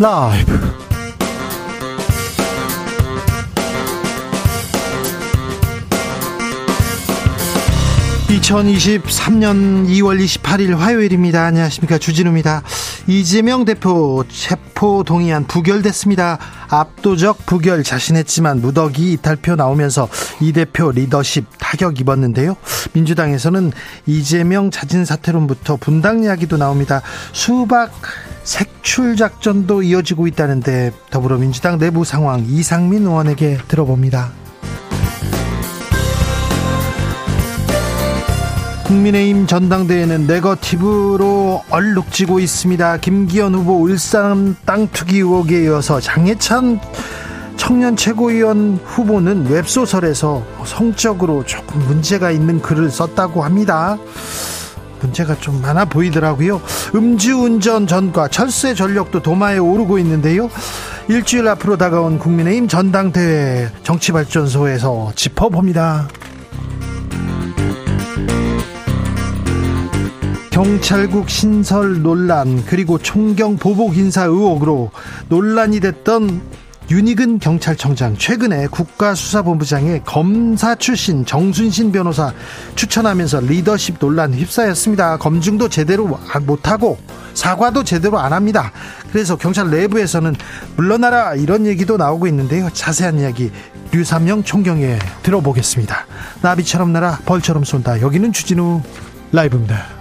라이브. 2023년 2월 28일 화요일입니다. 안녕하십니까. 주진우입니다. 이재명 대표 체포 동의안 부결됐습니다. 압도적 부결 자신했지만 무더기 이탈표 나오면서 이 대표 리더십 타격 입었는데요. 민주당에서는 이재명 자진 사퇴론부터 분당 이야기도 나옵니다. 수박 색출 작전도 이어지고 있다는데 더불어민주당 내부 상황 이상민 의원에게 들어봅니다. 국민의힘 전당대회는 네거티브로 얼룩지고 있습니다. 김기현 후보 울산 땅 투기 의혹에 이어서 장해찬 청년 최고위원 후보는 웹소설에서 성적으로 조금 문제가 있는 글을 썼다고 합니다. 문제가 좀 많아 보이더라고요. 음주운전 전과 철새 전력도 도마에 오르고 있는데요. 일주일 앞으로 다가온 국민의힘 전당대회 정치발전소에서 짚어봅니다. 경찰국 신설 논란 그리고 총경 보복 인사 의혹으로 논란이 됐던 윤희근 경찰청장 최근에 국가수사본부장에 검사 출신 정순신 변호사 추천하면서 리더십 논란 휩싸였습니다. 검증도 제대로 못하고 사과도 제대로 안 합니다. 그래서 경찰 내부에서는 물러나라 이런 얘기도 나오고 있는데요. 자세한 이야기 류삼영 총경에 들어보겠습니다. 나비처럼 날아 벌처럼 쏜다. 여기는 주진우 라이브입니다.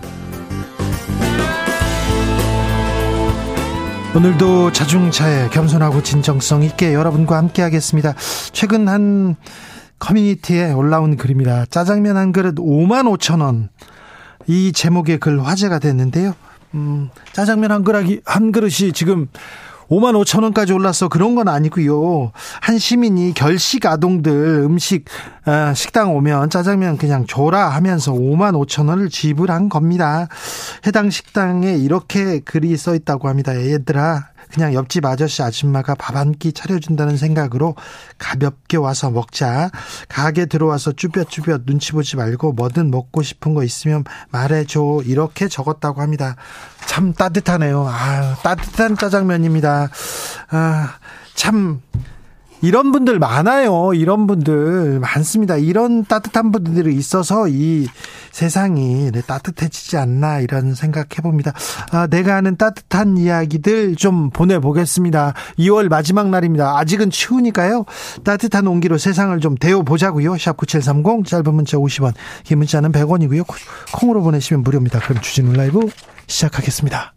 오늘도 자중차에 겸손하고 진정성 있게 여러분과 함께 하겠습니다. 최근 한 커뮤니티에 올라온 글입니다. 짜장면 한 그릇 5만 5천 원. 이 제목의 글 화제가 됐는데요. 음, 짜장면 한 그릇이, 한 그릇이 지금 5만 5천 원까지 올랐어. 그런 건 아니고요. 한 시민이 결식 아동들 음식 아, 식당 오면 짜장면 그냥 줘라 하면서 5만 5천 원을 지불한 겁니다. 해당 식당에 이렇게 글이 써 있다고 합니다. 얘들아 그냥 옆집 아저씨 아줌마가 밥 한 끼 차려준다는 생각으로 가볍게 와서 먹자. 가게 들어와서 쭈뼛쭈뼛 눈치 보지 말고 뭐든 먹고 싶은 거 있으면 말해줘. 이렇게 적었다고 합니다. 참 따뜻하네요. 아, 따뜻한 짜장면입니다. 아, 참 이런 분들 많아요. 이런 분들 많습니다. 이런 따뜻한 분들이 있어서 이 세상이 따뜻해지지 않나 이런 생각해 봅니다. 아, 내가 아는 따뜻한 이야기들 좀 보내보겠습니다. 2월 마지막 날입니다. 아직은 추우니까요. 따뜻한 온기로 세상을 좀 데워보자고요. 샵9730 짧은 문자 50원 긴 문자는 100원이고요. 콩으로 보내시면 무료입니다. 그럼 주진우 라이브 시작하겠습니다.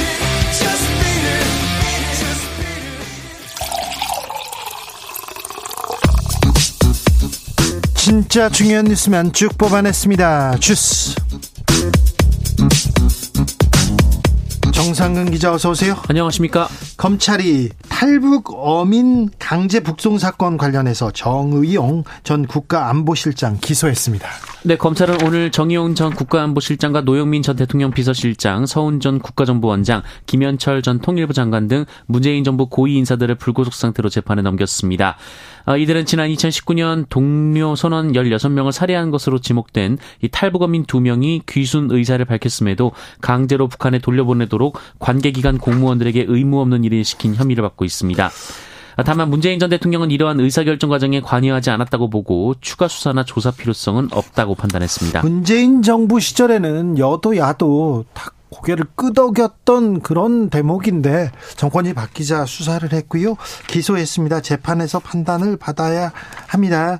진짜 중요한 뉴스만 쭉 뽑아냈습니다. 주스. 정상근 기자 어서 오세요. 안녕하십니까. 검찰이 탈북 어민 강제 북송 사건 관련해서 정의용 전 국가안보실장 기소했습니다. 네, 검찰은 오늘 정의용 전 국가안보실장과 노영민 전 대통령 비서실장, 서훈 전 국가정보원장, 김현철 전 통일부 장관 등 문재인 정부 고위 인사들을 불구속 상태로 재판에 넘겼습니다. 어, 이들은 지난 2019년 동료 선원 16명을 살해한 것으로 지목된 이 탈북어민 2명이 귀순 의사를 밝혔음에도 강제로 북한에 돌려보내도록 관계기관 공무원들에게 의무 없는 일을 시킨 혐의를 받고 있습니다. 다만 문재인 전 대통령은 이러한 의사결정 과정에 관여하지 않았다고 보고 추가 수사나 조사 필요성은 없다고 판단했습니다. 문재인 정부 시절에는 여도 야도 다 고개를 끄덕였던 그런 대목인데 정권이 바뀌자 수사를 했고요. 기소했습니다. 재판에서 판단을 받아야 합니다.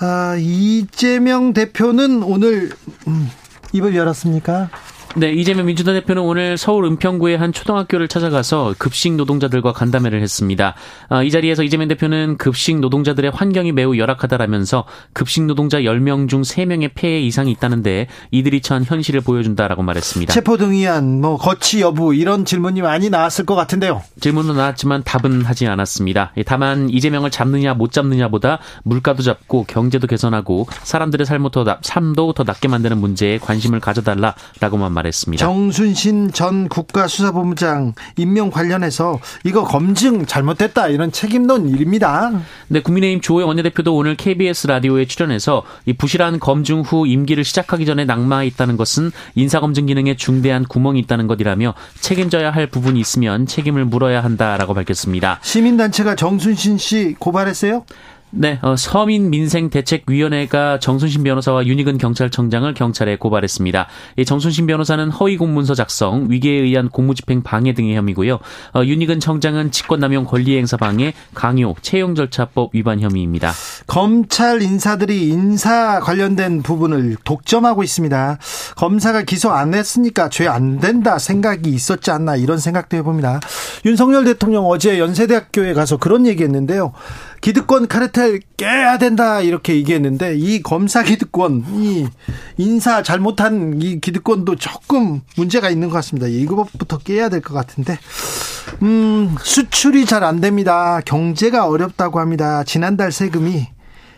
아, 이재명 대표는 오늘 음, 입을 열었습니까? 네, 이재명 민주당 대표는 오늘 서울 은평구의 한 초등학교를 찾아가서 급식 노동자들과 간담회를 했습니다. 아, 이 자리에서 이재명 대표는 급식 노동자들의 환경이 매우 열악하다라면서 급식 노동자 10명 중 3명의 폐해 이상이 있다는데 이들이 처한 현실을 보여준다라고 말했습니다. 체포동의안, 뭐 거치 여부 이런 질문이 많이 나왔을 것 같은데요. 질문도 나왔지만 답은 하지 않았습니다. 예, 다만 이재명을 잡느냐 못 잡느냐보다 물가도 잡고 경제도 개선하고 사람들의 삶도 더, 삶도 더 낫게 만드는 문제에 관심을 가져달라라고만 말했습니다. 정순신 전 국가수사본부장 임명 관련해서 이거 검증 잘못됐다 이런 책임론 일입니다. 네, 국민의힘 조혜 원내대표도 오늘 KBS 라디오에 출연해서 이 부실한 검증 후 임기를 시작하기 전에 낙마했다는 것은 인사검증 기능에 중대한 구멍이 있다는 것이라며 책임져야 할 부분이 있으면 책임을 물어야 한다라고 밝혔습니다. 시민단체가 정순신 씨 고발했어요? 네, 어, 서민민생대책위원회가 정순신 변호사와 윤희근 경찰청장을 경찰에 고발했습니다. 이 정순신 변호사는 허위 공문서 작성, 위계에 의한 공무집행 방해 등의 혐의고요. 어, 윤희근 청장은 직권남용 권리행사 방해, 강요, 채용 절차법 위반 혐의입니다. 검찰 인사들이 인사 관련된 부분을 독점하고 있습니다. 검사가 기소 안 했으니까 죄 안 된다 생각이 있었지 않나 이런 생각도 해봅니다. 윤석열 대통령 어제 연세대학교에 가서 그런 얘기했는데요. 기득권 카르텔 깨야 된다 이렇게 얘기했는데 이 검사 기득권 이 인사 잘못한 이 기득권도 조금 문제가 있는 것 같습니다. 이것부터 깨야 될 것 같은데 음 수출이 잘 안 됩니다. 경제가 어렵다고 합니다. 지난달 세금이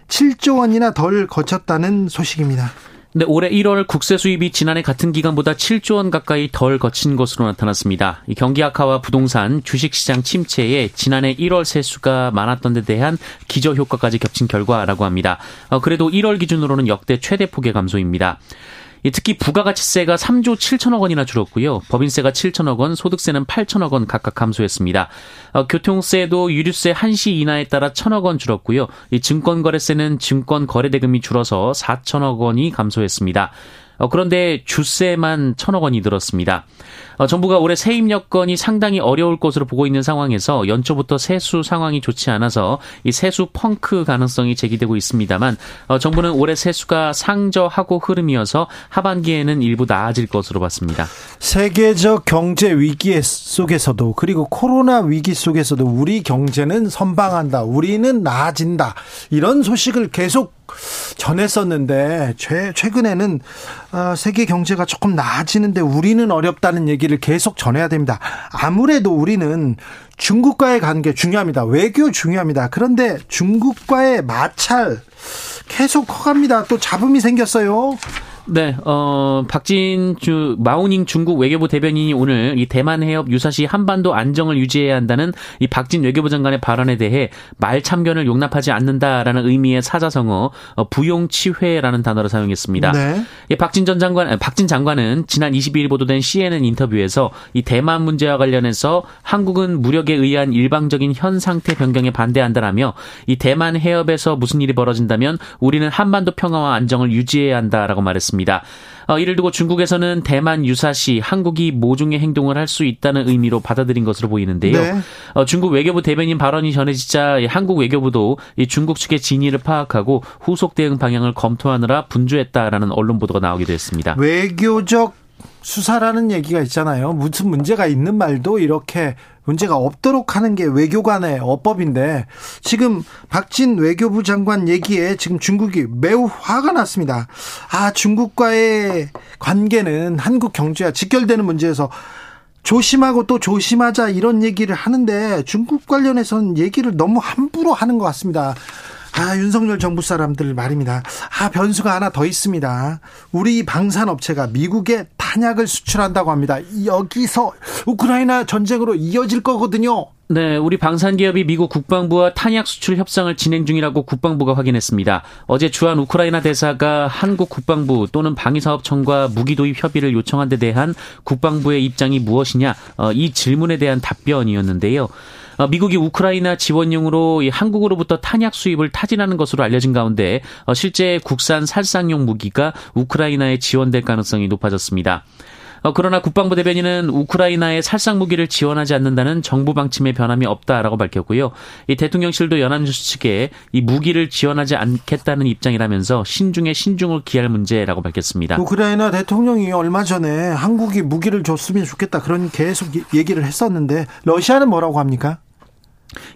7조 원이나 덜 거쳤다는 소식입니다. 네, 올해 1월 국세 수입이 지난해 같은 기간보다 7조 원 가까이 덜 거친 것으로 나타났습니다. 경기 악화와 부동산, 주식시장 침체에 지난해 1월 세수가 많았던 데 대한 기저 효과까지 겹친 결과라고 합니다. 어, 그래도 1월 기준으로는 역대 최대 폭의 감소입니다. 특히 부가가치세가 3조 7천억 원이나 줄었고요. 법인세가 7천억 원, 소득세는 8천억 원 각각 감소했습니다. 어, 교통세도 유류세 한시 인하에 따라 1천억 원 줄었고요. 이 증권거래세는 증권거래대금이 줄어서 4천억 원이 감소했습니다. 어, 그런데 주세만 천억 원이 늘었습니다. 어, 정부가 올해 세입 여건이 상당히 어려울 것으로 보고 있는 상황에서 연초부터 세수 상황이 좋지 않아서 이 세수 펑크 가능성이 제기되고 있습니다만 어, 정부는 올해 세수가 상저하고 흐름이어서 하반기에는 일부 나아질 것으로 봤습니다. 세계적 경제 위기 속에서도 그리고 코로나 위기 속에서도 우리 경제는 선방한다. 우리는 나아진다. 이런 소식을 계속 전했었는데 최, 최근에는 어, 세계 경제가 조금 나아지는데 우리는 어렵다는 얘기를 계속 전해야 됩니다. 아무래도 우리는 중국과의 관계 중요합니다. 외교 중요합니다. 그런데 중국과의 마찰 계속 커갑니다. 또 잡음이 생겼어요. 네, 어, 박진 주, 마오닝 중국 외교부 대변인이 오늘 이 대만 해협 유사시 한반도 안정을 유지해야 한다는 이 박진 외교부 장관의 발언에 대해 말 참견을 용납하지 않는다라는 의미의 사자성어 어, 부용치회라는 단어를 사용했습니다. 네. 이 박진 전 장관, 박진 장관은 지난 22일 보도된 CNN 인터뷰에서 이 대만 문제와 관련해서 한국은 무력에 의한 일방적인 현 상태 변경에 반대한다라며 이 대만 해협에서 무슨 일이 벌어진다면 우리는 한반도 평화와 안정을 유지해야 한다라고 말했습니다. 있습니다. 어, 이를 두고 중국에서는 대만 유사시 한국이 모종의 행동을 할 수 있다는 의미로 받아들인 것으로 보이는데요. 네. 어, 중국 외교부 대변인 발언이 전해지자 한국 외교부도 이 중국 측의 진위를 파악하고 후속 대응 방향을 검토하느라 분주했다라는 언론 보도가 나오기도 했습니다. 외교적 수사라는 얘기가 있잖아요. 무슨 문제가 있는 말도 이렇게 문제가 없도록 하는 게 외교관의 어법인데 지금 박진 외교부 장관 얘기에 지금 중국이 매우 화가 났습니다. 아, 중국과의 관계는 한국 경제와 직결되는 문제에서 조심하고 또 조심하자 이런 얘기를 하는데 중국 관련해서는 얘기를 너무 함부로 하는 것 같습니다. 아, 윤석열 정부 사람들 말입니다. 아, 변수가 하나 더 있습니다. 우리 방산업체가 미국에 탄약을 수출한다고 합니다. 여기서 우크라이나 전쟁으로 이어질 거거든요. 네, 우리 방산기업이 미국 국방부와 탄약 수출 협상을 진행 중이라고 국방부가 확인했습니다. 어제 주한 우크라이나 대사가 한국 국방부 또는 방위사업청과 무기 도입 협의를 요청한 데 대한 국방부의 입장이 무엇이냐, 어, 이 질문에 대한 답변이었는데요. 어, 미국이 우크라이나 지원용으로 한국으로부터 탄약 수입을 타진하는 것으로 알려진 가운데 어, 실제 국산 살상용 무기가 우크라이나에 지원될 가능성이 높아졌습니다. 어, 그러나 국방부 대변인은 우크라이나에 살상 무기를 지원하지 않는다는 정부 방침에 변함이 없다라고 밝혔고요. 이 대통령실도 연합뉴스 측에 이 무기를 지원하지 않겠다는 입장이라면서 신중에 신중을 기할 문제라고 밝혔습니다. 우크라이나 대통령이 얼마 전에 한국이 무기를 줬으면 좋겠다 그런 계속 얘기를 했었는데 러시아는 뭐라고 합니까?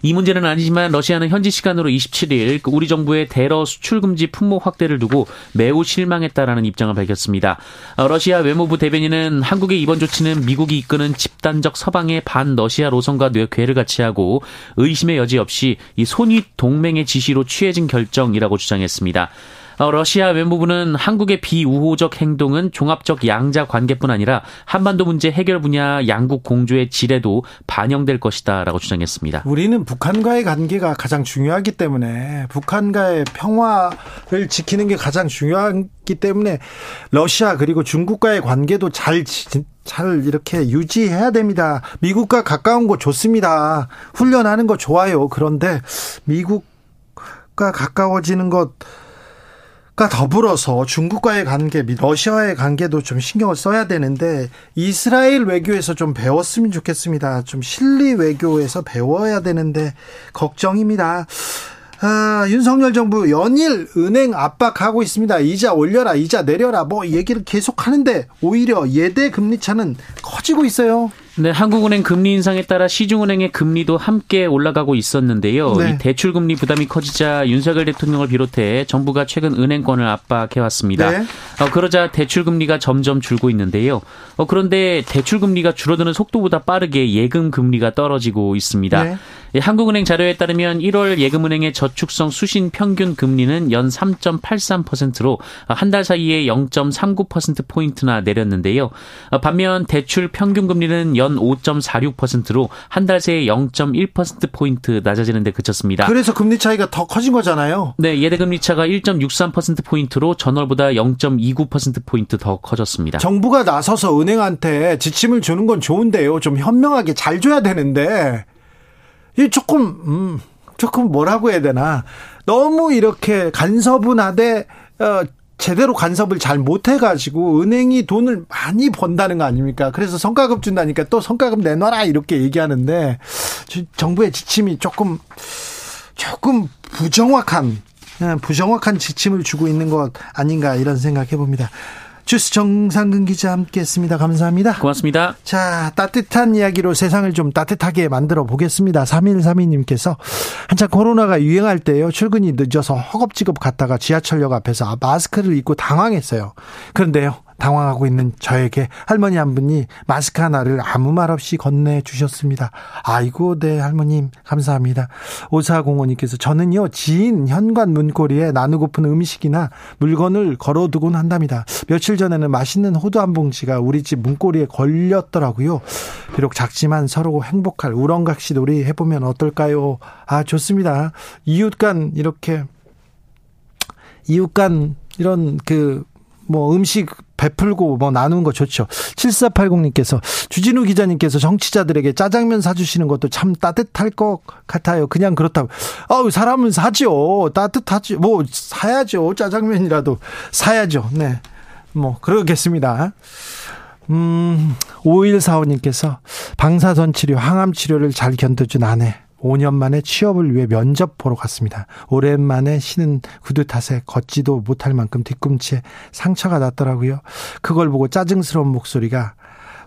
이 문제는 아니지만 러시아는 현지 시간으로 27일 그 우리 정부의 대러 수출 금지 품목 확대를 두고 매우 실망했다라는 입장을 밝혔습니다. 어, 러시아 외무부 대변인은 한국의 이번 조치는 미국이 이끄는 집단적 서방의 반 러시아 노선과 뇌괴를 같이 하고 의심의 여지 없이 이 손윗 동맹의 지시로 취해진 결정이라고 주장했습니다. 어, 러시아 외무부는 한국의 비우호적 행동은 종합적 양자 관계뿐 아니라 한반도 문제 해결 분야 양국 공조의 질에도 반영될 것이다라고 주장했습니다. 우리는 북한과의 관계가 가장 중요하기 때문에 북한과의 평화를 지키는 게 가장 중요하기 때문에 러시아 그리고 중국과의 관계도 잘 잘 이렇게 유지해야 됩니다. 미국과 가까운 거 좋습니다. 훈련하는 거 좋아요. 그런데 미국과 가까워지는 것 가 더불어서 중국과의 관계 및 러시아와의 관계도 좀 신경을 써야 되는데 이스라엘 외교에서 좀 배웠으면 좋겠습니다. 좀 실리 외교에서 배워야 되는데 걱정입니다. 아, 윤석열 정부 연일 은행 압박하고 있습니다. 이자 올려라, 이자 내려라, 뭐 얘기를 계속 하는데 오히려 예대 금리 차는 커지고 있어요. 네, 한국은행 금리 인상에 따라 시중은행의 금리도 함께 올라가고 있었는데요. 네. 이 대출 금리 부담이 커지자 윤석열 대통령을 비롯해 정부가 최근 은행권을 압박해 왔습니다. 네. 어, 그러자 대출 금리가 점점 줄고 있는데요. 어, 그런데 대출 금리가 줄어드는 속도보다 빠르게 예금 금리가 떨어지고 있습니다. 네. 한국은행 자료에 따르면 1월 예금은행의 저축성 수신 평균 금리는 연 3.83%로 한 달 사이에 0.39% 포인트나 내렸는데요. 어, 반면 대출 평균 금리는 연 5.46%로 한 달 새에 0.1% 포인트 낮아지는 데 그쳤습니다. 그래서 금리 차이가 더 커진 거잖아요. 네, 예대 금리 차가 1.63% 포인트로 전월보다 0.29% 포인트 더 커졌습니다. 정부가 나서서 은행한테 지침을 주는 건 좋은데요. 좀 현명하게 잘 줘야 되는데 이 조금 음 조금 뭐라고 해야 되나 너무 이렇게 간섭은 하되 어 제대로 간섭을 잘 못해가지고 은행이 돈을 많이 번다는 거 아닙니까? 그래서 성과급 준다니까 또 성과급 내놔라 이렇게 얘기하는데 정부의 지침이 조금 조금 부정확한 예, 부정확한 지침을 주고 있는 것 아닌가 이런 생각 해 봅니다. 주스 정상근 기자 함께했습니다. 감사합니다. 고맙습니다. 자 따뜻한 이야기로 세상을 좀 따뜻하게 만들어 보겠습니다. 3132님께서 한참 코로나가 유행할 때요 출근이 늦어서 허겁지겁 갔다가 지하철역 앞에서 마스크를 입고 당황했어요. 그런데요 당황하고 있는 저에게 할머니 한 분이 마스크 하나를 아무 말 없이 건네 주셨습니다. 아이고, 네, 할머님, 감사합니다. 오사공원님께서 저는요, 지인 현관 문고리에 나누고픈 음식이나 물건을 걸어두곤 한답니다. 며칠 전에는 맛있는 호두 한 봉지가 우리 집 문고리에 걸렸더라고요. 비록 작지만 서로 행복할 우렁각시 놀이 해보면 어떨까요? 아, 좋습니다. 이웃 간 이렇게, 이웃 간 이런 그, 뭐 음식 베풀고 뭐 나누는 거 좋죠. 7480님께서 주진우 기자님께서 정치자들에게 짜장면 사주시는 것도 참 따뜻할 것 같아요. 그냥 그렇다고. 아우, 사람은 사죠. 따뜻하죠. 뭐 사야죠. 짜장면이라도 사야죠. 네. 뭐, 그러겠습니다. 음, 5145님께서 방사선 치료, 항암 치료를 잘 견뎌준 아내. 5년 만에 취업을 위해 면접 보러 갔습니다. 오랜만에 신은 구두 탓에 걷지도 못할 만큼 뒤꿈치에 상처가 났더라고요. 그걸 보고 짜증스러운 목소리가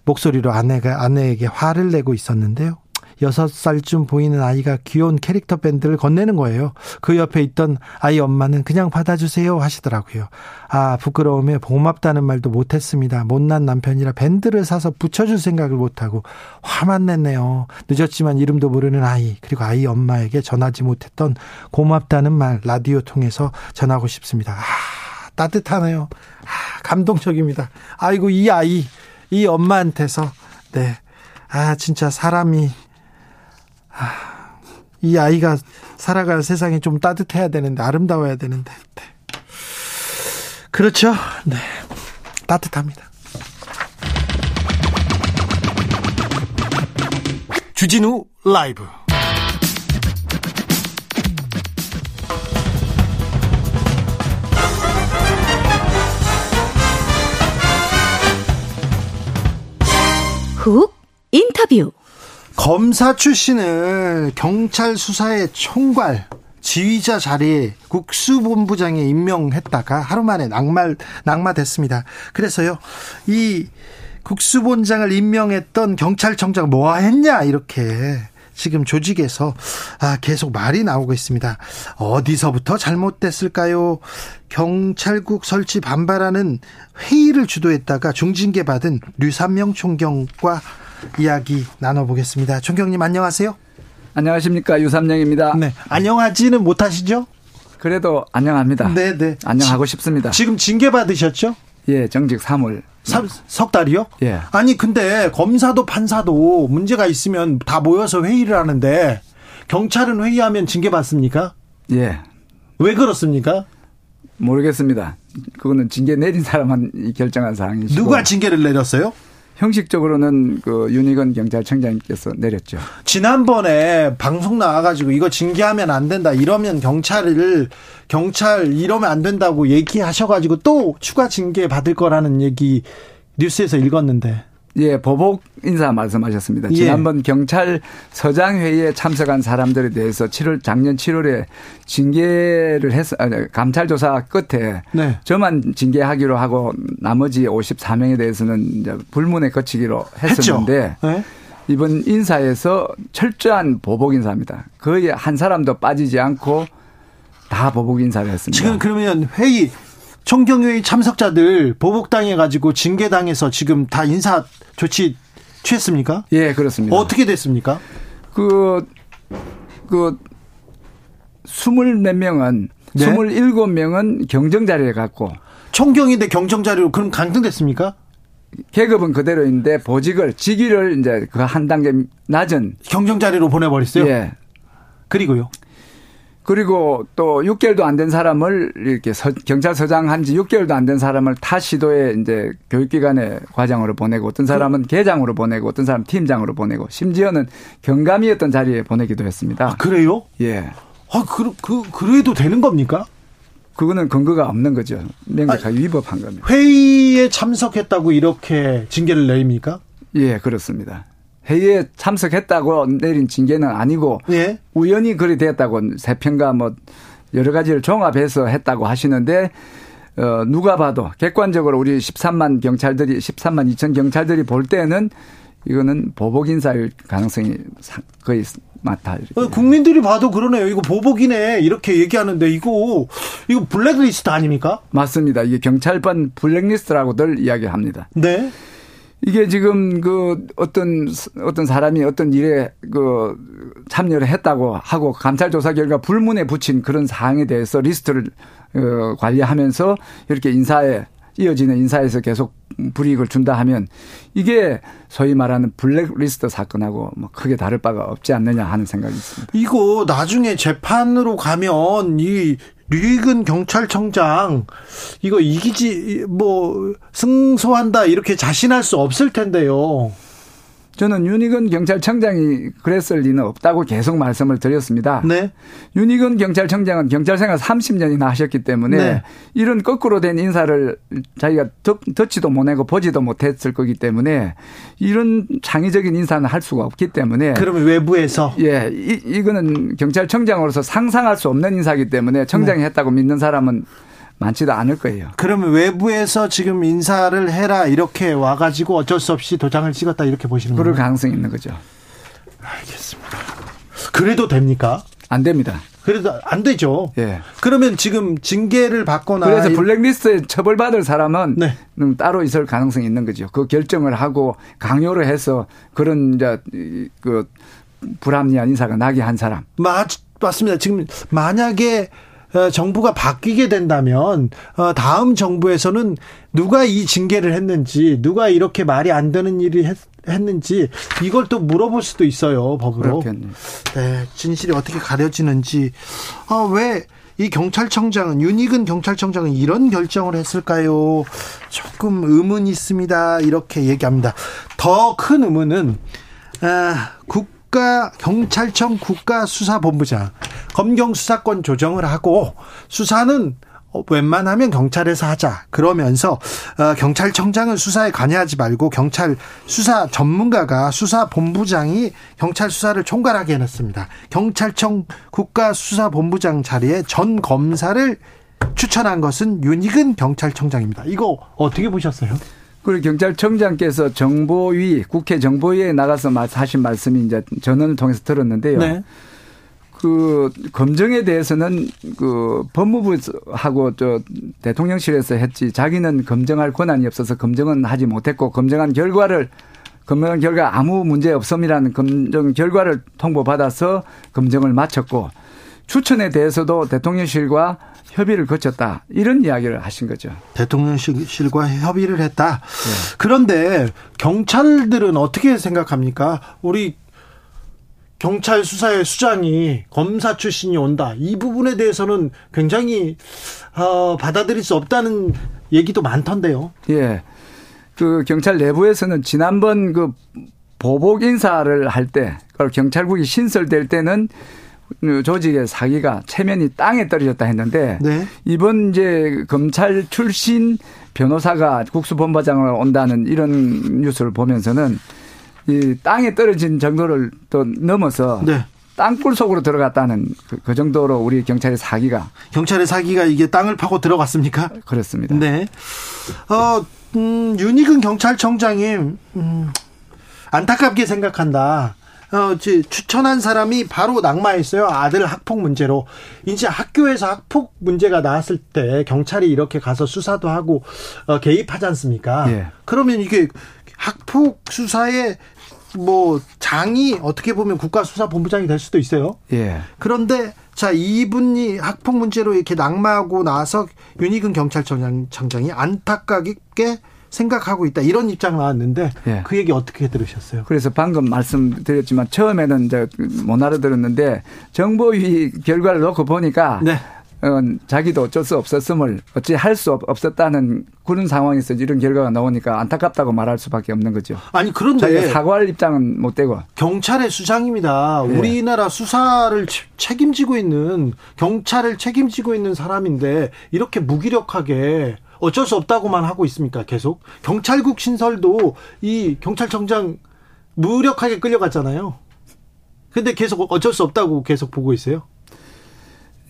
목소리로 아내가 아내에게 화를 내고 있었는데요. 여섯 살쯤 보이는 아이가 귀여운 캐릭터 밴드를 건네는 거예요. 그 옆에 있던 아이 엄마는 그냥 받아주세요 하시더라고요. 아, 부끄러움에 고맙다는 말도 못했습니다. 못난 남편이라 밴드를 사서 붙여줄 생각을 못하고 화만 냈네요. 늦었지만 이름도 모르는 아이, 그리고 아이 엄마에게 전하지 못했던 고맙다는 말 라디오 통해서 전하고 싶습니다. 아, 따뜻하네요. 아, 감동적입니다. 아이고, 이 아이, 이 엄마한테서, 네. 아, 진짜 사람이 이 아이가 살아갈 세상이 좀 따뜻해야 되는데 아름다워야 되는데. 네. 그렇죠? 네. 따뜻합니다. 주진우 라이브. 훅 인터뷰. 검사 출신을 경찰 수사의 총괄 지휘자 자리에 국수본부장에 임명했다가 하루 만에 낙마 낙마됐습니다. 그래서요 이 국수본장을 임명했던 경찰청장 뭐 했냐 이렇게 지금 조직에서 아, 계속 말이 나오고 있습니다. 어디서부터 잘못됐을까요? 경찰국 설치 반발하는 회의를 주도했다가 중징계 받은 류삼명 총경과 이야기 나눠보겠습니다. 총경님 안녕하세요. 안녕하십니까 유삼영입니다. 네, 안녕하지는 못하시죠? 그래도 안녕합니다. 네, 네. 안녕하고 싶습니다. 지금 징계 받으셨죠? 예, 정직 3월. 석 달이요? 예. 아니 근데 검사도 판사도 문제가 있으면 다 모여서 회의를 하는데 경찰은 회의하면 징계 받습니까? 예. 왜 그렇습니까? 모르겠습니다. 그거는 징계 내린 사람만 결정한 사항이시고 누가 징계를 내렸어요? 형식적으로는 그 윤희건 경찰청장님께서 내렸죠. 지난번에 방송 나와가지고 이거 징계하면 안 된다 이러면 경찰을 경찰 이러면 안 된다고 얘기하셔가지고 또 추가 징계 받을 거라는 얘기 뉴스에서 읽었는데 예, 보복 인사 말씀하셨습니다. 예. 지난번 경찰서장 회의에 참석한 사람들에 대해서 7월 작년 7월에 징계를 해서 아니, 감찰 조사 끝에 네. 저만 징계하기로 하고 나머지 54명에 대해서는 이제 불문에 거치기로 했었는데. 네? 이번 인사에서 철저한 보복 인사입니다. 거의 한 사람도 빠지지 않고 다 보복 인사를 했습니다. 지금 그러면 회의 총경회의 참석자들 보복당해 가지고 징계당해서 지금 다 인사 조치 취했습니까? 예, 그렇습니다. 어떻게 됐습니까? 그, 그, 스물 몇 명은, 네. 스물일곱 명은 경정 자리에 갔고, 총경인데 경정 자료로 그럼 강등됐습니까? 계급은 그대로인데 보직을, 직위를 이제 그 한 단계 낮은, 경정 자료로 보내버렸어요. 예. 그리고요. 그리고 또 6개월도 안 된 사람을 이렇게 서, 경찰서장 한 지 6개월도 안 된 사람을 타 시도에 이제 교육기관에 과장으로 보내고 어떤 사람은 계장으로 보내고 어떤 사람 팀장으로 보내고 심지어는 경감이었던 자리에 보내기도 했습니다. 아, 그래요? 예. 아, 그, 그, 그래도 되는 겁니까? 그거는 근거가 없는 거죠. 명백하게 위법한 겁니다. 회의에 참석했다고 이렇게 징계를 내립니까? 예, 그렇습니다. 회의에 참석했다고 내린 징계는 아니고 예. 우연히 그리 됐다고 세평가 뭐 여러 가지를 종합해서 했다고 하시는데 어 누가 봐도 객관적으로 우리 13만 경찰들이 13만 2천 경찰들이 볼 때는 이거는 보복 인사일 가능성이 상- 거의 많다. 어, 국민들이 봐도 그러네요. 이거 보복이네. 이렇게 얘기하는데 이거, 이거 블랙리스트 아닙니까? 맞습니다. 이게 경찰판 블랙리스트라고들 이야기합니다. 네. 이게 지금 그 어떤 어떤 사람이 어떤 일에 그 참여를 했다고 하고 감찰 조사 결과 불문에 붙인 그런 사항에 대해서 리스트를 어 관리하면서 이렇게 인사에 이어지는 인사에서 계속 불이익을 준다 하면 이게 소위 말하는 블랙리스트 사건하고 뭐 크게 다를 바가 없지 않느냐 하는 생각이 있습니다. 이거 나중에 재판으로 가면 이 류익은 경찰청장 이거 이기지 뭐 승소한다 이렇게 자신할 수 없을 텐데요. 저는 윤희근 경찰청장이 그랬을 리는 없다고 계속 말씀을 드렸습니다. 네. 윤희근 경찰청장은 경찰생활 30년이나 하셨기 때문에 네. 이런 거꾸로 된 인사를 자기가 듣, 듣지도 못하고 보지도 못했을 거기 때문에 이런 창의적인 인사는 할 수가 없기 때문에 그러면 외부에서 예, 이, 이거는 경찰청장으로서 상상할 수 없는 인사이기 때문에 청장이 네. 했다고 믿는 사람은 많지도 않을 거예요. 그러면 외부에서 지금 인사를 해라 이렇게 와가지고 어쩔 수 없이 도장을 찍었다 이렇게 보시는 그럴 거예요. 가능성이 있는 거죠. 그래도 됩니까? 안 됩니다. 그래도 안 되죠. 예. 그러면 지금 징계를 받거나 그래서 이- 블랙리스트에 처벌받을 사람은 네. 음, 따로 있을 가능성이 있는 거죠. 그 결정을 하고 강요를 해서 그런 이제 이- 그 불합리한 인사가 나게 한 사람. 맞, 맞습니다. 지금 만약에 어, 정부가 바뀌게 된다면 어, 다음 정부에서는 누가 이 징계를 했는지 누가 이렇게 말이 안 되는 일이 했, 는지 이걸 또 물어볼 수도 있어요 법으로. 그렇겠네요. 네, 진실이 어떻게 가려지는지 아, 왜 이 경찰청장은 윤익은 경찰청장은 이런 결정을 했을까요? 조금 의문이 있습니다. 이렇게 얘기합니다. 더 큰 의문은 아, 국 가 경찰청 국가수사본부장 검경 수사권 조정을 하고 수사는 어, 웬만하면 경찰에서 하자. 그러면서 어, 경찰청장은 수사에 관여하지 말고 경찰 수사 전문가가 수사 본부장이 경찰 수사를 총괄하게 해놨습니다. 경찰청 국가수사본부장 자리에 전 검사를 추천한 것은 윤익은 경찰청장입니다. 이거 어떻게 보셨어요? 그리고 경찰청장께서 정보위 국회 정보위에 나가서 하신 말씀이 이제 전원을 통해서 들었는데요. 네. 그 검증에 대해서는 그 법무부하고 저 대통령실에서 했지 자기는 검증할 권한이 없어서 검증은 하지 못했고 검증한 결과를 검증한 결과 아무 문제 없음이라는 검증 결과를 통보받아서 검증을 마쳤고 추천에 대해서도 대통령실과 협의를 거쳤다 이런 이야기를 하신 거죠. 대통령실과 협의를 했다. 네. 그런데 경찰들은 어떻게 생각합니까? 우리 경찰 수사의 수장이 검사 출신이 온다. 이 부분에 대해서는 굉장히 어, 받아들일 수 없다는 얘기도 많던데요. 예. 그 경찰 내부에서는 지난번 그 보복 인사를 할 때, 경찰국이 신설될 때는 조직의 사기가 체면이 땅에 떨어졌다 했는데 네. 이번 이제 검찰 출신 변호사가 국수본부장을 온다는 이런 뉴스를 보면서는 이 땅에 떨어진 정도를 또 넘어서 네. 땅굴 속으로 들어갔다는 그, 그, 정도로 우리 경찰의 사기가 경찰의 사기가 이게 땅을 파고 들어갔습니까? 그렇습니다. 네. 어, 음, 윤희근 경찰청장이 음, 안타깝게 생각한다. 어, 추천한 사람이 바로 낙마했어요. 아들 학폭 문제로. 이제 학교에서 학폭 문제가 나왔을 때 경찰이 이렇게 가서 수사도 하고 어, 개입하지 않습니까? 예. 그러면 이게 학폭 수사에 뭐 장이 어떻게 보면 국가수사본부장이 될 수도 있어요. 예. 그런데 자 이분이 학폭 문제로 이렇게 낙마하고 나서 윤희근 경찰청장이 안타깝게 생각하고 있다 이런 입장 나왔는데 예. 그 얘기 어떻게 들으셨어요? 그래서 방금 말씀드렸지만 처음에는 이제 못 알아들었는데 정보위 결과를 놓고 보니까 네. 어, 자기도 어쩔 수 없었음을 어찌 할 수 없었다는 그런 상황에서 이런 결과가 나오니까 안타깝다고 말할 수밖에 없는 거죠. 아니 그런데 사과할 입장은 못 되고 경찰의 수장입니다. 네. 우리나라 수사를 책임지고 있는 경찰을 책임지고 있는 사람인데 이렇게 무기력하게 어쩔 수 없다고만 하고 있습니까? 계속 경찰국 신설도 이 경찰청장 무력하게 끌려갔잖아요. 근데 계속 어쩔 수 없다고 계속 보고 있어요.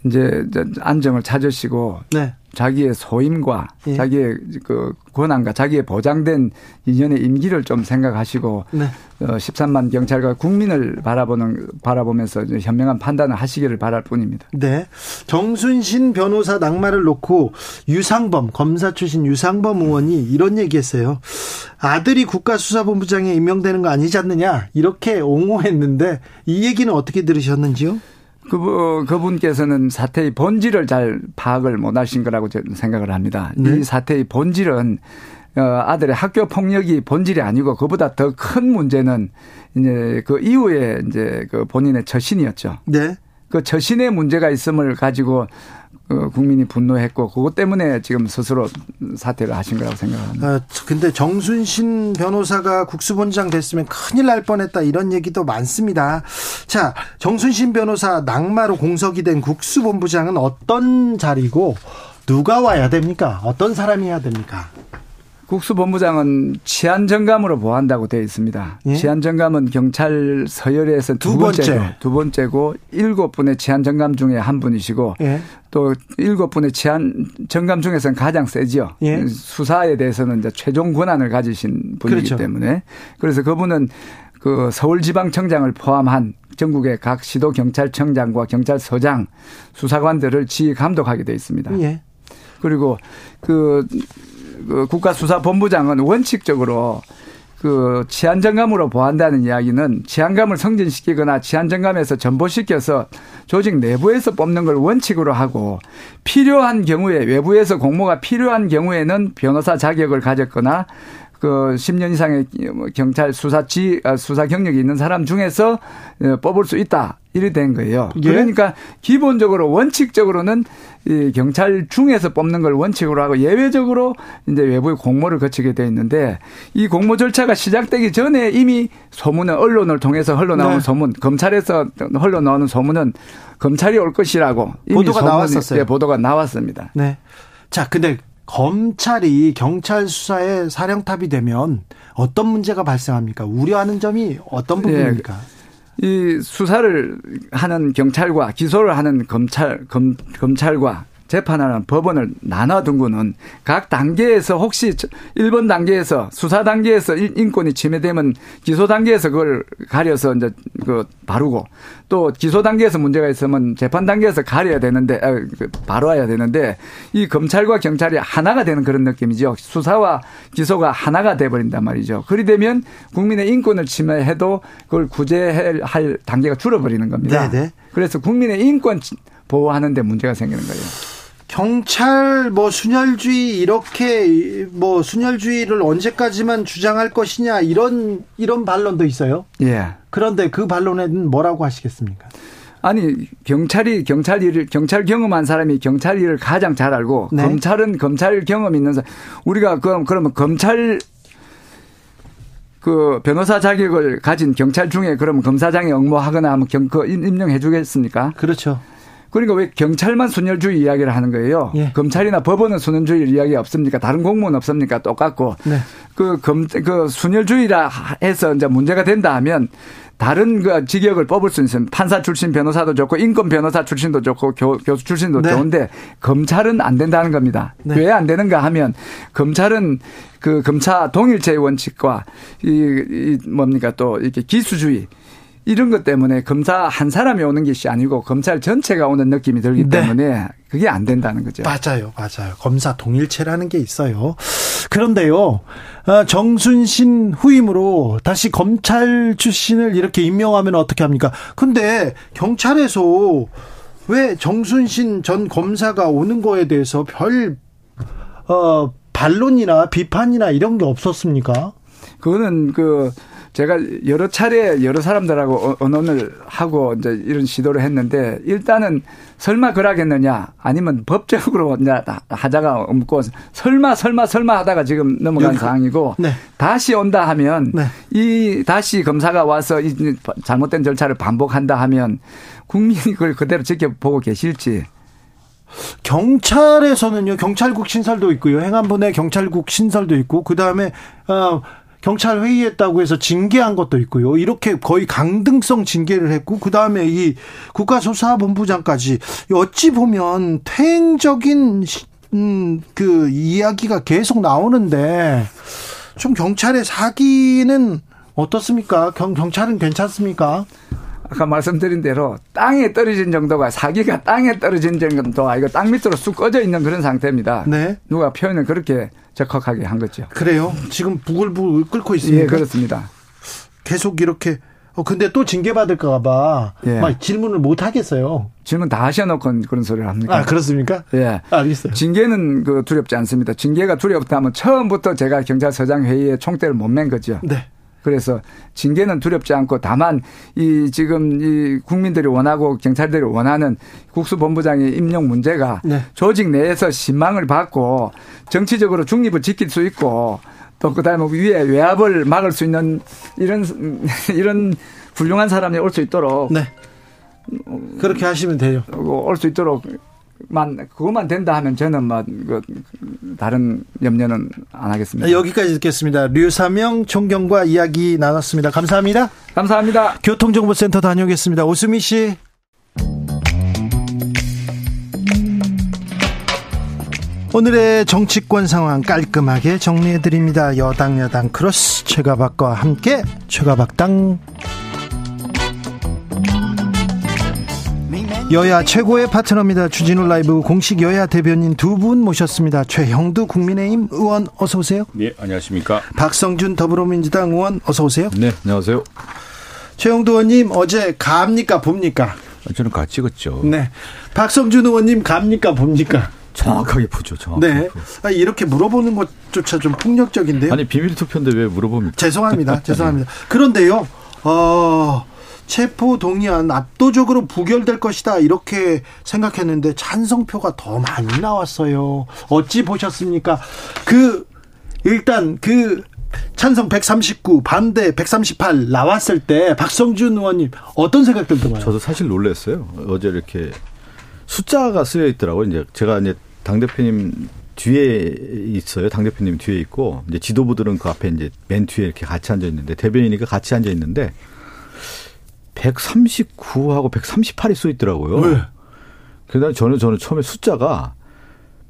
이제 안정을 찾으시고 네. 자기의 소임과 예. 자기의 그 권한과 자기의 보장된 인연의 임기를 좀 생각하시고 네. 어 13만 경찰과 국민을 바라보는 바라보면서 현명한 판단을 하시기를 바랄 뿐입니다. 네. 정순신 변호사 낙마를 놓고 유상범 검사 출신 유상범 의원이 이런 얘기했어요. 아들이 국가수사본부장에 임명되는 거 아니지 않느냐 이렇게 옹호했는데 이 얘기는 어떻게 들으셨는지요? 그, 그분께서는 사태의 본질을 잘 파악을 못 하신 거라고 저는 생각을 합니다. 네. 이 사태의 본질은 어, 아들의 학교 폭력이 본질이 아니고 그보다 더 큰 문제는 이제 그 이후에 이제 그 본인의 처신이었죠. 네. 그 처신의 문제가 있음을 가지고 어, 국민이 분노했고 그것 때문에 지금 스스로 사퇴를 하신 거라고 생각합니다. 아, 근데 정순신 변호사가 국수본장 됐으면 큰일 날 뻔했다 이런 얘기도 많습니다. 자, 정순신 변호사 낙마로 공석이 된 국수본부장은 어떤 자리고 누가 와야 됩니까? 어떤 사람이 해야 됩니까? 국수본부장은 치안정감으로 보한다고 되어 있습니다. 예? 치안정감은 경찰 서열에서 두, 두 번째고, 번째. 두 번째고 일곱 분의 치안정감 중에 한 분이시고 예? 또 일곱 분의 치안정감 중에서는 가장 세지요. 예? 수사에 대해서는 이제 최종 권한을 가지신 분이기 그렇죠. 때문에 그래서 그분은 그 서울지방청장을 포함한 전국의 각 시도 경찰청장과 경찰서장 수사관들을 지휘 감독하게 돼 있습니다. 예. 그리고 그 그 국가수사본부장은 원칙적으로 그 치안정감으로 보한다는 이야기는 치안감을 성진시키거나 치안정감에서 전보시켜서 조직 내부에서 뽑는 걸 원칙으로 하고 필요한 경우에 외부에서 공모가 필요한 경우에는 변호사 자격을 가졌거나 그 10년 이상의 뭐 경찰 수사지 아, 수사 경력이 있는 사람 중에서 어, 뽑을 수 있다. 이래 된 거예요. 예. 그러니까 기본적으로 원칙적으로는 이 경찰 중에서 뽑는 걸 원칙으로 하고 예외적으로 이제 외부의 공모를 거치게 돼 있는데 이 공모 절차가 시작되기 전에 이미 소문은 언론을 통해서 흘러나오는 네. 소문, 검찰에서 흘러나오는 소문은 검찰이 올 것이라고 보도가 나왔었어요. 네, 보도가 나왔습니다. 네. 자, 근데 검찰이 경찰 수사에 사령탑이 되면 어떤 문제가 발생합니까? 우려하는 점이 어떤 부분입니까? 네. 이 수사를 하는 경찰과 기소를 하는 검찰 검, 검찰과 재판하는 법원을 나눠둔 거는 각 단계에서 혹시 1번 단계에서 수사 단계에서 인권이 침해되면 기소 단계에서 그걸 가려서 이제 그 바르고 또 기소 단계에서 문제가 있으면 재판 단계에서 가려야 되는데 아, 그 바로와야 되는데 이 검찰과 경찰이 하나가 되는 그런 느낌이죠. 수사와 기소가 하나가 돼 버린단 말이죠. 그리 되면 국민의 인권을 침해해도 그걸 구제할 단계가 줄어버리는 겁니다. 네네. 그래서 국민의 인권 보호하는 데 문제가 생기는 거예요. 경찰 뭐 순혈주의 이렇게 뭐 순혈주의를 언제까지만 주장할 것이냐 이런 이런 반론도 있어요. 예. 그런데 그 반론에는 뭐라고 하시겠습니까? 아니 경찰이 경찰 일을 경찰 경험한 사람이 경찰 일을 가장 잘 알고 네. 검찰은 검찰 경험 있는 사람 우리가 그럼 그러면 검찰 그 변호사 자격을 가진 경찰 중에 그러면 검사장에 응모하거나 하면 경, 그 임명해 주겠습니까? 그렇죠. 그러니까 왜 경찰만 순혈주의 이야기를 하는 거예요? 예. 검찰이나 법원은 순혈주의 이야기 없습니까? 다른 공무원 없습니까? 똑같고. 네. 그 검, 그 순혈주의라 해서 이제 문제가 된다 하면 다른 그 직역을 뽑을 수 있으면 판사 출신 변호사도 좋고 인권 변호사 출신도 좋고 교, 교수 출신도 네. 좋은데 검찰은 안 된다는 겁니다. 네. 왜안 되는가 하면 검찰은 그 검사 동일체의 원칙과 이, 이 뭡니까 또 이렇게 기수주의 이런 것 때문에 검사 한 사람이 오는 것이 아니고 검찰 전체가 오는 느낌이 들기 네. 때문에 그게 안 된다는 거죠. 맞아요. 맞아요. 검사 동일체라는 게 있어요. 그런데요. 어, 정순신 후임으로 다시 검찰 출신을 이렇게 임명하면 어떻게 합니까? 근데 경찰에서 왜 정순신 전 검사가 오는 거에 대해서 별 어, 반론이나 비판이나 이런 게 없었습니까? 그거는 그 제가 여러 차례 여러 사람들하고 어, 언론을 하고 이제 이런 시도를 했는데 일단은 설마 그러겠느냐 아니면 법적으로 이제 하자가 없고 설마 설마 설마 하다가 지금 넘어간 여기, 상황이고 네. 다시 온다 하면 네. 이 다시 검사가 와서 이 잘못된 절차를 반복한다 하면 국민이 그걸 그대로 지켜보고 계실지 경찰에서는요 경찰국 신설도 있고요 행안부 내 경찰국 신설도 있고 그 다음에 어 경찰 회의했다고 해서 징계한 것도 있고요. 이렇게 거의 강등성 징계를 했고 그 다음에 이 국가수사본부장까지 어찌 보면 퇴행적인 음, 그 이야기가 계속 나오는데 좀 경찰의 사기는 어떻습니까? 경, 경찰은 괜찮습니까? 아까 말씀드린 대로 땅에 떨어진 정도가 사기가 땅에 떨어진 정도가 이거 땅 밑으로 쑥 꺼져 있는 그런 상태입니다. 네. 누가 표현을 그렇게 적확하게 한 거죠. 그래요? 지금 부글부글 끓고 있습니다. 예, 그렇습니다. 계속 이렇게 어 근데 또 징계 받을까 봐 예. 막 질문을 못 하겠어요. 질문 다 하셔놓고 그런 소리를 합니까? 아 그렇습니까? 예, 알겠어요. 징계는 그 두렵지 않습니다. 징계가 두렵다면 처음부터 제가 경찰서장 회의에 총대를 못 맨 거죠. 네. 그래서 징계는 두렵지 않고 다만 이 지금 이 국민들이 원하고 경찰들이 원하는 국수본부장의 임용 문제가 네. 조직 내에서 신망을 받고 정치적으로 중립을 지킬 수 있고 또 그다음에 위에 외압을 막을 수 있는 이런 이런 훌륭한 사람이 올 수 있도록 네. 그렇게 하시면 돼요. 올 수 있도록 만 그것만 된다 하면 저는 뭐그 다른 염려는 안 하겠습니다. 네, 여기까지 듣겠습니다. 류사명 총경과 이야기 나눴습니다. 감사합니다. 감사합니다. 교통정보센터 다녀오겠습니다. 오수미 씨. 오늘의 정치권 상황 깔끔하게 정리해 드립니다. 여당 야당 크로스 최가박과 함께 최가박당 여야 최고의 파트너입니다. 주진우 라이브 공식 여야 대변인 두 분 모셨습니다. 최형두 국민의힘 의원 어서 오세요. 네, 안녕하십니까. 박성준 더불어민주당 의원 어서 오세요. 네, 안녕하세요. 최형두 의원님 어제 갑니까 봅니까? 저는 같이 걷죠. 네. 박성준 의원님 갑니까 봅니까? 정확하게 보죠. 정확하게. 네. 아, 이렇게 물어보는 것조차 좀 폭력적인데요. 아니 비밀 투표인데 왜 물어봅니까? 죄송합니다. 죄송합니다. 그런데요. 어, 체포 동의안 압도적으로 부결될 것이다 이렇게 생각했는데 찬성표가 더 많이 나왔어요. 어찌 보셨습니까? 그 일단 그 찬성 139, 반대 138 나왔을 때 박성준 의원님 어떤 생각들 드나요? 저도 사실 놀랐어요. 어제 이렇게 숫자가 쓰여 있더라고요. 이제 제가 이제 당 대표님 뒤에 있어요. 당 대표님 뒤에 있고 이제 지도부들은 그 앞에 이제 맨 뒤에 이렇게 같이 앉아 있는데 대변인이니까 같이 앉아 있는데 139하고 138이 써 있더라고요. 왜? 그래서 저는 저는 처음에 숫자가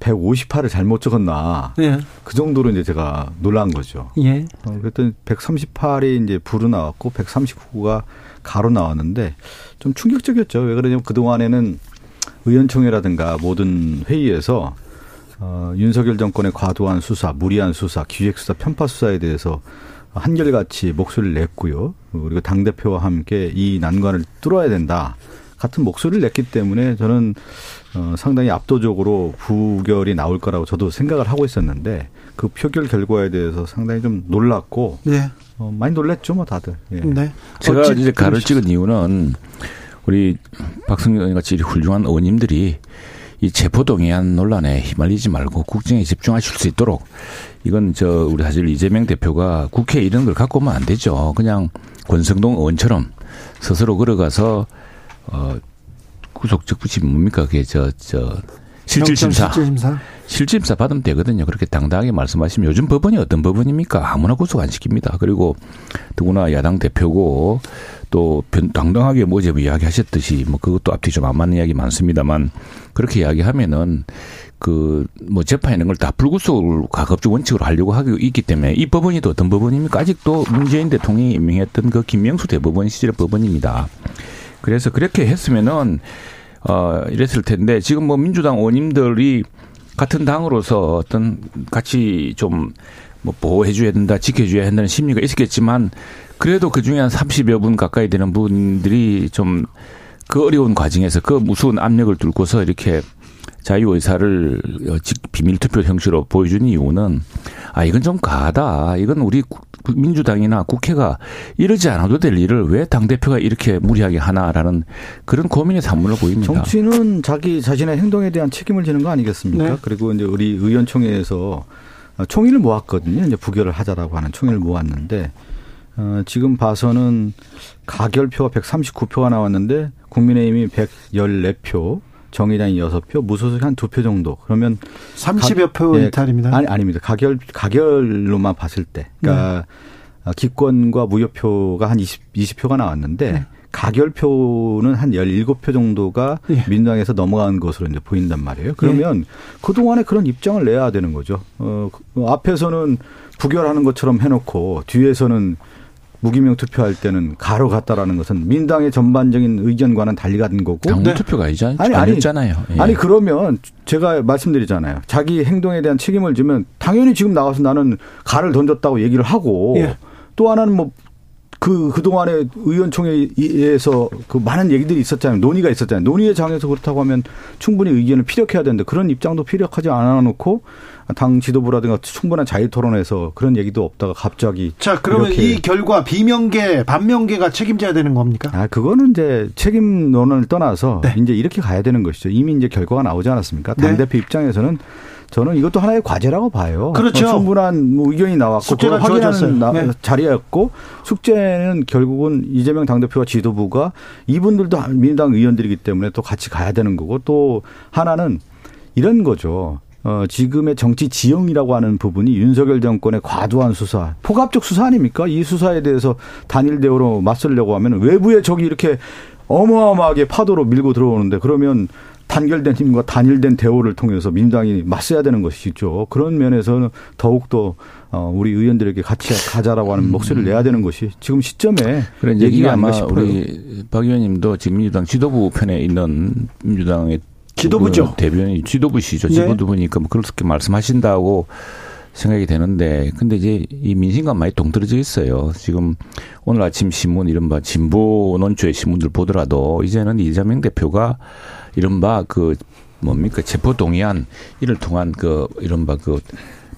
158을 잘못 적었나. 예. 그 정도로 이제 제가 놀란 거죠. 예. 어, 그랬더니 138이 이제 부로 나왔고 139가 가로 나왔는데 좀 충격적이었죠. 왜 그러냐면 그동안에는 의원총회라든가 모든 회의에서 어, 윤석열 정권의 과도한 수사, 무리한 수사, 기획수사, 편파 수사에 대해서 한결같이 목소리를 냈고요. 그리고 당 대표와 함께 이 난관을 뚫어야 된다. 같은 목소리를 냈기 때문에 저는 어, 상당히 압도적으로 부결이 나올 거라고 저도 생각을 하고 있었는데 그 표결 결과에 대해서 상당히 좀 놀랐고 네. 어, 많이 놀랬죠, 뭐 다들. 예. 네. 제가 어찌, 이제 가를 찍은 이유는 우리 박승현 의원 같이 훌륭한 의원님들이 이 체포동의안 논란에 휘말리지 말고 국정에 집중하실 수 있도록 이건 저 우리 사실 이재명 대표가 국회 이런 걸 갖고 오면 안 되죠. 그냥 권성동 의원처럼 스스로 걸어가서 어 구속 적 부심 뭡니까 그게 저 저 실질심사 실질심사 실질심사 받으면 되거든요. 그렇게 당당하게 말씀하시면 요즘 법원이 어떤 법원입니까? 아무나 구속 안 시킵니다. 그리고 더구나 야당 대표고 또 당당하게 뭐제 이야기하셨듯이 뭐 그것도 앞뒤 좀 안 맞는 이야기 많습니다만 그렇게 이야기하면은 그 뭐 재판 이런 걸다 불구속을 가급적 원칙으로 하려고 하고 있기 때문에 이 법원이 또 어떤 법원입니까? 아직도 문재인 대통령이 임명했던 그 김명수 대법원 시절의 법원입니다. 그래서 그렇게 했으면은 어 이랬을 텐데 지금 뭐 민주당 의원님들이 같은 당으로서 어떤 같이 좀 뭐 보호해줘야 된다, 지켜줘야 한다는 심리가 있었겠지만 그래도 그 중에 한 30여 분 가까이 되는 분들이 좀 그 어려운 과정에서 그 무서운 압력을 뚫고서 이렇게 자유 의사를 비밀 투표 형식으로 보여준 이유는 아 이건 좀 가하다. 이건 우리 민주당이나 국회가 이러지 않아도 될 일을 왜 당 대표가 이렇게 무리하게 하나라는 그런 고민의 산물로 보입니다. 정치는 자기 자신의 행동에 대한 책임을 지는 거 아니겠습니까? 네. 그리고 이제 우리 의원총회에서 총의를 모았거든요. 이제 부결을 하자라고 하는 총의를 모았는데 어, 지금 봐서는 가결표가 139표가 나왔는데 국민의힘이 114표, 정의당이 6표, 무소속이 한 2표 정도. 그러면 30여 표 예, 이탈입니다. 아니 아닙니다. 가결 가결로만 봤을 때. 그러니까 네. 기권과 무효표가 한 20, 20표가 나왔는데 네. 가결표는 한 17표 정도가 예. 민주당에서 넘어간 것으로 이제 보인단 말이에요. 그러면 예. 그동안에 그런 입장을 내야 되는 거죠. 어, 그 앞에서는 부결하는 것처럼 해놓고 뒤에서는 무기명 투표할 때는 가로 갔다라는 것은 민당의 전반적인 의견과는 달리 가는 거고. 당무 네. 투표가 아니지 아니, 아니잖아요. 예. 아니 그러면 제가 말씀드리잖아요. 자기 행동에 대한 책임을 지면 당연히 지금 나와서 나는 가를 던졌다고 얘기를 하고 예. 또 하나는 뭐 그, 그동안에 의원총회에서 그 많은 얘기들이 있었잖아요. 논의가 있었잖아요. 논의의 장에서 그렇다고 하면 충분히 의견을 피력해야 되는데 그런 입장도 피력하지 않아 놓고 당 지도부라든가 충분한 자유 토론에서 그런 얘기도 없다가 갑자기 자 그러면 이 결과 비명계 반명계가 책임져야 되는 겁니까? 아 그거는 이제 책임론을 떠나서 네. 이제 이렇게 가야 되는 것이죠. 이미 이제 결과가 나오지 않았습니까? 당 대표 네. 입장에서는 저는 이것도 하나의 과제라고 봐요. 그렇죠. 어, 충분한 뭐 의견이 나왔고 그걸 확인하는 나, 네. 자리였고 숙제는 결국은 이재명 당대표와 지도부가 이분들도 민주당 의원들이기 때문에 또 같이 가야 되는 거고 또 하나는 이런 거죠. 어, 지금의 정치 지형이라고 하는 부분이 윤석열 정권의 과도한 수사, 포갑적 수사 아닙니까? 이 수사에 대해서 단일 대우로 맞설려고 하면 외부의 적이 이렇게 어마어마하게 파도로 밀고 들어오는데 그러면 단결된 힘과 단일된 대우를 통해서 민주당이 맞서야 되는 것이죠. 그런 면에서는 더욱더 어, 우리 의원들에게 같이 가자라고 하는 목소리를 내야 되는 것이 지금 시점에 그래 이제 얘기가 아마 싶어요. 우리 박 의원님도 지금 민주당 지도부 편에 있는 민주당의 지도부죠. 그 대변인 지도부시죠. 네. 지도부 보니까 뭐 그렇게 말씀하신다고 생각이 되는데 근데 이제 이 민심과 많이 동떨어져 있어요. 지금 오늘 아침 신문 이른바 진보 논조의 신문들 보더라도 이제는 이재명 대표가 이른바 그 뭡니까 체포 동의안 이를 통한 그 이른바 그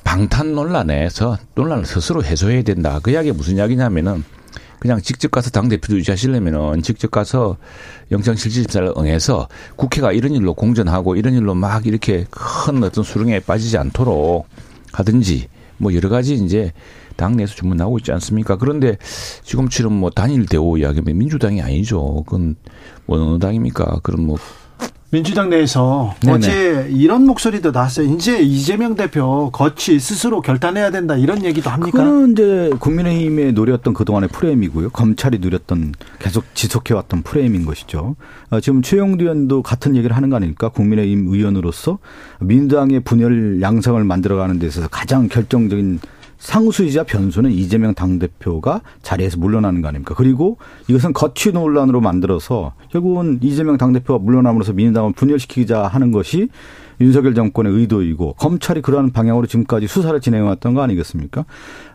방탄 논란에서 논란을 스스로 해소해야 된다. 그 이야기가 무슨 이야기냐면은 그냥 직접 가서 당 대표 유지하시려면은 직접 가서 영장실질심사를 응해서 국회가 이런 일로 공전하고 이런 일로 막 이렇게 큰 어떤 수렁에 빠지지 않도록 하든지 뭐 여러 가지 이제 당내에서 주문 나오고 있지 않습니까? 그런데 지금처럼 뭐 단일 대우 이야기면 민주당이 아니죠. 그건 뭐 어느 당입니까? 그럼 뭐 민주당 내에서 네네. 어제 이런 목소리도 나왔어요. 이제 이재명 대표 거치 스스로 결단해야 된다 이런 얘기도 합니까? 그는 이제 국민의힘에 노렸던 그동안의 프레임이고요. 검찰이 누렸던 계속 지속해왔던 프레임인 것이죠. 어, 지금 최영두 의원도 같은 얘기를 하는 거 아닙니까? 국민의힘 의원으로서 민주당의 분열 양상을 만들어가는 데 있어서 가장 결정적인 상수이자 변수는 이재명 당대표가 자리에서 물러나는 거 아닙니까? 그리고 이것은 거취 논란으로 만들어서 결국은 이재명 당대표가 물러남으로써 민주당을 분열시키자 하는 것이 윤석열 정권의 의도이고 검찰이 그러한 방향으로 지금까지 수사를 진행해왔던 거 아니겠습니까?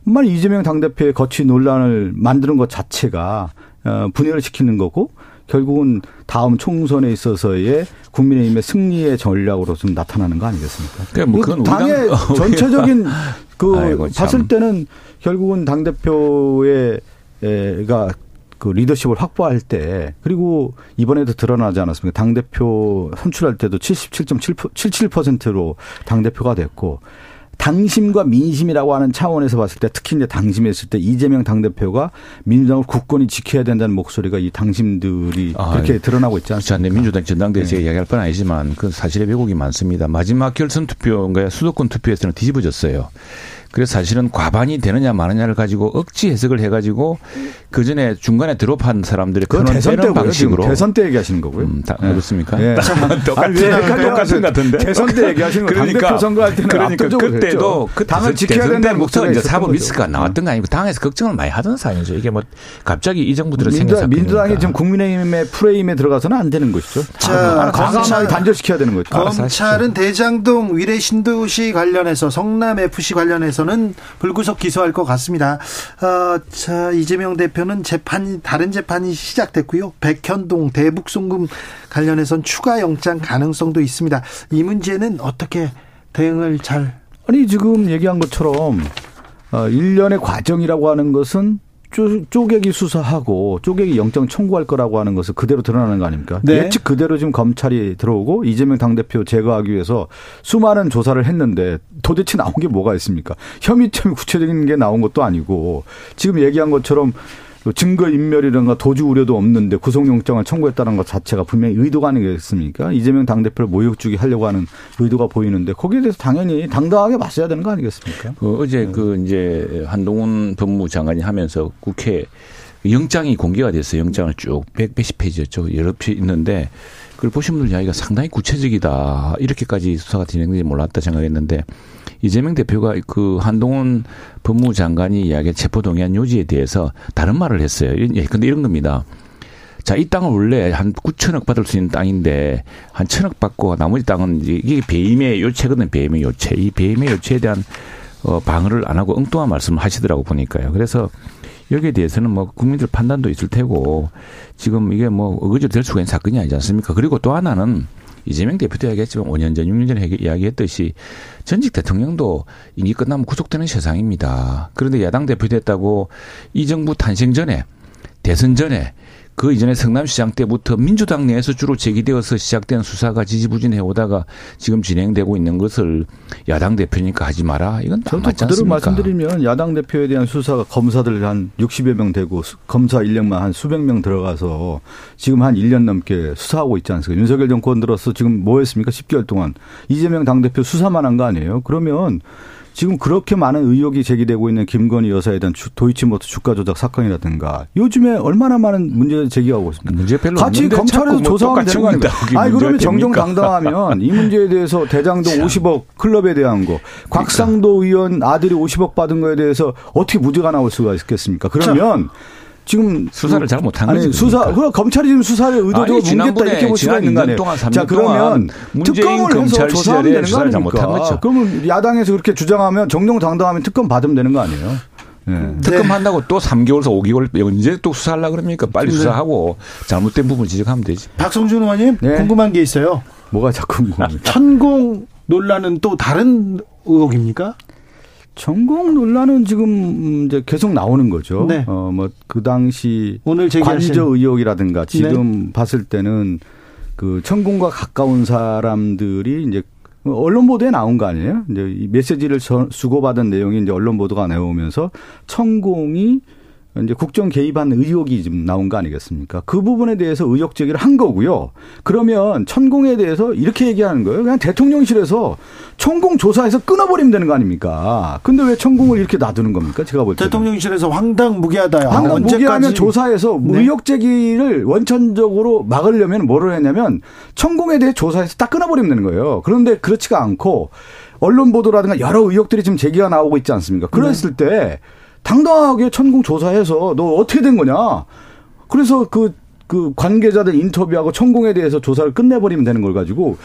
정말 이재명 당대표의 거취 논란을 만드는 것 자체가 어, 분열을 시키는 거고 결국은 다음 총선에 있어서의 국민의힘의 승리의 전략으로 좀 나타나는 거 아니겠습니까? 그러니까 뭐 그건 당의 전체적인 그 아이고, 봤을 때는 결국은 당 대표의 가 그 리더십을 확보할 때 그리고 이번에도 드러나지 않았습니까? 당 대표 선출할 때도 77.77%로 당 대표가 됐고 당심과 민심이라고 하는 차원에서 봤을 때 특히 이제 당심했을 때 이재명 당대표가 민주당을 굳건히 지켜야 된다는 목소리가 이 당심들이 아, 그렇게 예. 드러나고 있지 않습니까? 네, 민주당 전당대회 제가 네. 이야기할 건 아니지만 그 사실의 왜곡이 많습니다. 마지막 결선 투표인가요? 수도권 투표에서는 뒤집어졌어요. 그래서 사실은 과반이 되느냐 마느냐를 가지고 억지 해석을 해가지고 그 전에 중간에 드롭한 사람들의 그 대선 때 방식으로 대선 때 얘기하시는 거고요. 음, 다, 네. 그렇습니까? 네. 똑같은 똑같은 같은데 대선 때 얘기하시는 거 그러니까, 선거할 때는 그러니까 그때도 그 당을 지켜야 된다는 목소리 이제 사법 리스크가 나왔던 거 아니고 당에서 걱정을 많이 하던 사안이죠. 이게 뭐 갑자기 이 정부 들어 생겨서 민주당이 지금 국민의힘의 프레임에 들어가서는 안 되는 것이죠. 자, 과감하게 단절시켜야 되는 거죠. 검찰은 대장동 위례 신도시 관련해서 성남 FC 관련해서 대해서는 불구속 기소할 것 같습니다. 어, 자, 이재명 대표는 재판이 다른 재판이 시작됐고요. 백현동 대북 송금 관련해선 추가 영장 가능성도 있습니다. 이 문제는 어떻게 대응을 잘 아니 지금 얘기한 것처럼 어, 일련의 과정이라고 하는 것은 쪼개기 수사하고 쪼개기 영장 청구할 거라고 하는 것을 그대로 드러나는 거 아닙니까? 네. 예측 그대로 지금 검찰이 들어오고 이재명 당대표 제거하기 위해서 수많은 조사를 했는데 도대체 나온 게 뭐가 있습니까? 혐의점이 구체적인 게 나온 것도 아니고 지금 얘기한 것처럼 증거 인멸이라든가 도주 우려도 없는데 구속영장을 청구했다는 것 자체가 분명히 의도가 아니겠습니까? 이재명 당대표를 모욕주기 하려고 하는 의도가 보이는데 거기에 대해서 당연히 당당하게 맞서야 되는 거 아니겠습니까? 그 어제 네. 그 이제 한동훈 법무장관이 하면서 국회 영장이 공개가 됐어요. 영장을 쭉 110페이지였죠. 여러 표 있는데 그걸 보신 분들 이야기가 상당히 구체적이다. 이렇게까지 수사가 진행되지 몰랐다 생각했는데 이재명 대표가 그 한동훈 법무장관이 이야기한 체포동의안 요지에 대해서 다른 말을 했어요. 예, 근데 이런 겁니다. 자, 이 땅은 원래 한 9천억 받을 수 있는 땅인데 한 천억 받고 나머지 땅은 이게 배임의 요체거든, 배임의 요체. 이 배임의 요체에 대한 어, 방어를 안 하고 엉뚱한 말씀을 하시더라고 보니까요. 그래서 여기에 대해서는 뭐 국민들 판단도 있을 테고 지금 이게 뭐 어거지로 될 수가 있는 사건이 아니지 않습니까? 그리고 또 하나는 이재명 대표도 이야기했지만 5년 전, 6년 전에 이야기했듯이 전직 대통령도 임기 끝나면 구속되는 세상입니다. 그런데 야당 대표 됐다고 이 정부 탄생 전에 대선 전에 그 이전에 성남시장 때부터 민주당 내에서 주로 제기되어서 시작된 수사가 지지부진해 오다가 지금 진행되고 있는 것을 야당 대표니까 하지 마라. 이건 저도 맞지 그대로 말씀드리면 야당 대표에 대한 수사가 검사들 한 60여 명 되고 검사 인력만 한 수백 명 들어가서 지금 한 1년 넘게 수사하고 있지 않습니까? 윤석열 정권 들어서 지금 뭐 했습니까? 10개월 동안 이재명 당대표 수사만 한 거 아니에요? 그러면 지금 그렇게 많은 의혹이 제기되고 있는 김건희 여사에 대한 도이치모터 주가 조작 사건이라든가 요즘에 얼마나 많은 문제 제기하고 있습니까? 문제 별로 같이 검찰에서 뭐 조사하면 되는 거 아닙니까? 아니 그러면 정정당당하면 이 문제에 대해서 대장동 50억 클럽에 대한 거, 그러니까. 곽상도 의원 아들이 50억 받은 거에 대해서 어떻게 무죄가 나올 수가 있겠습니까? 그러면 지금 수사를 잘 못한 거죠. 수사 그러니까. 그럼 검찰이 지금 수사를 의도적으로 뭉갰다 이렇게 볼 수가 있는 거 아니에요. 자 그러면 특검을 해서 조사하면 되는 거 아닙니까? 그러면 야당에서 그렇게 주장하면 정정당당하면 특검 받으면 되는 거 아니에요? 네. 특검한다고 또 3개월에서 5개월 언제 또 수사하려 그럽니까? 빨리 네. 수사하고 잘못된 부분 지적하면 되지. 박성준 의원님 네. 궁금한 게 있어요. 뭐가 자꾸 궁금합니까? 천공 논란은 또 다른 의혹입니까? 전공 논란은 지금 이제 계속 나오는 거죠. 네. 어뭐 그 당시 오늘 관저 의혹이라든가 지금 네. 봤을 때는 그 천공과 가까운 사람들이 이제 언론 보도에 나온 거 아니에요? 이제 이 메시지를 주고받은 내용이 이제 언론 보도가 나오면서 천공이 이제 국정 개입한 의혹이 지금 나온 거 아니겠습니까? 그 부분에 대해서 의혹 제기를 한 거고요. 그러면 천공에 대해서 이렇게 얘기하는 거예요. 그냥 대통령실에서 천공 조사해서 끊어버리면 되는 거 아닙니까? 근데 왜 천공을 이렇게 놔두는 겁니까? 제가 볼 때. 대통령실에서 황당무계하다. 황당무계하면 조사해서 네. 의혹 제기를 원천적으로 막으려면 뭐를 했냐면 천공에 대해 조사해서 딱 끊어버리면 되는 거예요. 그런데 그렇지가 않고 언론 보도라든가 여러 의혹들이 지금 제기가 나오고 있지 않습니까? 그랬을 네. 때 당당하게 천공 조사해서 너 어떻게 된 거냐. 그래서 그, 그 관계자들 인터뷰하고 천공에 대해서 조사를 끝내버리면 되는 걸 가지고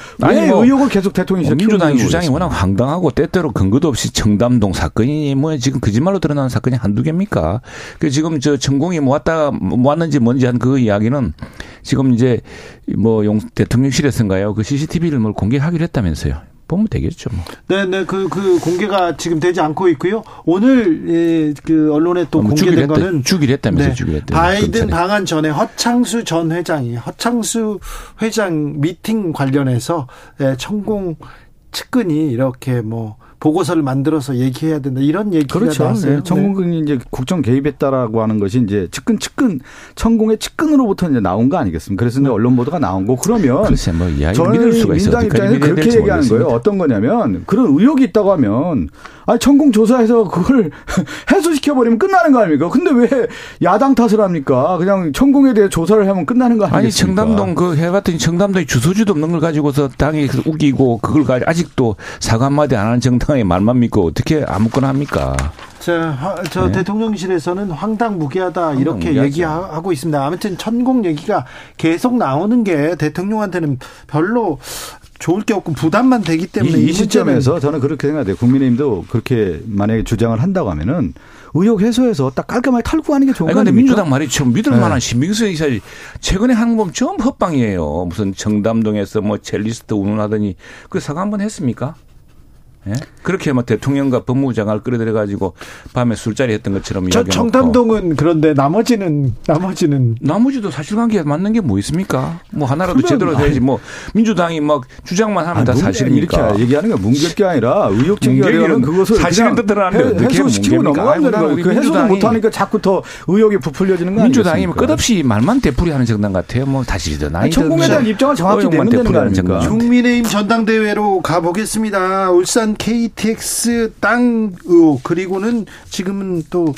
왜 뭐 의혹을 계속 대통령실에 민주당 주장이 워낙 황당하고 때때로 근거도 없이 청담동 사건이 뭐 지금 거짓말로 드러나는 사건이 한두 개입니까? 그 지금 저 천공이 뭐 왔다 뭐 왔는지 뭔지 한 그 이야기는 지금 이제 뭐 용 대통령실에서인가요? 그 CCTV를 뭘 공개하기로 했다면서요. 보면 되겠죠. 뭐. 네, 네, 그, 그 공개가 지금 되지 않고 있고요. 오늘 예, 그 언론에 또 어, 뭐 공개된 했다, 거는 주기로 했다면서 네, 주기로 했다. 바이든 방한 전에 허창수 전 회장이 허창수 회장 미팅 관련해서 예, 천공 측근이 이렇게 뭐 보고서를 만들어서 얘기해야 된다 이런 얘기가 그렇죠. 나왔어요. 네. 천공이 네. 이제 국정 개입했다라고 하는 것이 이제 측근 측근 천공의 측근으로부터 이제 나온 거 아니겠습니까? 그래서 이제 네. 언론 보도가 나온 거 그러면 글쎄 뭐 이야기 저는 민당 입장에서 그렇게 얘기하는 거예요. 어떤 거냐면 그런 의혹이 있다고 하면 아 천공 조사해서 그걸 해소시켜 버리면 끝나는 거 아닙니까? 근데 왜 야당 탓을 합니까? 그냥 천공에 대해 조사를 하면 끝나는 거 아니겠습니까? 아니 청담동 그 해봤더니 청담동에 주소지도 없는 걸 가지고서 당이 우기고 그걸 가지고 아직도 사과 한마디 안 하는 정당 상황에 말만 믿고 어떻게 아무거나 합니까? 자, 저 네. 대통령실에서는 황당무계하다 이렇게 황당무계하죠. 얘기하고 있습니다. 아무튼 천공 얘기가 계속 나오는 게 대통령한테는 별로 좋을 게 없고 부담만 되기 때문에 이, 이 시점에서 저는 그렇게 생각해요. 국민의힘도 그렇게 만약에 주장을 한다고 하면은 의혹 해소해서 딱 깔끔하게 가는 게 좋은 거아요 근데 민주당 말이 좀 믿을 네. 만한 신빙성 이사지 최근에 하는 건 전부 헛방이에요. 무슨 정담동에서 뭐 첼리스트 운운하더니 그 사과 한 번 했습니까? 예? 그렇게 뭐 대통령과 법무부 장관을 끌어들여 가지고 밤에 술자리 했던 것처럼 저 청담동은 그런데 나머지는 나머지는 나머지도 사실관계가 맞는 게 뭐 있습니까? 뭐 하나라도 제대로 돼야지 뭐 민주당이 막 주장만 하면 아, 다 사실입니까? 이렇게 얘기하는 게 뭉갤 게 아니라 의혹 제기하는 그것을 사실은 드러나는데 해소시키고 넘어가면 되는 거예요. 그 해소를 못하니까 자꾸 더 의혹이 부풀려지는 거 민주당이 뭐 끝없이 말만 되풀이하는 정당 같아요. 뭐 사실이든 아니든 천공에 대한 입장을 정확히 내면 되는 거 아닙니까? 국민의힘 전당대회로 가보겠습니다. 울산 부산 KTX 땅 의혹 그리고는 지금은 또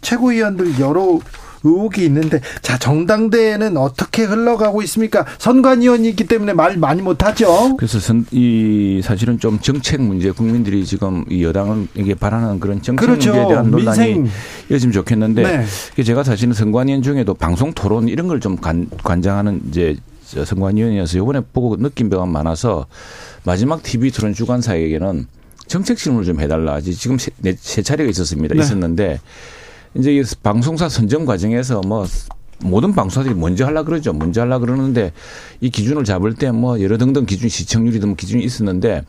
최고위원들 여러 의혹이 있는데 자 정당대회는 어떻게 흘러가고 있습니까? 선관위원이 기 때문에 말 많이 못하죠. 그래서 선, 이 사실은 좀 정책 문제 국민들이 지금 이 여당에게 바라는 그런 정책 그렇죠. 문제에 대한 논란이 이어지면 좋겠는데 네. 제가 사실은 선관위원 중에도 방송 토론 이런 걸 좀 관장하는 이제 선관위원이어서 이번에 보고 느낀 바가 많아서 마지막 TV 토론 주관사에게는 정책 질문을 좀 해달라. 지금 세, 세 차례가 있었습니다. 네. 있었는데 이제 방송사 선정 과정에서 뭐 모든 방송사들이 먼저 하려 그러죠. 먼저 하려 그러는데 이 기준을 잡을 때 뭐 여러 등등 기준 시청률이든 뭐 기준이 있었는데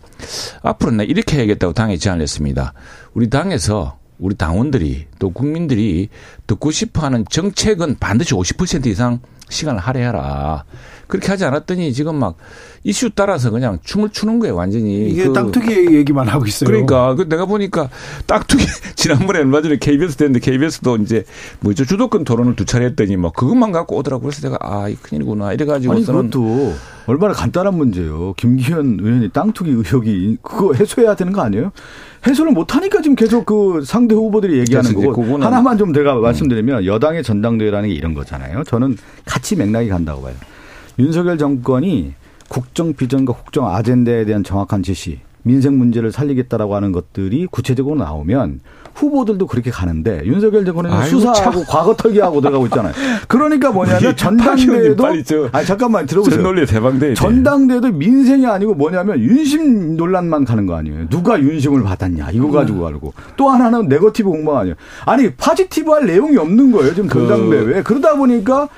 앞으로는 나 이렇게 해야겠다고 당에 제안을 했습니다. 우리 당에서 우리 당원들이 또 국민들이 듣고 싶어 하는 정책은 반드시 50% 이상 시간을 할애하라. 그렇게 하지 않았더니 지금 막 이슈 따라서 그냥 춤을 추는 거예요, 완전히. 이게 그 땅투기 얘기만 하고 있어요. 그러니까 그 내가 보니까 땅투기 지난번에 얼마 전에 KBS 됐는데 KBS도 이제 뭐죠 주도권 토론을 두 차례 했더니 뭐 그것만 갖고 오더라고 그래서 내가 아, 이 큰일이구나 이래 가지고서는 아니 그것도 얼마나 간단한 문제예요. 김기현 의원이 땅투기 의혹이 그거 해소해야 되는 거 아니에요? 해소를 못 하니까 지금 계속 그 상대 후보들이 얘기하는 거고 하나만 좀 제가 말씀드리면 여당의 전당대회라는 게 이런 거잖아요. 저는 같이 맥락이 간다고 봐요. 윤석열 정권이 국정 비전과 국정 아젠다에 대한 정확한 제시, 민생 문제를 살리겠다라고 하는 것들이 구체적으로 나오면 후보들도 그렇게 가는데 윤석열 정권은 수사하고 참. 과거 털기하고 들어가고 있잖아요. 그러니까 뭐냐면 전당대회도 아니 잠깐만 들어보세요. 논리 대방대 전당대회도 민생이 아니고 뭐냐면 윤심 논란만 가는 거 아니에요. 누가 윤심을 받았냐 이거 가지고 가고 또 하나는 네거티브 공방 아니에요. 아니 파지티브할 내용이 없는 거예요 지금 그 전당대회. 그... 그러다 보니까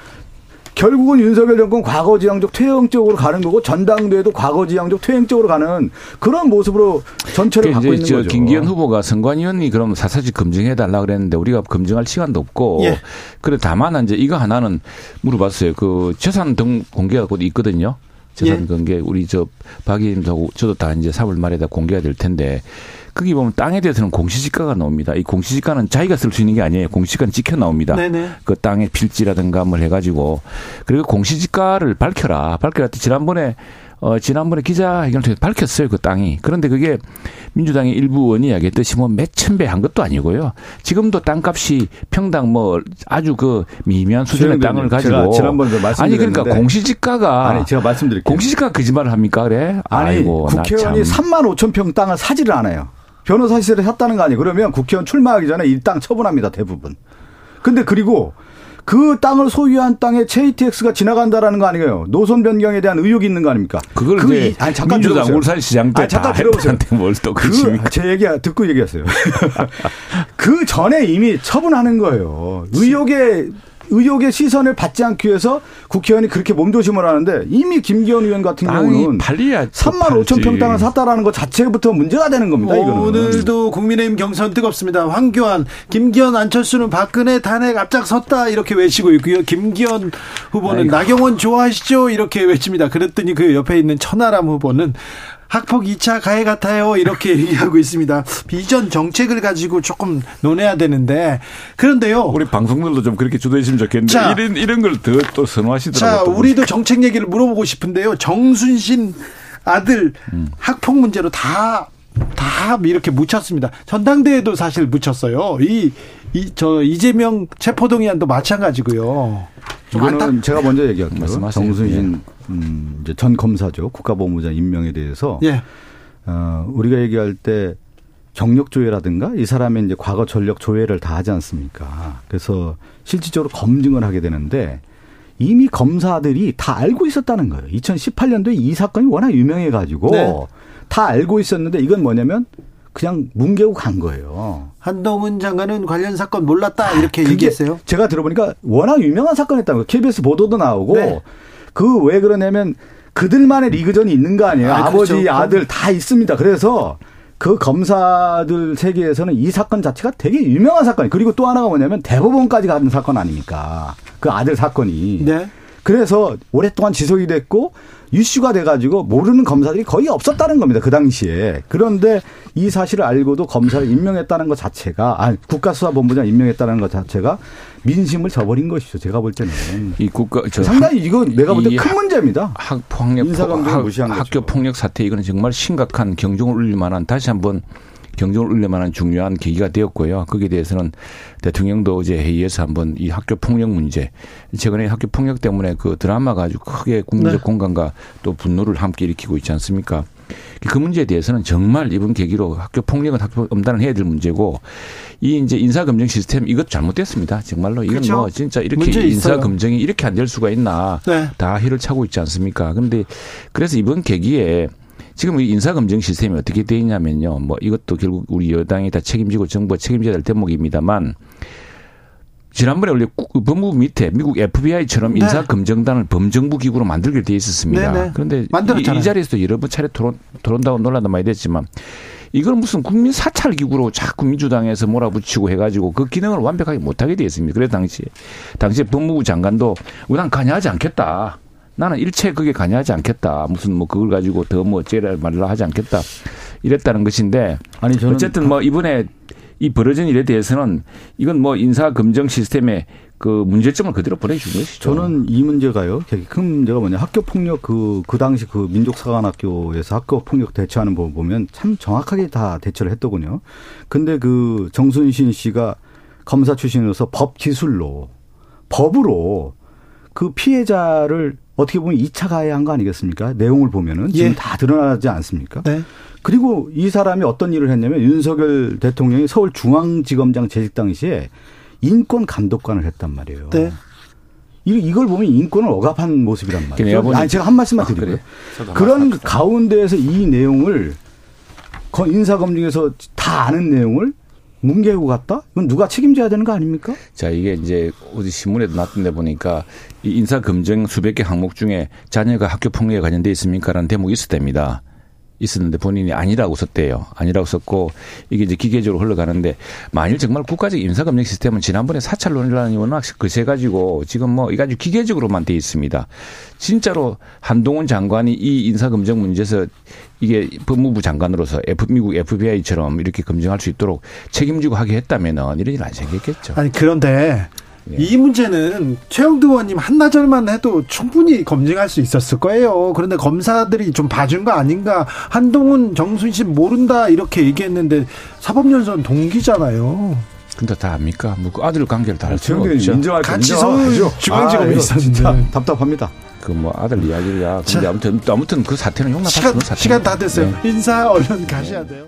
결국은 윤석열 정권 과거지향적 퇴행적으로 가는 거고 전당대회도 과거지향적 퇴행적으로 가는 그런 모습으로 전체를 갖고 있는 거죠. 김기현 후보가 선관위원이 그럼 사사직 검증해 달라 그랬는데 우리가 검증할 시간도 없고 예. 그래 다만 이제 이거 하나는 물어봤어요. 그 재산 등 공개가 곧 있거든요. 재산 예. 공개 우리 저 박의님도 저도 다 이제 3월 말에 다 공개가 될 텐데 거기 보면 땅에 대해서는 공시지가가 나옵니다. 이 공시지가는 자기가 쓸 수 있는 게 아니에요. 공시지가는 찍혀 나옵니다. 네네. 그 땅의 필지라든가 뭘 해가지고 그리고 공시지가를 밝혀라. 밝혀라. 지난번에 어, 지난번에 기자회견을 통해서 밝혔어요, 그 땅이. 그런데 그게 민주당의 일부 의원이 이야기했듯이 뭐 몇천 배 한 것도 아니고요. 지금도 땅값이 평당 뭐 아주 그 미미한 수준의 땅을 가지고. 지난번에 말씀 아니, 그러니까 공시지가가. 아니, 제가 말씀드릴게요. 공시지가 거짓말을 합니까, 그래? 아니, 아이고, 국회의원이 3만 5천 평 땅을 사지를 않아요. 변호사 시설을 샀다는 거 아니에요. 그러면 국회의원 출마하기 전에 이 땅 처분합니다. 대부분. 근데 그리고 그 땅을 소유한 땅에 JTX가 지나간다라는 거 아니에요. 노선 변경에 대한 의혹이 있는 거 아닙니까? 그걸 그 이제 아니 잠깐 민주당 울산 시장 때 아니, 잠깐 들어보세요. 뭘또 그제 얘기 듣고 얘기하세요. 그 전에 이미 처분하는 거예요. 의혹에 의혹의 시선을 받지 않기 위해서 국회의원이 그렇게 몸조심을 하는데 이미 김기현 의원 같은 경우는 팔리야 3만 5천 평 땅을 샀다라는 것 자체부터 문제가 되는 겁니다. 이거는. 오늘도 국민의힘 경선 뜨겁습니다. 황교안, 김기현, 안철수는 박근혜 탄핵 앞장섰다 이렇게 외치고 있고요. 김기현 후보는 아이고. 나경원 좋아하시죠 이렇게 외칩니다. 그랬더니 그 옆에 있는 천하람 후보는 학폭 2차 가해 같아요. 이렇게 얘기하고 있습니다. 비전 정책을 가지고 조금 논해야 되는데 그런데요. 우리 방송들도 좀 그렇게 주도했으면 좋겠는데 자, 이런 이런 걸 더 또 선호하시더라고요. 자, 우리도 정책 얘기를 물어보고 싶은데요. 정순신 아들 음. 학폭 문제로 다 다 이렇게 묻혔습니다. 전당대회도 사실 묻혔어요. 이, 이, 저, 이재명 체포동의안도 마찬가지고요. 이거는 제가 먼저 얘기할게요. 정순신 예. 음, 이제 전 검사죠. 국가보무장 임명에 대해서. 예. 어, 우리가 얘기할 때 경력 조회라든가 이 사람의 이제 과거 전력 조회를 다 하지 않습니까? 그래서 실질적으로 검증을 하게 되는데 이미 검사들이 다 알고 있었다는 거예요. 2018년도에 이 사건이 워낙 유명해 가지고 네. 다 알고 있었는데 이건 뭐냐면 그냥 뭉개고 간 거예요. 한동훈 장관은 관련 사건 몰랐다 이렇게 아, 얘기했어요. 제가 들어보니까 워낙 유명한 사건이었다는 거예요. KBS 보도도 나오고 네. 그왜 그러냐면 그들만의 리그전이 있는 거 아니에요. 아, 버지 그렇죠. 아들 다 있습니다. 그래서 그 검사들 세계에서는 이 사건 자체가 되게 유명한 사건이 그리고 또 하나가 뭐냐면 대법원까지 가는 사건 아닙니까? 그 아들 사건이. 네. 그래서 오랫동안 지속이 됐고 이슈가 돼가지고 모르는 검사들이 거의 없었다는 겁니다. 그 당시에. 그런데 이 사실을 알고도 검사를 임명했다는 것 자체가, 아, 국가수사본부장 임명했다는 것 자체가 민심을 저버린 것이죠. 제가 볼 때는. 이 국가, 상당히 이거 내가 볼 때 큰 문제입니다. 학폭력, 학교 폭력 사태 이거는 정말 심각한 경종을 울릴 만한 다시 한번 경쟁을 울릴 만한 중요한 계기가 되었고요. 거기에 대해서는 대통령도 어제 회의에서 한번 이 학교 폭력 문제, 최근에 학교 폭력 때문에 그 드라마가 아주 크게 국민적 네. 공감과 또 분노를 함께 일으키고 있지 않습니까? 그 문제에 대해서는 정말 이번 계기로 학교 폭력은 학교 엄단을 해야 될 문제고 이 이제 인사 검증 시스템 이것 잘못됐습니다. 정말로 이건 그렇죠. 뭐 진짜 이렇게 인사 검증이 이렇게 안 될 수가 있나 네. 다 해를 차고 있지 않습니까? 그런데 그래서 이번 계기에 지금 이 인사검증 시스템이 어떻게 되어 있냐면요. 뭐 이것도 결국 우리 여당이 다 책임지고 정부가 책임져야 될 대목입니다만 지난번에 원래 법무부 밑에 미국 FBI처럼 네. 인사검증단을 범정부 기구로 만들게 돼 있었습니다. 네네. 네. 그런데 이, 이, 자리에서 여러 번 차례 토론, 토론다고 논란도 많이 됐지만 이걸 무슨 국민 사찰 기구로 자꾸 민주당에서 몰아붙이고 해가지고 그 기능을 완벽하게 못하게 돼 있습니다. 그래서 당시에 당시에 법무부 장관도 우난 관여하지 않겠다. 나는 일체 그게 관여하지 않겠다. 무슨 뭐 그걸 가지고 더 뭐 어째라 말라 하지 않겠다. 이랬다는 것인데 아니 저는 어쨌든 뭐 이번에 이 벌어진 일에 대해서는 이건 뭐 인사 검증 시스템의 그 문제점을 그대로 보내주는 것이죠. 저는 이 문제가요. 되게 큰 문제가 뭐냐. 학교 폭력 그, 그 당시 그 민족사관학교에서 학교 폭력 대처하는 법 보면 참 정확하게 다 대처를 했더군요. 근데 그 정순신 씨가 검사 출신으로서 법 기술로 법으로 그 피해자를 어떻게 보면 2차 가해한 거 아니겠습니까? 내용을 보면은 지금 예. 다 드러나지 않습니까? 네. 그리고 이 사람이 어떤 일을 했냐면 윤석열 대통령이 서울중앙지검장 재직 당시에 인권 감독관을 했단 말이에요. 네. 이걸 보면 인권을 억압한 모습이란 말이에요. 아니, 제가 한 말씀만 아, 드릴게요. 아, 그런 가운데에서 이 내용을 인사검증에서 다 아는 내용을 뭉개고 갔다? 이건 누가 책임져야 되는 거 아닙니까? 자, 이게 이제 어디 신문에도 났던데 보니까 이 인사 검증 수백 개 항목 중에 자녀가 학교 폭력에 관련돼 있습니까 라는 대목이 있었답니다. 있었는데 본인이 아니라고 썼대요. 아니라고 썼고 이게 이제 기계적으로 흘러가는데 만일 정말 국가적 인사검증 시스템은 지난번에 사찰 논란이 워낙 거세 가지고 지금 뭐 이가지고 기계적으로만 돼 있습니다. 진짜로 한동훈 장관이 이 인사검증 문제에서 이게 법무부 장관으로서 F, 미국 FBI처럼 이렇게 검증할 수 있도록 책임지고 하게 했다면은 이런 일 안 생겼겠죠. 아니 그런데 예. 이 문제는 최영두 의원님 한나절만 해도 충분히 검증할 수 있었을 거예요. 그런데 검사들이 좀 봐준 거 아닌가. 한동훈 정순신 모른다 이렇게 얘기했는데 사법연수원 동기잖아요. 근데 다 압니까? 뭐 그 아들 관계를 다 알 수가 없죠. 인정할 같이 서울 중앙지검에 아, 있었는데 답답합니다. 그 뭐 아들 이야기야. 근데 아무튼 아무튼 그 사태는 용납할 수 없는 사태. 시간 다 됐어요. 네. 인사 얼른 가셔야 돼요.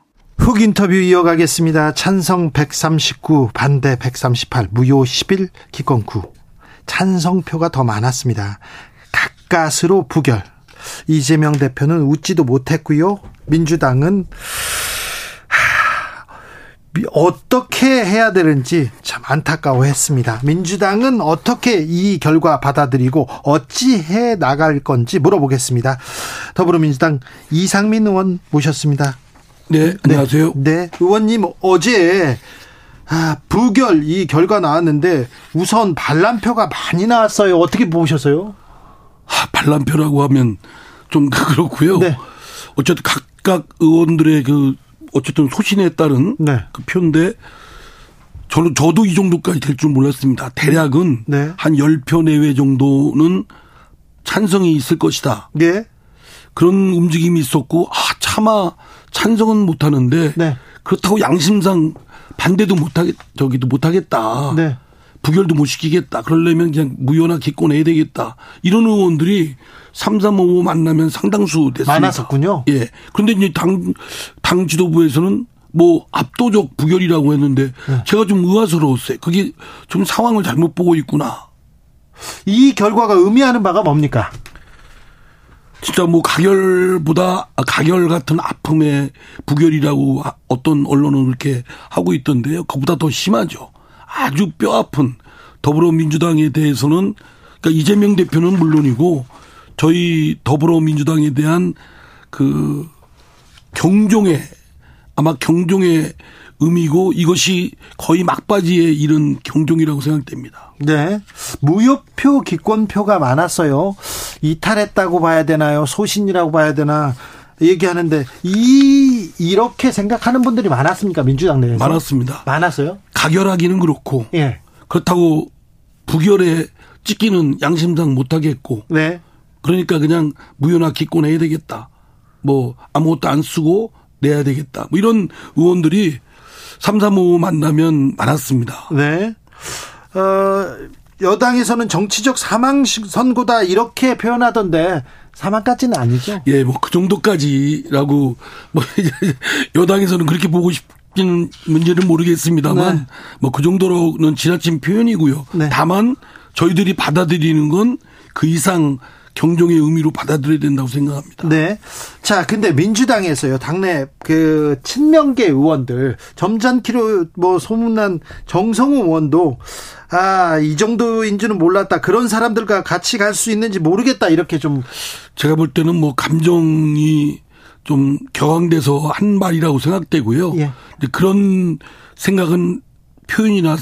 훅 인터뷰 이어가겠습니다. 찬성 139, 반대 138, 무효 11, 기권 9. 찬성표가 더 많았습니다. 가까스로 부결. 이재명 대표는 웃지도 못했고요. 민주당은 어떻게 해야 되는지 참 안타까워했습니다. 민주당은 어떻게 이 결과 받아들이고 어찌해 나갈 건지 물어보겠습니다. 더불어민주당 이상민 의원 모셨습니다. 네, 안녕하세요. 네, 네. 의원님 어제 아, 부결 이 결과 나왔는데 우선 반란표가 많이 나왔어요. 어떻게 보셨어요? 아, 반란표라고 하면 좀 그렇고요. 네. 어쨌든 각각 의원들의 그 어쨌든 소신에 따른 네. 그 표인데 저는 저도 이 정도까지 될 줄 몰랐습니다. 대략은 네. 한 10표 내외 정도는 찬성이 있을 것이다. 네. 그런 움직임이 있었고 아 차마 찬성은 못 하는데 네. 그렇다고 양심상 반대도 못 하겠 저기도 못 하겠다. 네. 부결도 못 시키겠다. 그러려면 그냥 무효나 기권해야 되겠다. 이런 의원들이 3355 만나면 상당수 됐습니다. 많았었군요. 예. 그런데 이제 당, 당 지도부에서는 뭐 압도적 부결이라고 했는데 네. 제가 좀 의아스러웠어요. 그게 좀 상황을 잘못 보고 있구나. 이 결과가 의미하는 바가 뭡니까? 진짜 뭐 가결보다 가결 같은 아픔의 부결이라고 어떤 언론은 그렇게 하고 있던데요. 그보다 더 심하죠. 아주 뼈 아픈 더불어민주당에 대해서는 그러니까 이재명 대표는 물론이고 저희 더불어민주당에 대한 그 경종의 아마 경종의 의미고 이것이 거의 막바지에 이른 경종이라고 생각됩니다. 네. 무효표 기권표가 많았어요. 이탈했다고 봐야 되나요? 소신이라고 봐야 되나? 얘기하는데 이 이렇게 생각하는 분들이 많았습니까 민주당 내에서 많았습니다. 많았어요? 가결하기는 그렇고 예. 그렇다고 부결에 찍기는 양심상 못 하겠고 네. 그러니까 그냥 무효나 기권해야 되겠다. 뭐 아무것도 안 쓰고 내야 되겠다. 뭐 이런 의원들이 335 만나면 많았습니다. 네. 어, 여당에서는 정치적 사망 선고다 이렇게 표현하던데 사망까지는 아니죠? 예, 뭐 그 정도까지라고 뭐 여당에서는 그렇게 보고 싶은 문제는 모르겠습니다만 네. 뭐그 정도로는 지나친 표현이고요. 네. 다만 저희들이 받아들이는 건 그 이상 경종의 의미로 받아들여야 된다고 생각합니다. 네. 자, 근데 민주당에서요, 당내 그 친명계 의원들, 점잖기로 뭐 소문난 정성우 의원도 아, 이 정도인 줄은 몰랐다. 그런 사람들과 같이 갈 수 있는지 모르겠다. 이렇게 좀. 제가 볼 때는 뭐 감정이 좀 격앙돼서 한 말이라고 생각되고요. 예. 그런 생각은 표현이나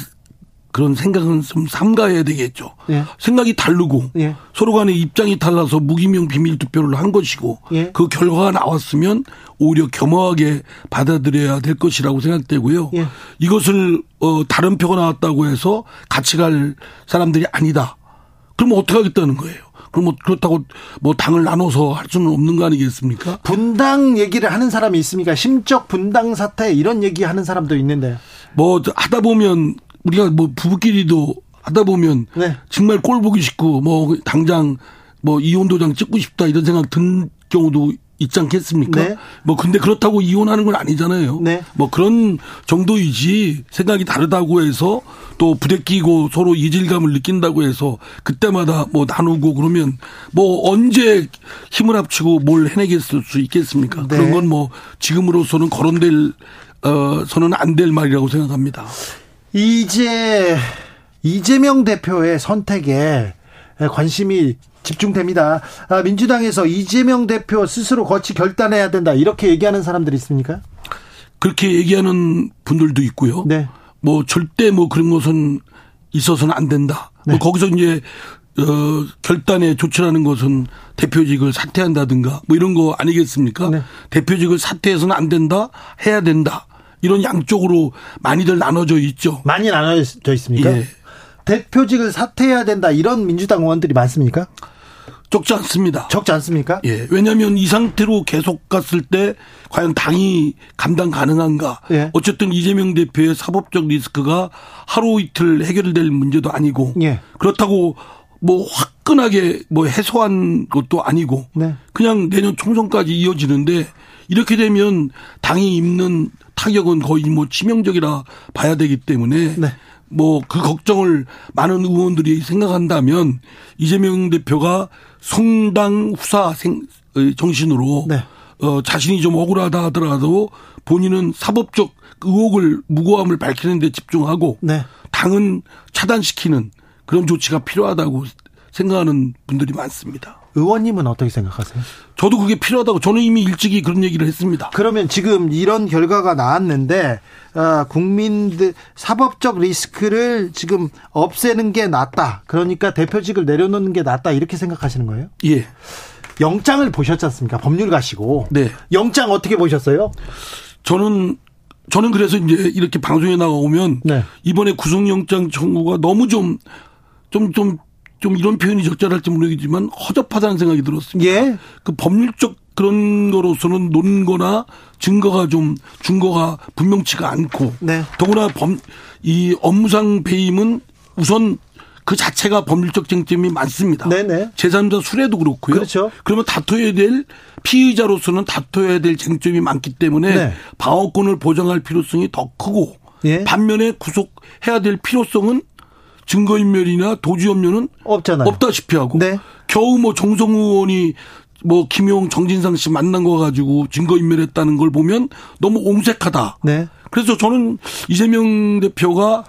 그런 생각은 좀 삼가해야 되겠죠. 예. 생각이 다르고 예. 서로 간에 입장이 달라서 무기명 비밀 투표를 한 것이고 예. 그 결과가 나왔으면 오히려 겸허하게 받아들여야 될 것이라고 생각되고요. 예. 이것을 어 다른 표가 나왔다고 해서 같이 갈 사람들이 아니다. 그럼 어떻게 하겠다는 거예요? 그럼 뭐 그렇다고 뭐 당을 나눠서 할 수는 없는 거 아니겠습니까? 분당 얘기를 하는 사람이 있습니까? 심적 분당 사태 이런 얘기 하는 사람도 있는데. 뭐 하다 보면 우리가 뭐 부부끼리도 하다 보면 네. 정말 꼴 보기 싶고 뭐 당장 뭐 이혼 도장 찍고 싶다 이런 생각 든 경우도 있지 않겠습니까? 네. 뭐 근데 그렇다고 이혼하는 건 아니잖아요. 네. 뭐 그런 정도이지 생각이 다르다고 해서 또 부대끼고 서로 이질감을 느낀다고 해서 그때마다 뭐 나누고 그러면 뭐 언제 힘을 합치고 뭘 해내겠을 수 있겠습니까? 네. 그런 건 뭐 지금으로서는 거론될 어 서는 안 될 말이라고 생각합니다. 이제 이재명 대표의 선택에 관심이 집중됩니다. 아, 민주당에서 이재명 대표 스스로 거치 결단해야 된다 이렇게 얘기하는 사람들이 있습니까? 그렇게 얘기하는 분들도 있고요. 네. 뭐 절대 뭐 그런 것은 있어서는 안 된다. 뭐 네. 뭐 거기서 이제 어 결단에 조치라는 것은 대표직을 사퇴한다든가 뭐 이런 거 아니겠습니까? 네. 대표직을 사퇴해서는 안 된다. 해야 된다. 이런 양쪽으로 많이들 나눠져 있죠. 많이 나눠져 있습니까? 예. 대표직을 사퇴해야 된다 이런 민주당 의원들이 많습니까? 적지 않습니다. 적지 않습니까? 예. 왜냐하면 이 상태로 계속 갔을 때 과연 당이 감당 가능한가? 예. 어쨌든 이재명 대표의 사법적 리스크가 하루 이틀 해결될 문제도 아니고 예. 그렇다고 뭐 화끈하게 뭐 해소한 것도 아니고 네. 그냥 내년 총선까지 이어지는데 이렇게 되면 당이 입는 타격은 거의 뭐 치명적이라 봐야 되기 때문에 네. 뭐그 걱정을 많은 의원들이 생각한다면 이재명 대표가 성당 후사 생 정신으로 네. 어 자신이 좀 억울하다 하더라도 본인은 사법적 의혹을 무고함을 밝히는 데 집중하고 네. 당은 차단시키는 그런 조치가 필요하다고 생각하는 분들이 많습니다. 의원님은 어떻게 생각하세요? 저도 그게 필요하다고 저는 이미 일찍이 그런 얘기를 했습니다. 그러면 지금 이런 결과가 나왔는데 어, 국민들 사법적 리스크를 지금 없애는 게 낫다. 그러니까 대표직을 내려놓는 게 낫다 이렇게 생각하시는 거예요? 예. 영장을 보셨지 않습니까? 법률 가시고. 네. 영장 어떻게 보셨어요? 저는 저는 그래서 이제 이렇게 방송에 나오면 네. 이번에 구속영장 청구가 너무 좀 좀, 좀, 좀 이런 표현이 적절할지 모르겠지만 허접하다는 생각이 들었습니다. 예. 그 법률적 그런 거로서는 논거나 증거가 좀 증거가 분명치가 않고 네. 더구나 범, 이 업무상 배임은 우선 그 자체가 법률적 쟁점이 많습니다. 네네. 제3자 수뢰도 그렇고요. 그렇죠. 그러면 다퉈야 될 피의자로서는 다퉈야 될 쟁점이 많기 때문에 네. 방어권을 보장할 필요성이 더 크고 예. 반면에 구속해야 될 필요성은 증거인멸이나 도주염료는 없잖아요. 없다시피 하고 네. 겨우 뭐 정성 의원이 뭐 김용 정진상 씨 만난 거 가지고 증거인멸했다는 걸 보면 너무 옹색하다. 네. 그래서 저는 이재명 대표가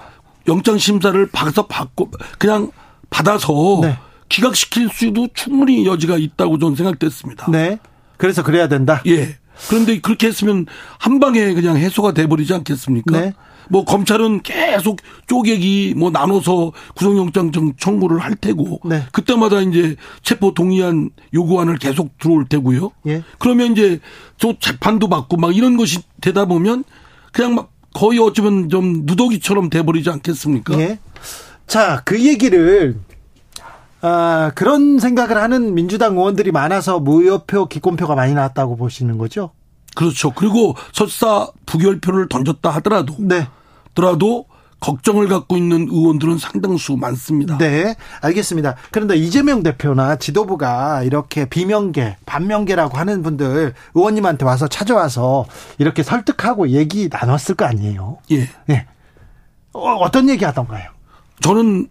영장 심사를 받아서 받고 그냥 받아서 네. 기각시킬 수도 충분히 여지가 있다고 저는 생각됐습니다. 네. 그래서 그래야 된다. 예. 그런데 그렇게 했으면 한 방에 그냥 해소가 돼 버리지 않겠습니까? 네. 뭐 검찰은 계속 쪼개기 뭐 나눠서 구속영장 청구를 할 테고 네. 그때마다 이제 체포 동의안 요구안을 계속 들어올 테고요. 예. 그러면 이제 또 재판도 받고 막 이런 것이 되다 보면 그냥 막 거의 어쩌면 좀 누더기처럼 돼버리지 않겠습니까? 예. 자, 그 얘기를 아, 그런 생각을 하는 민주당 의원들이 많아서 무효표, 기권표가 많이 나왔다고 보시는 거죠? 그렇죠. 그리고 설사 부결표를 던졌다 하더라도 네. 더라도 걱정을 갖고 있는 의원들은 상당수 많습니다. 네, 알겠습니다. 그런데 이재명 대표나 지도부가 이렇게 비명계, 반명계라고 하는 분들 의원님한테 와서 찾아와서 이렇게 설득하고 얘기 나눴을 거 아니에요? 예. 예. 어, 어떤 얘기 하던가요? 저는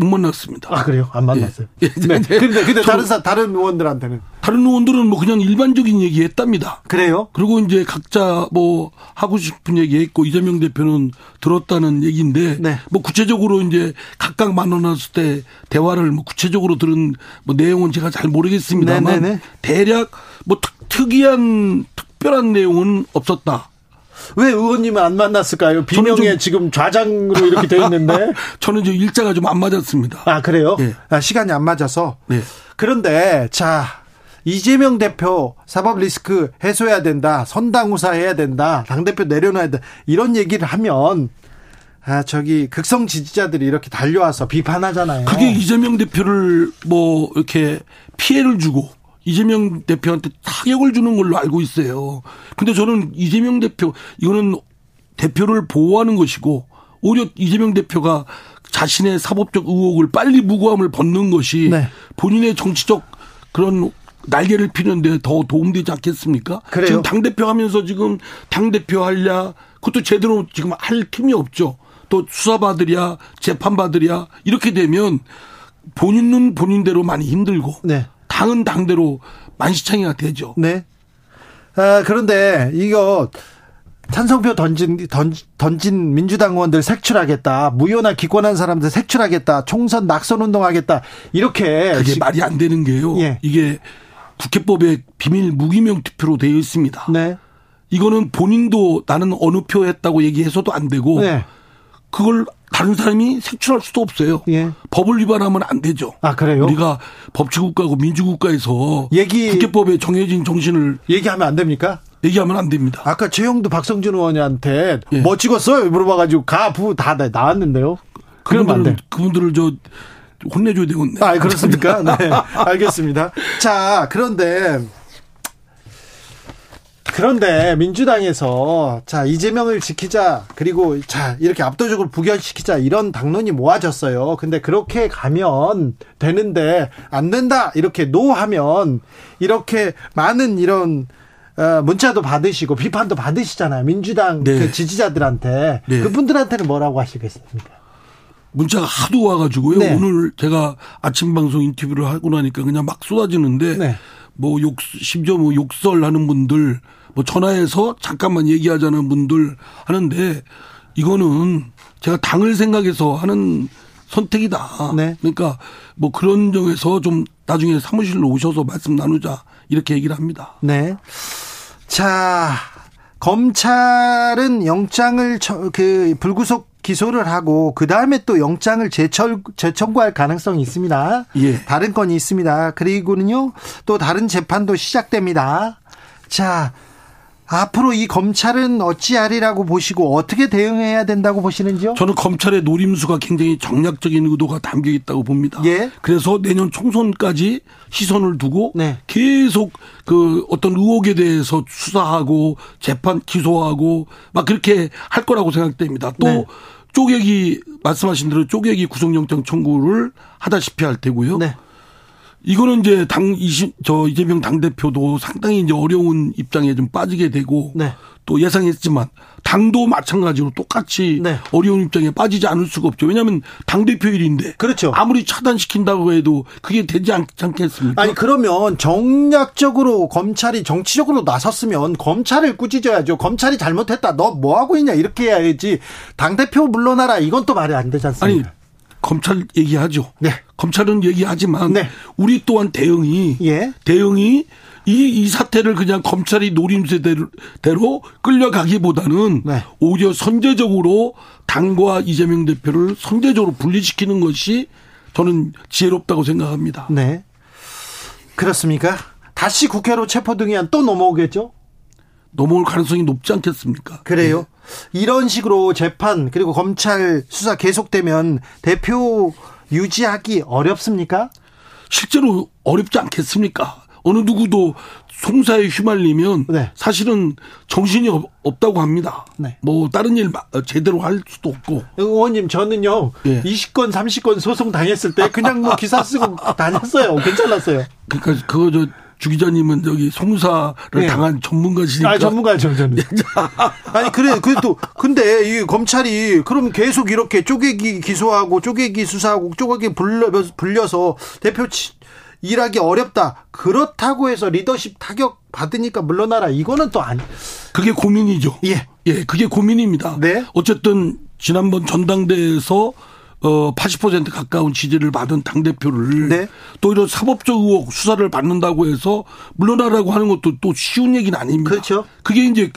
못 만났습니다. 아 그래요? 안 만났어요. 예. 네. 네. 근데 근데 다른 사 다른 의원들한테는 다른 의원들은 뭐 그냥 일반적인 얘기 했답니다. 그래요? 그리고 이제 각자 뭐 하고 싶은 얘기 했고 이재명 대표는 들었다는 얘기인데 네. 뭐 구체적으로 이제 각각 만나놨을 때 대화를 뭐 구체적으로 들은 뭐 내용은 제가 잘 모르겠습니다만 네네네. 네, 네. 대략 뭐 특, 특이한 특별한 내용은 없었다. 왜 의원님은 안 만났을까요? 비명에 지금 좌장으로 이렇게 되어 있는데. 저는 지금 일자가 좀 안 맞았습니다. 아, 그래요? 네. 아, 시간이 안 맞아서. 네. 그런데, 자, 이재명 대표 사법 리스크 해소해야 된다. 선당우사 해야 된다. 당대표 내려놔야 된다. 이런 얘기를 하면 아, 저기 극성 지지자들이 이렇게 달려와서 비판하잖아요. 그게 이재명 대표를 뭐 이렇게 피해를 주고 이재명 대표한테 타격을 주는 걸로 알고 있어요. 근데 저는 이재명 대표 이거는 대표를 보호하는 것이고 오히려 이재명 대표가 자신의 사법적 의혹을 빨리 무고함을 벗는 것이 네. 본인의 정치적 그런 날개를 피는데 더 도움되지 않겠습니까? 그래요? 지금 당 대표 하면서 지금 당 대표 할냐 그것도 제대로 지금 할 힘이 없죠. 또 수사받으랴 재판받으랴 이렇게 되면 본인은 본인대로 많이 힘들고 네. 당은 당대로 만시창이가 되죠. 네. 아, 그런데 이거 찬성표 던진, 던진, 던진 민주당 의원들 색출하겠다. 무효나 기권한 사람들 색출하겠다. 총선 낙선 운동하겠다. 이렇게. 그게 말이 안 되는 게요. 예. 이게 국회법에 비밀 무기명 투표로 되어 있습니다. 네. 이거는 본인도 나는 어느 표 했다고 얘기해서도 안 되고 네. 그걸 다른 사람이 색출할 수도 없어요. 예. 법을 위반하면 안 되죠. 아 그래요? 우리가 법치국가고 민주국가에서 얘기 국회법에 정해진 정신을 얘기하면 안 됩니까? 얘기하면 안 됩니다. 아까 최영도 박성준 의원한테 예. 뭐 찍었어요? 물어봐가지고 가부 다 나왔는데요. 그러면 안 돼. 그분들을 저 혼내줘야 되겠네. 아 그렇습니까? 네, 알겠습니다. 자 그런데 그런데 민주당에서 자 이재명을 지키자 그리고 자 이렇게 압도적으로 부결시키자 이런 당론이 모아졌어요. 근데 그렇게 가면 되는데 안 된다 이렇게 노하면 이렇게 많은 이런 어, 문자도 받으시고 비판도 받으시잖아요. 민주당 네. 그 지지자들한테 네. 그분들한테는 뭐라고 하시겠습니까? 문자가 하도 와가지고요. 네. 오늘 제가 아침 방송 인터뷰를 하고 나니까 그냥 막 쏟아지는데 네. 뭐 욕, 심지어 뭐 욕설 하는 분들 뭐 전화해서 잠깐만 얘기하자는 분들 하는데 이거는 제가 당을 생각해서 하는 선택이다. 네. 그러니까 뭐 그런 점에서 좀 나중에 사무실로 오셔서 말씀 나누자 이렇게 얘기를 합니다. 네. 자, 검찰은 영장을 그 불구속 기소를 하고 그 다음에 또 영장을 재철 재청구할 가능성이 있습니다. 예. 다른 건이 있습니다. 그리고는요 또 다른 재판도 시작됩니다. 자 앞으로 이 검찰은 어찌하리라고 보시고 어떻게 대응해야 된다고 보시는지요? 저는 검찰의 노림수가 굉장히 정략적인 의도가 담겨 있다고 봅니다. 예. 그래서 내년 총선까지 시선을 두고 네. 계속 그 어떤 의혹에 대해서 수사하고 재판 기소하고 막 그렇게 할 거라고 생각됩니다. 또 네. 쪼개기 말씀하신 대로 쪼개기 구속영장 청구를 하다시피 할 테고요. 네. 이거는 이제 당 이십 저 이재명 당 대표도 상당히 이제 어려운 입장에 좀 빠지게 되고 네. 또 예상했지만 당도 마찬가지로 똑같이 네. 어려운 입장에 빠지지 않을 수가 없죠. 왜냐하면 당 대표 일인데 그렇죠. 아무리 차단시킨다고 해도 그게 되지 않, 않겠습니까? 아니 그러면 정략적으로 검찰이 정치적으로 나섰으면 검찰을 꾸짖어야죠. 검찰이 잘못했다. 너 뭐 하고 있냐 이렇게 해야지. 당 대표 물러나라 이건 또 말이 안 되지 않습니까? 아니 검찰 얘기하죠. 네. 검찰은 얘기하지만 네. 우리 또한 대응이 예. 대응이 이, 이 사태를 그냥 검찰이 노림수대로 끌려가기보다는 네. 오히려 선제적으로 당과 이재명 대표를 선제적으로 분리시키는 것이 저는 지혜롭다고 생각합니다. 네. 그렇습니까? 다시 국회로 체포등의안 또 넘어오겠죠? 넘어올 가능성이 높지 않겠습니까? 그래요? 네. 이런 식으로 재판 그리고 검찰 수사 계속되면 대표 유지하기 어렵습니까? 실제로 어렵지 않겠습니까? 어느 누구도 송사에 휘말리면 네. 사실은 정신이 없 다고 합니다. 네. 뭐 다른 일 제대로 할 수도 없고. 의원님 저는요. 예. 20건 30건 소송 당했을 때 그냥 뭐 기사 쓰고 다녔어요. 괜찮았어요. 그러니까 그거 저 주 기자님은 저기 송사를 네. 당한 전문가시니까. 아, 전문가죠, 저는. 아니, 그래, 그래도, 근데 이 검찰이 그럼 계속 이렇게 쪼개기 기소하고 쪼개기 수사하고 쪼개기 불려, 불려서 대표 일하기 어렵다. 그렇다고 해서 리더십 타격 받으니까 물러나라. 이거는 또 아니. 그게 고민이죠. 예. 예, 그게 고민입니다. 네. 어쨌든 지난번 전당대회에서 어, 80% 가까운 지지를 받은 당 대표를 네. 또 이런 사법적 의혹 수사를 받는다고 해서 물러나라고 하는 것도 또 쉬운 얘기는 아닙니다. 그렇죠. 그게 이제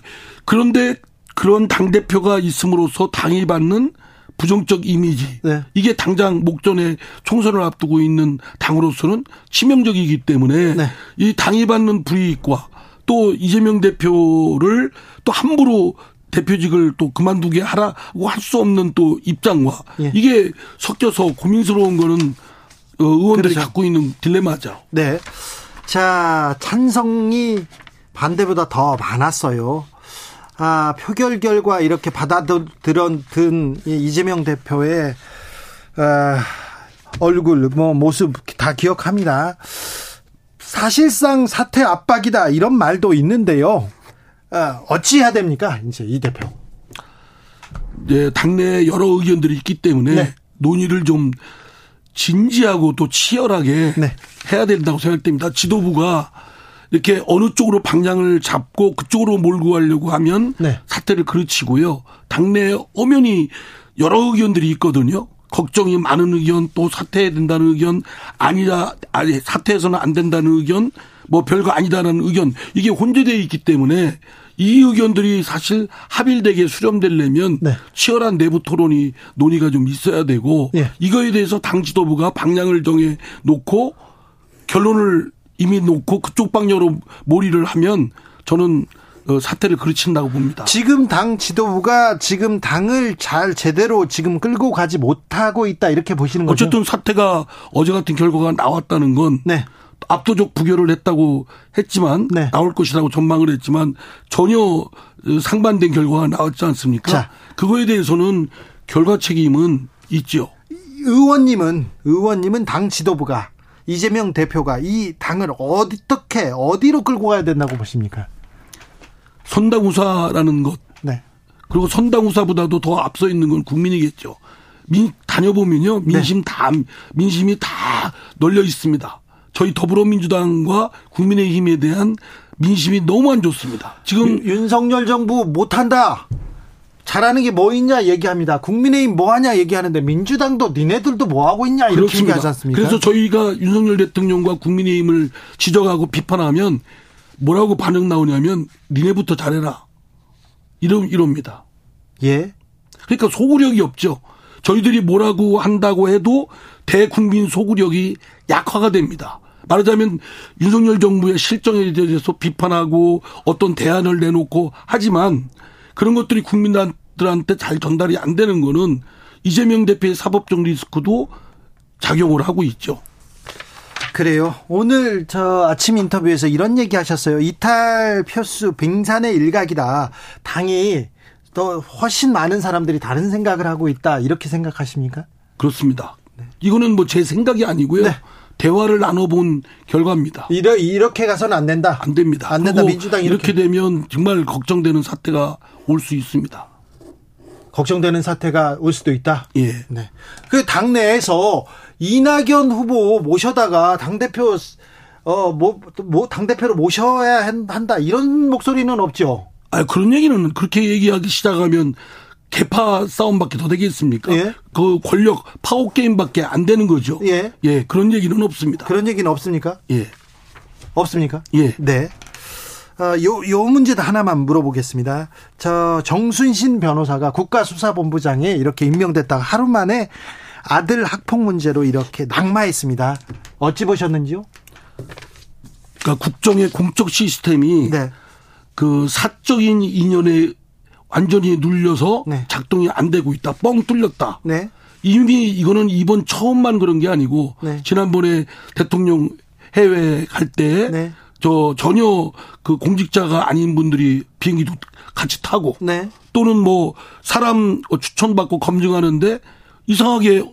그런데 그런 당 대표가 있음으로써 당이 받는 부정적 이미지 네. 이게 당장 목전에 총선을 앞두고 있는 당으로서는 치명적이기 때문에 네. 이 당이 받는 불이익과 또 이재명 대표를 또 함부로 대표직을 또 그만두게 하라고 할 수 없는 또 입장과 예. 이게 섞여서 고민스러운 거는 어, 의원들이 그렇죠. 갖고 있는 딜레마죠. 네. 자, 찬성이 반대보다 더 많았어요. 아, 표결 결과 이렇게 받아들은 이재명 대표의 아, 얼굴, 뭐 모습 다 기억합니다. 사실상 사퇴 압박이다 이런 말도 있는데요. 아, 어찌해야 됩니까, 이제 이 대표? 네, 당내 여러 의견들이 있기 때문에 네. 논의를 좀 진지하고 또 치열하게 네. 해야 된다고 생각됩니다. 지도부가 이렇게 어느 쪽으로 방향을 잡고 그쪽으로 몰고 가려고 하면 네. 사태를 그르치고요. 당내 엄연히 여러 의견들이 있거든요. 걱정이 많은 의견, 또 사퇴해야 된다는 의견, 아니다, 아니, 사퇴해서는 안 된다는 의견, 뭐 별거 아니다라는 의견, 이게 혼재되어 있기 때문에 이 의견들이 사실 합일되게 수렴되려면 네. 치열한 내부 토론이 논의가 좀 있어야 되고 네. 이거에 대해서 당 지도부가 방향을 정해 놓고 결론을 이미 놓고 그쪽 방향으로 몰이를 하면 저는 어, 사태를 그르친다고 봅니다. 지금 당 지도부가 지금 당을 잘 제대로 지금 끌고 가지 못하고 있다 이렇게 보시는 거죠? 어쨌든 사태가 어제 같은 결과가 나왔다는 건 네. 압도적 부결을 했다고 했지만 네. 나올 것이라고 전망을 했지만 전혀 상반된 결과가 나왔지 않습니까? 자. 그거에 대해서는 결과 책임은 있죠. 의원님은 의원님은 당 지도부가 이재명 대표가 이 당을 어떻게 어디로 끌고 가야 된다고 보십니까? 선당우사라는 것. 네. 그리고 선당우사보다도 더 앞서 있는 건 국민이겠죠. 민 다녀보면요 민심 네. 다 민심이 다 널려 있습니다. 저희 더불어민주당과 국민의힘에 대한 민심이 너무 안 좋습니다. 지금 윤, 석열 정부 못한다. 잘하는 게 뭐 있냐 얘기합니다. 국민의힘 뭐 하냐 얘기하는데 민주당도 니네들도 뭐 하고 있냐 이렇게 그렇습니다. 얘기하지 않습니까? 그래서 저희가 윤석열 대통령과 국민의힘을 지적하고 비판하면 뭐라고 반응 나오냐면 니네부터 잘해라. 이러 이럽니다. 예. 그러니까 소구력이 없죠. 저희들이 뭐라고 한다고 해도 대국민 소구력이 약화가 됩니다. 말하자면 윤석열 정부의 실정에 대해서 비판하고 어떤 대안을 내놓고 하지만 그런 것들이 국민들한테 잘 전달이 안 되는 거는 이재명 대표의 사법적 리스크도 작용을 하고 있죠. 그래요. 오늘 저 아침 인터뷰에서 이런 얘기 하셨어요. 이탈 표수 빙산의 일각이다. 당이 더 훨씬 많은 사람들이 다른 생각을 하고 있다. 이렇게 생각하십니까? 그렇습니다. 네. 이거는 뭐 제 생각이 아니고요. 네. 대화를 나눠본 결과입니다. 이러, 이렇게 가서는 안 된다. 안 됩니다. 안 된다. 민주당 이렇게. 이렇게 되면 정말 걱정되는 사태가 올 수 있습니다. 걱정되는 사태가 올 수도 있다. 예. 네. 그 당내에서 이낙연 후보 모셔다가 당 대표 어뭐 뭐당 대표로 모셔야 한다 이런 목소리는 없죠. 아 그런 얘기는 그렇게 얘기하기 시작하면 개파 싸움밖에 더 되겠습니까? 예? 그 권력 파워 게임밖에 안 되는 거죠. 예. 예, 그런 얘기는 없습니다. 그런 얘기는 없습니까? 예. 없습니까? 예. 네. 어, 요, 요 문제도 하나만 물어보겠습니다. 저 정순신 변호사가 국가수사본부장에 이렇게 임명됐다가 하루 만에 아들 학폭 문제로 이렇게 낙마했습니다. 어찌 보셨는지요? 그러니까 국정의 공적 시스템이 네. 그 사적인 인연에 완전히 눌려서 네. 작동이 안 되고 있다. 뻥 뚫렸다. 네. 이미 이거는 이번 처음만 그런 게 아니고 네. 지난번에 대통령 해외 갈때 네. 저 전혀 그 공직자가 아닌 분들이 비행기도 같이 타고 네. 또는 뭐 사람 추천받고 검증하는데 이상하게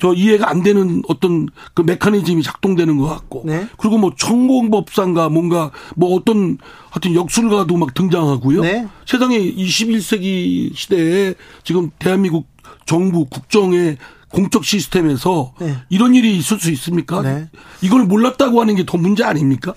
저 이해가 안 되는 어떤 그 메커니즘이 작동되는 것 같고 네. 그리고 뭐 천공법상가 뭔가 뭐 어떤 하여튼 역술가도 막 등장하고요. 네. 세상에 21세기 시대에 지금 대한민국 정부 국정의 공적 시스템에서 네. 이런 일이 있을 수 있습니까? 네. 이걸 몰랐다고 하는 게 더 문제 아닙니까?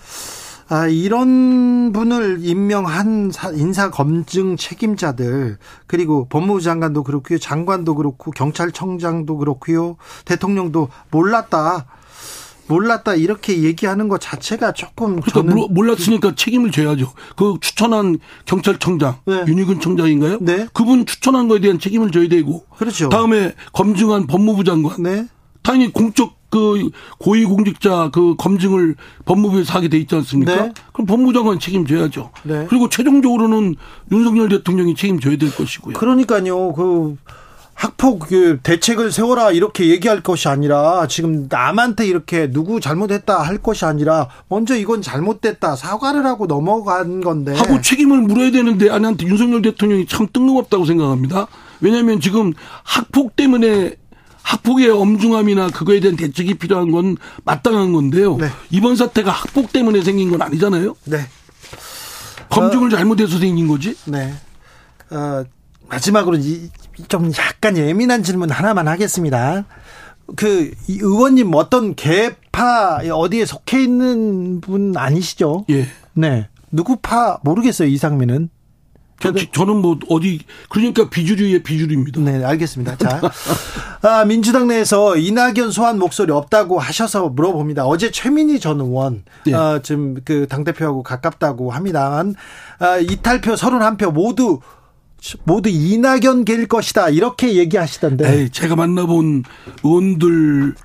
아, 이런 분을 임명한 인사 검증 책임자들 그리고 법무부 장관도 그렇고요. 장관도 그렇고 경찰청장도 그렇고요. 대통령도 몰랐다. 몰랐다 이렇게 얘기하는 것 자체가 조금 그러니까 몰랐으니까 책임을 져야죠. 그 추천한 경찰청장 네. 윤희근 청장인가요? 네. 그분 추천한 거에 대한 책임을 져야 되고 그렇죠. 다음에 검증한 법무부 장관 네. 당연히 공적 그 고위공직자 그 검증을 법무부에서 하게 돼 있지 않습니까? 네. 그럼 법무부 장관 책임져야죠. 네. 그리고 최종적으로는 윤석열 대통령이 책임져야 될 것이고요. 그러니까요. 그 학폭 그 대책을 세워라 이렇게 얘기할 것이 아니라 지금 남한테 이렇게 누구 잘못했다 할 것이 아니라 먼저 이건 잘못됐다 사과를 하고 넘어간 건데 하고 책임을 물어야 되는데 아니 한테 윤석열 대통령이 참 뜬금없다고 생각합니다. 왜냐하면 지금 학폭 때문에 학폭의 엄중함이나 그거에 대한 대책이 필요한 건 마땅한 건데요. 네. 이번 사태가 학폭 때문에 생긴 건 아니잖아요. 네. 검증을 어, 잘못해서 생긴 거지. 네. 어, 마지막으로 좀 약간 예민한 질문 하나만 하겠습니다. 그 의원님 어떤 개파 어디에 속해 있는 분 아니시죠? 예. 네. 누구 파 모르겠어요 이상민은. 저, 는 뭐 어디 그러니까 비주류의 비주류입니다. 네, 알겠습니다. 자, 아, 민주당 내에서 이낙연 소환 목소리 없다고 하셔서 물어봅니다. 어제 최민희 전 의원 네. 아, 지금 그당 대표하고 가깝다고 합니다. 아, 이탈표 31표 모두 모두 이낙연 갤 것이다 이렇게 얘기하시던데. 에이, 제가 만나본 의원들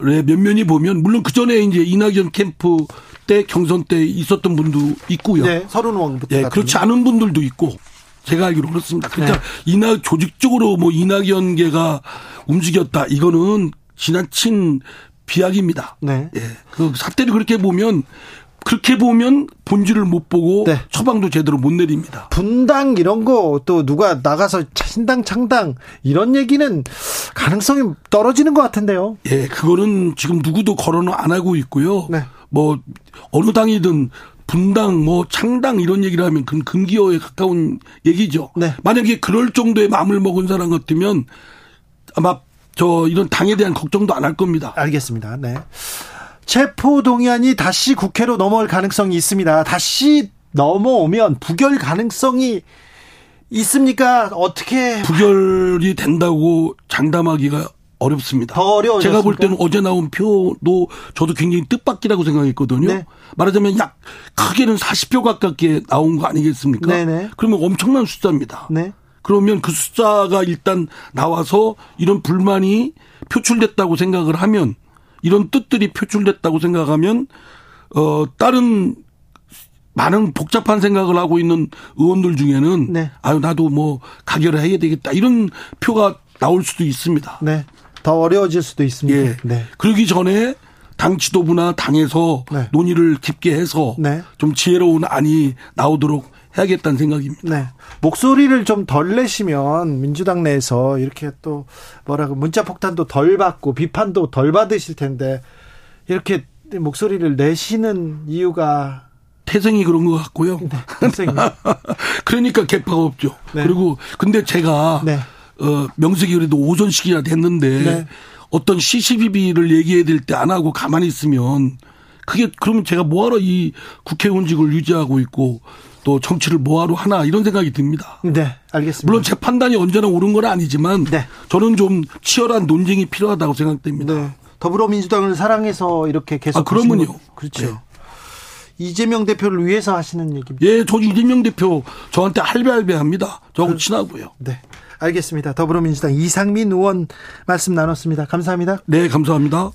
의 면면이 보면 물론 그 전에 이제 이낙연 캠프 때 경선 때 있었던 분도 있고요. 네, 서른 왕부터. 예, 그렇지 않은 분들도 있고 제가 알기로 그렇습니다. 그러니까 네. 이낙 조직적으로 뭐 이낙연계가 움직였다 이거는 지나친 비약입니다. 네. 예, 그 사태를 그렇게 보면 그렇게 보면 본질을 못 보고 네. 처방도 제대로 못 내립니다. 분당 이런 거 또 누가 나가서 신당 창당 이런 얘기는 가능성이 떨어지는 것 같은데요. 예, 그거는 지금 누구도 거론을 안 하고 있고요. 네. 뭐 어느 당이든 분당 뭐 창당 이런 얘기를 하면 그건 금기어에 가까운 얘기죠. 네. 만약에 그럴 정도의 마음을 먹은 사람 같으면 아마 저 이런 당에 대한 걱정도 안 할 겁니다. 알겠습니다. 네. 체포 동의안이 다시 국회로 넘어올 가능성이 있습니다. 다시 넘어오면 부결 가능성이 있습니까? 어떻게 부결이 된다고 장담하기가 어렵습니다. 더 어려워. 제가 볼 때는 어제 나온 표도 저도 굉장히 뜻밖이라고 생각했거든요. 네. 말하자면 약 크게는 40표 가깝게 나온 거 아니겠습니까? 네네. 그러면 엄청난 숫자입니다. 네. 그러면 그 숫자가 일단 나와서 이런 불만이 표출됐다고 생각을 하면 이런 뜻들이 표출됐다고 생각하면 어 다른 많은 복잡한 생각을 하고 있는 의원들 중에는 네. 아유 나도 뭐 가결을 해야 되겠다 이런 표가 나올 수도 있습니다. 네. 더 어려워질 수도 있습니다. 예. 네. 그러기 전에 당 지도부나 당에서 네. 논의를 깊게 해서 네. 좀 지혜로운 안이 나오도록 해야겠다는 생각입니다. 네. 목소리를 좀 덜 내시면 민주당 내에서 이렇게 또 뭐라고 문자 폭탄도 덜 받고 비판도 덜 받으실 텐데 이렇게 목소리를 내시는 이유가 태생이 그런 것 같고요. 네, 태생이. 그러니까 개파가 없죠. 네. 그리고 근데 제가 네. 어 명색이 그래도 오전식이나 됐는데 네. 어떤 시시비비를 얘기해야 될 때 안 하고 가만히 있으면 그게 그러면 제가 뭐하러 이 국회의원직을 유지하고 있고 또 정치를 뭐하러 하나 이런 생각이 듭니다. 네, 알겠습니다. 물론 제 판단이 언제나 옳은 건 아니지만 네. 저는 좀 치열한 논쟁이 필요하다고 생각됩니다. 네. 더불어민주당을 사랑해서 이렇게 계속 아, 그러면요. 그렇죠. 네. 이재명 대표를 위해서 하시는 얘기입니다. 예, 저 이재명 대표 저한테 할배할배합니다. 저하고 그, 친하고요. 네. 알겠습니다. 더불어민주당 이상민 의원 말씀 나눴습니다. 감사합니다. 네, 감사합니다.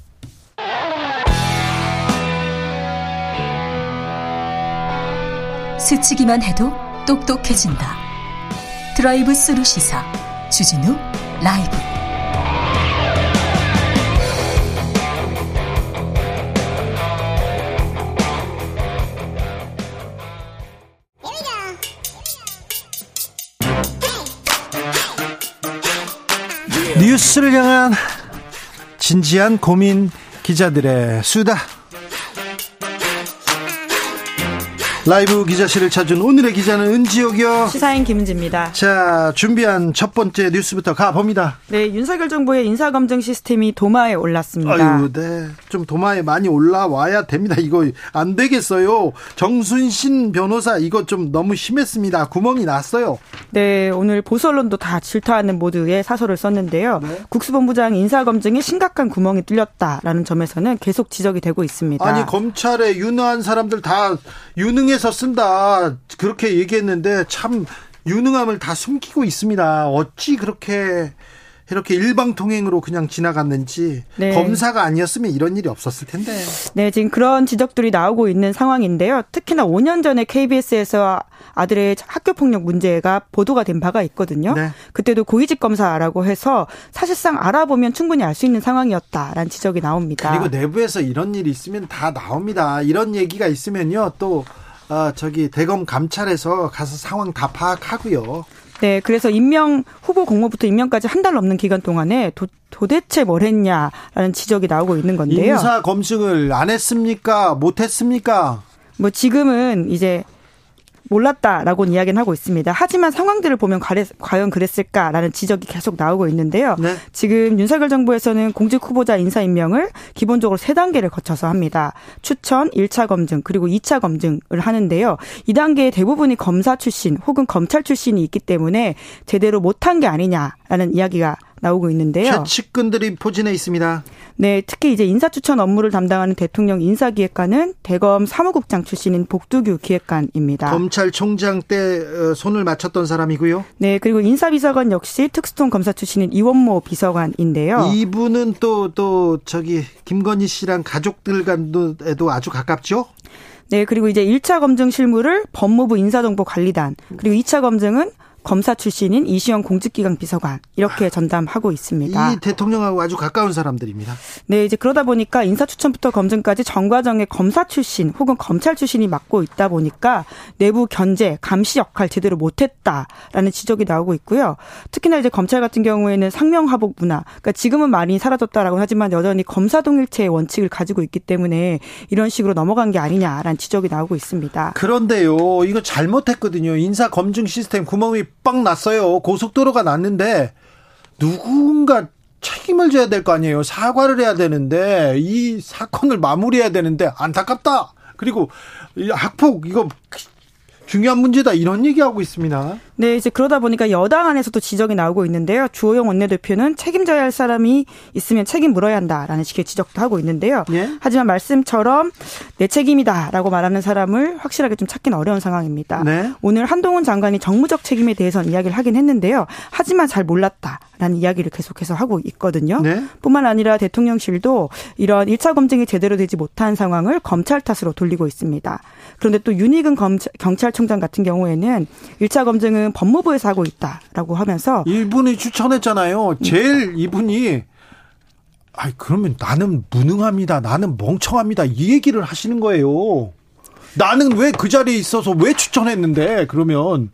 스치기만 해도 똑똑해진다. 드라이브 스루 시사 주진우 라이브 뉴스를 향한 진지한 고민 기자들의 수다 라이브 기자실을 찾은 오늘의 기자는 은지옥이요. 시사인 김은지입니다. 자, 준비한 첫 번째 뉴스부터 가봅니다. 네, 윤석열 정부의 인사검증 시스템이 도마에 올랐습니다. 아유, 네. 좀 도마에 많이 올라와야 됩니다. 이거 안 되겠어요. 정순신 변호사 이거 좀 너무 심했습니다. 구멍이 났어요. 네, 오늘 보수 언론도 다 질타하는 모드의 사설을 썼는데요. 네. 국수본부장 인사검증에 심각한 구멍이 뚫렸다라는 점에서는 계속 지적이 되고 있습니다. 아니, 검찰에 유능한 사람들 다 유능 해서 쓴다. 그렇게 얘기했는데 참 유능함을 다 숨기고 있습니다. 어찌 그렇게 이렇게 일방통행으로 그냥 지나갔는지 네. 검사가 아니었으면 이런 일이 없었을 텐데. 네, 지금 그런 지적들이 나오고 있는 상황인데요. 특히나 5년 전에 KBS에서 아들의 학교 폭력 문제가 보도가 된 바가 있거든요. 네. 그때도 고위직 검사라고 해서 사실상 알아보면 충분히 알 수 있는 상황이었다라는 지적이 나옵니다. 그리고 내부에서 이런 일이 있으면 다 나옵니다. 이런 얘기가 있으면요, 또 어, 저기 대검 감찰에서 가서 상황 다 파악하고요. 네, 그래서 임명 후보 공모부터 임명까지 한 달 넘는 기간 동안에 도, 도대체 뭘 했냐라는 지적이 나오고 있는 건데요. 인사 검증을 안 했습니까? 못 했습니까? 뭐 지금은 이제 몰랐다라고 이야기는 하고 있습니다. 하지만 상황들을 보면 과연 그랬을까라는 지적이 계속 나오고 있는데요. 네. 지금 윤석열 정부에서는 공직 후보자 인사 임명을 기본적으로 세 단계를 거쳐서 합니다. 추천, 1차 검증, 그리고 2차 검증을 하는데요. 이 단계에 대부분이 검사 출신 혹은 검찰 출신이 있기 때문에 제대로 못한 게 아니냐라는 이야기가 나오고 있는데요. 최측근들이 포진해 있습니다. 네, 특히 이제 인사추천 업무를 담당하는 대통령 인사기획관은 대검 사무국장 출신인 복두규 기획관입니다. 검찰총장 때 어, 손을 맞췄던 사람이고요. 네, 그리고 인사비서관 역시 특수통 검사 출신인 이원모 비서관인데요. 이분은 또또 또 저기 김건희 씨랑 가족들과도 아주 가깝죠? 네, 그리고 이제 1차 검증 실무를 법무부 인사정보관리단, 그리고 2차 검증은 검사 출신인 이시영 공직기강 비서관 이렇게 전담하고 있습니다. 이 대통령하고 아주 가까운 사람들입니다. 네, 이제 그러다 보니까 인사추천부터 검증까지 전 과정에 검사 출신 혹은 검찰 출신이 맡고 있다 보니까 내부 견제, 감시 역할 제대로 못했다라는 지적이 나오고 있고요. 특히나 이제 검찰 같은 경우에는 상명하복 문화, 그러니까 지금은 많이 사라졌다라고 하지만 여전히 검사 동일체의 원칙을 가지고 있기 때문에 이런 식으로 넘어간 게 아니냐라는 지적이 나오고 있습니다. 그런데요, 이거 잘못했거든요. 인사 검증 시스템 구멍이 빡 났어요. 고속도로가 났는데 누군가 책임을 져야 될 거 아니에요. 사과를 해야 되는데 이 사건을 마무리해야 되는데 안타깝다. 그리고 학폭 이거 중요한 문제다 이런 얘기하고 있습니다. 네, 이제 그러다 보니까 여당 안에서도 지적이 나오고 있는데요. 주호영 원내대표는 책임져야 할 사람이 있으면 책임 물어야 한다라는 식의 지적도 하고 있는데요. 예? 하지만 말씀처럼 내 책임이다라고 말하는 사람을 확실하게 좀 찾기는 어려운 상황입니다. 네? 오늘 한동훈 장관이 정무적 책임에 대해서는 이야기를 하긴 했는데요. 하지만 잘 몰랐다라는 이야기를 계속해서 하고 있거든요. 네? 뿐만 아니라 대통령실도 이런 1차 검증이 제대로 되지 못한 상황을 검찰 탓으로 돌리고 있습니다. 그런데 또 윤희근 경찰 총장 같은 경우에는 1차 검증은 법무부에서 하고 있다라고 하면서 이분이 추천했잖아요. 제일 이분이 아 그러면 나는 무능합니다. 나는 멍청합니다. 이 얘기를 하시는 거예요. 나는 왜 그 자리에 있어서 왜 추천했는데 그러면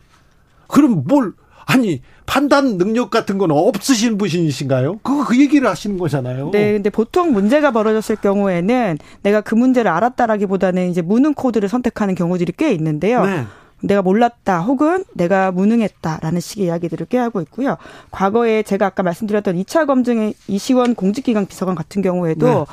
그럼 뭘 아니 판단 능력 같은 건 없으신 분이신가요? 그거 그 얘기를 하시는 거잖아요. 네, 근데 보통 문제가 벌어졌을 경우에는 내가 그 문제를 알았다라기보다는 이제 무능 코드를 선택하는 경우들이 꽤 있는데요. 네. 내가 몰랐다 혹은 내가 무능했다라는 식의 이야기들을 꽤 하고 있고요. 과거에 제가 아까 말씀드렸던 2차 검증의 이시원 공직기강 비서관 같은 경우에도 네.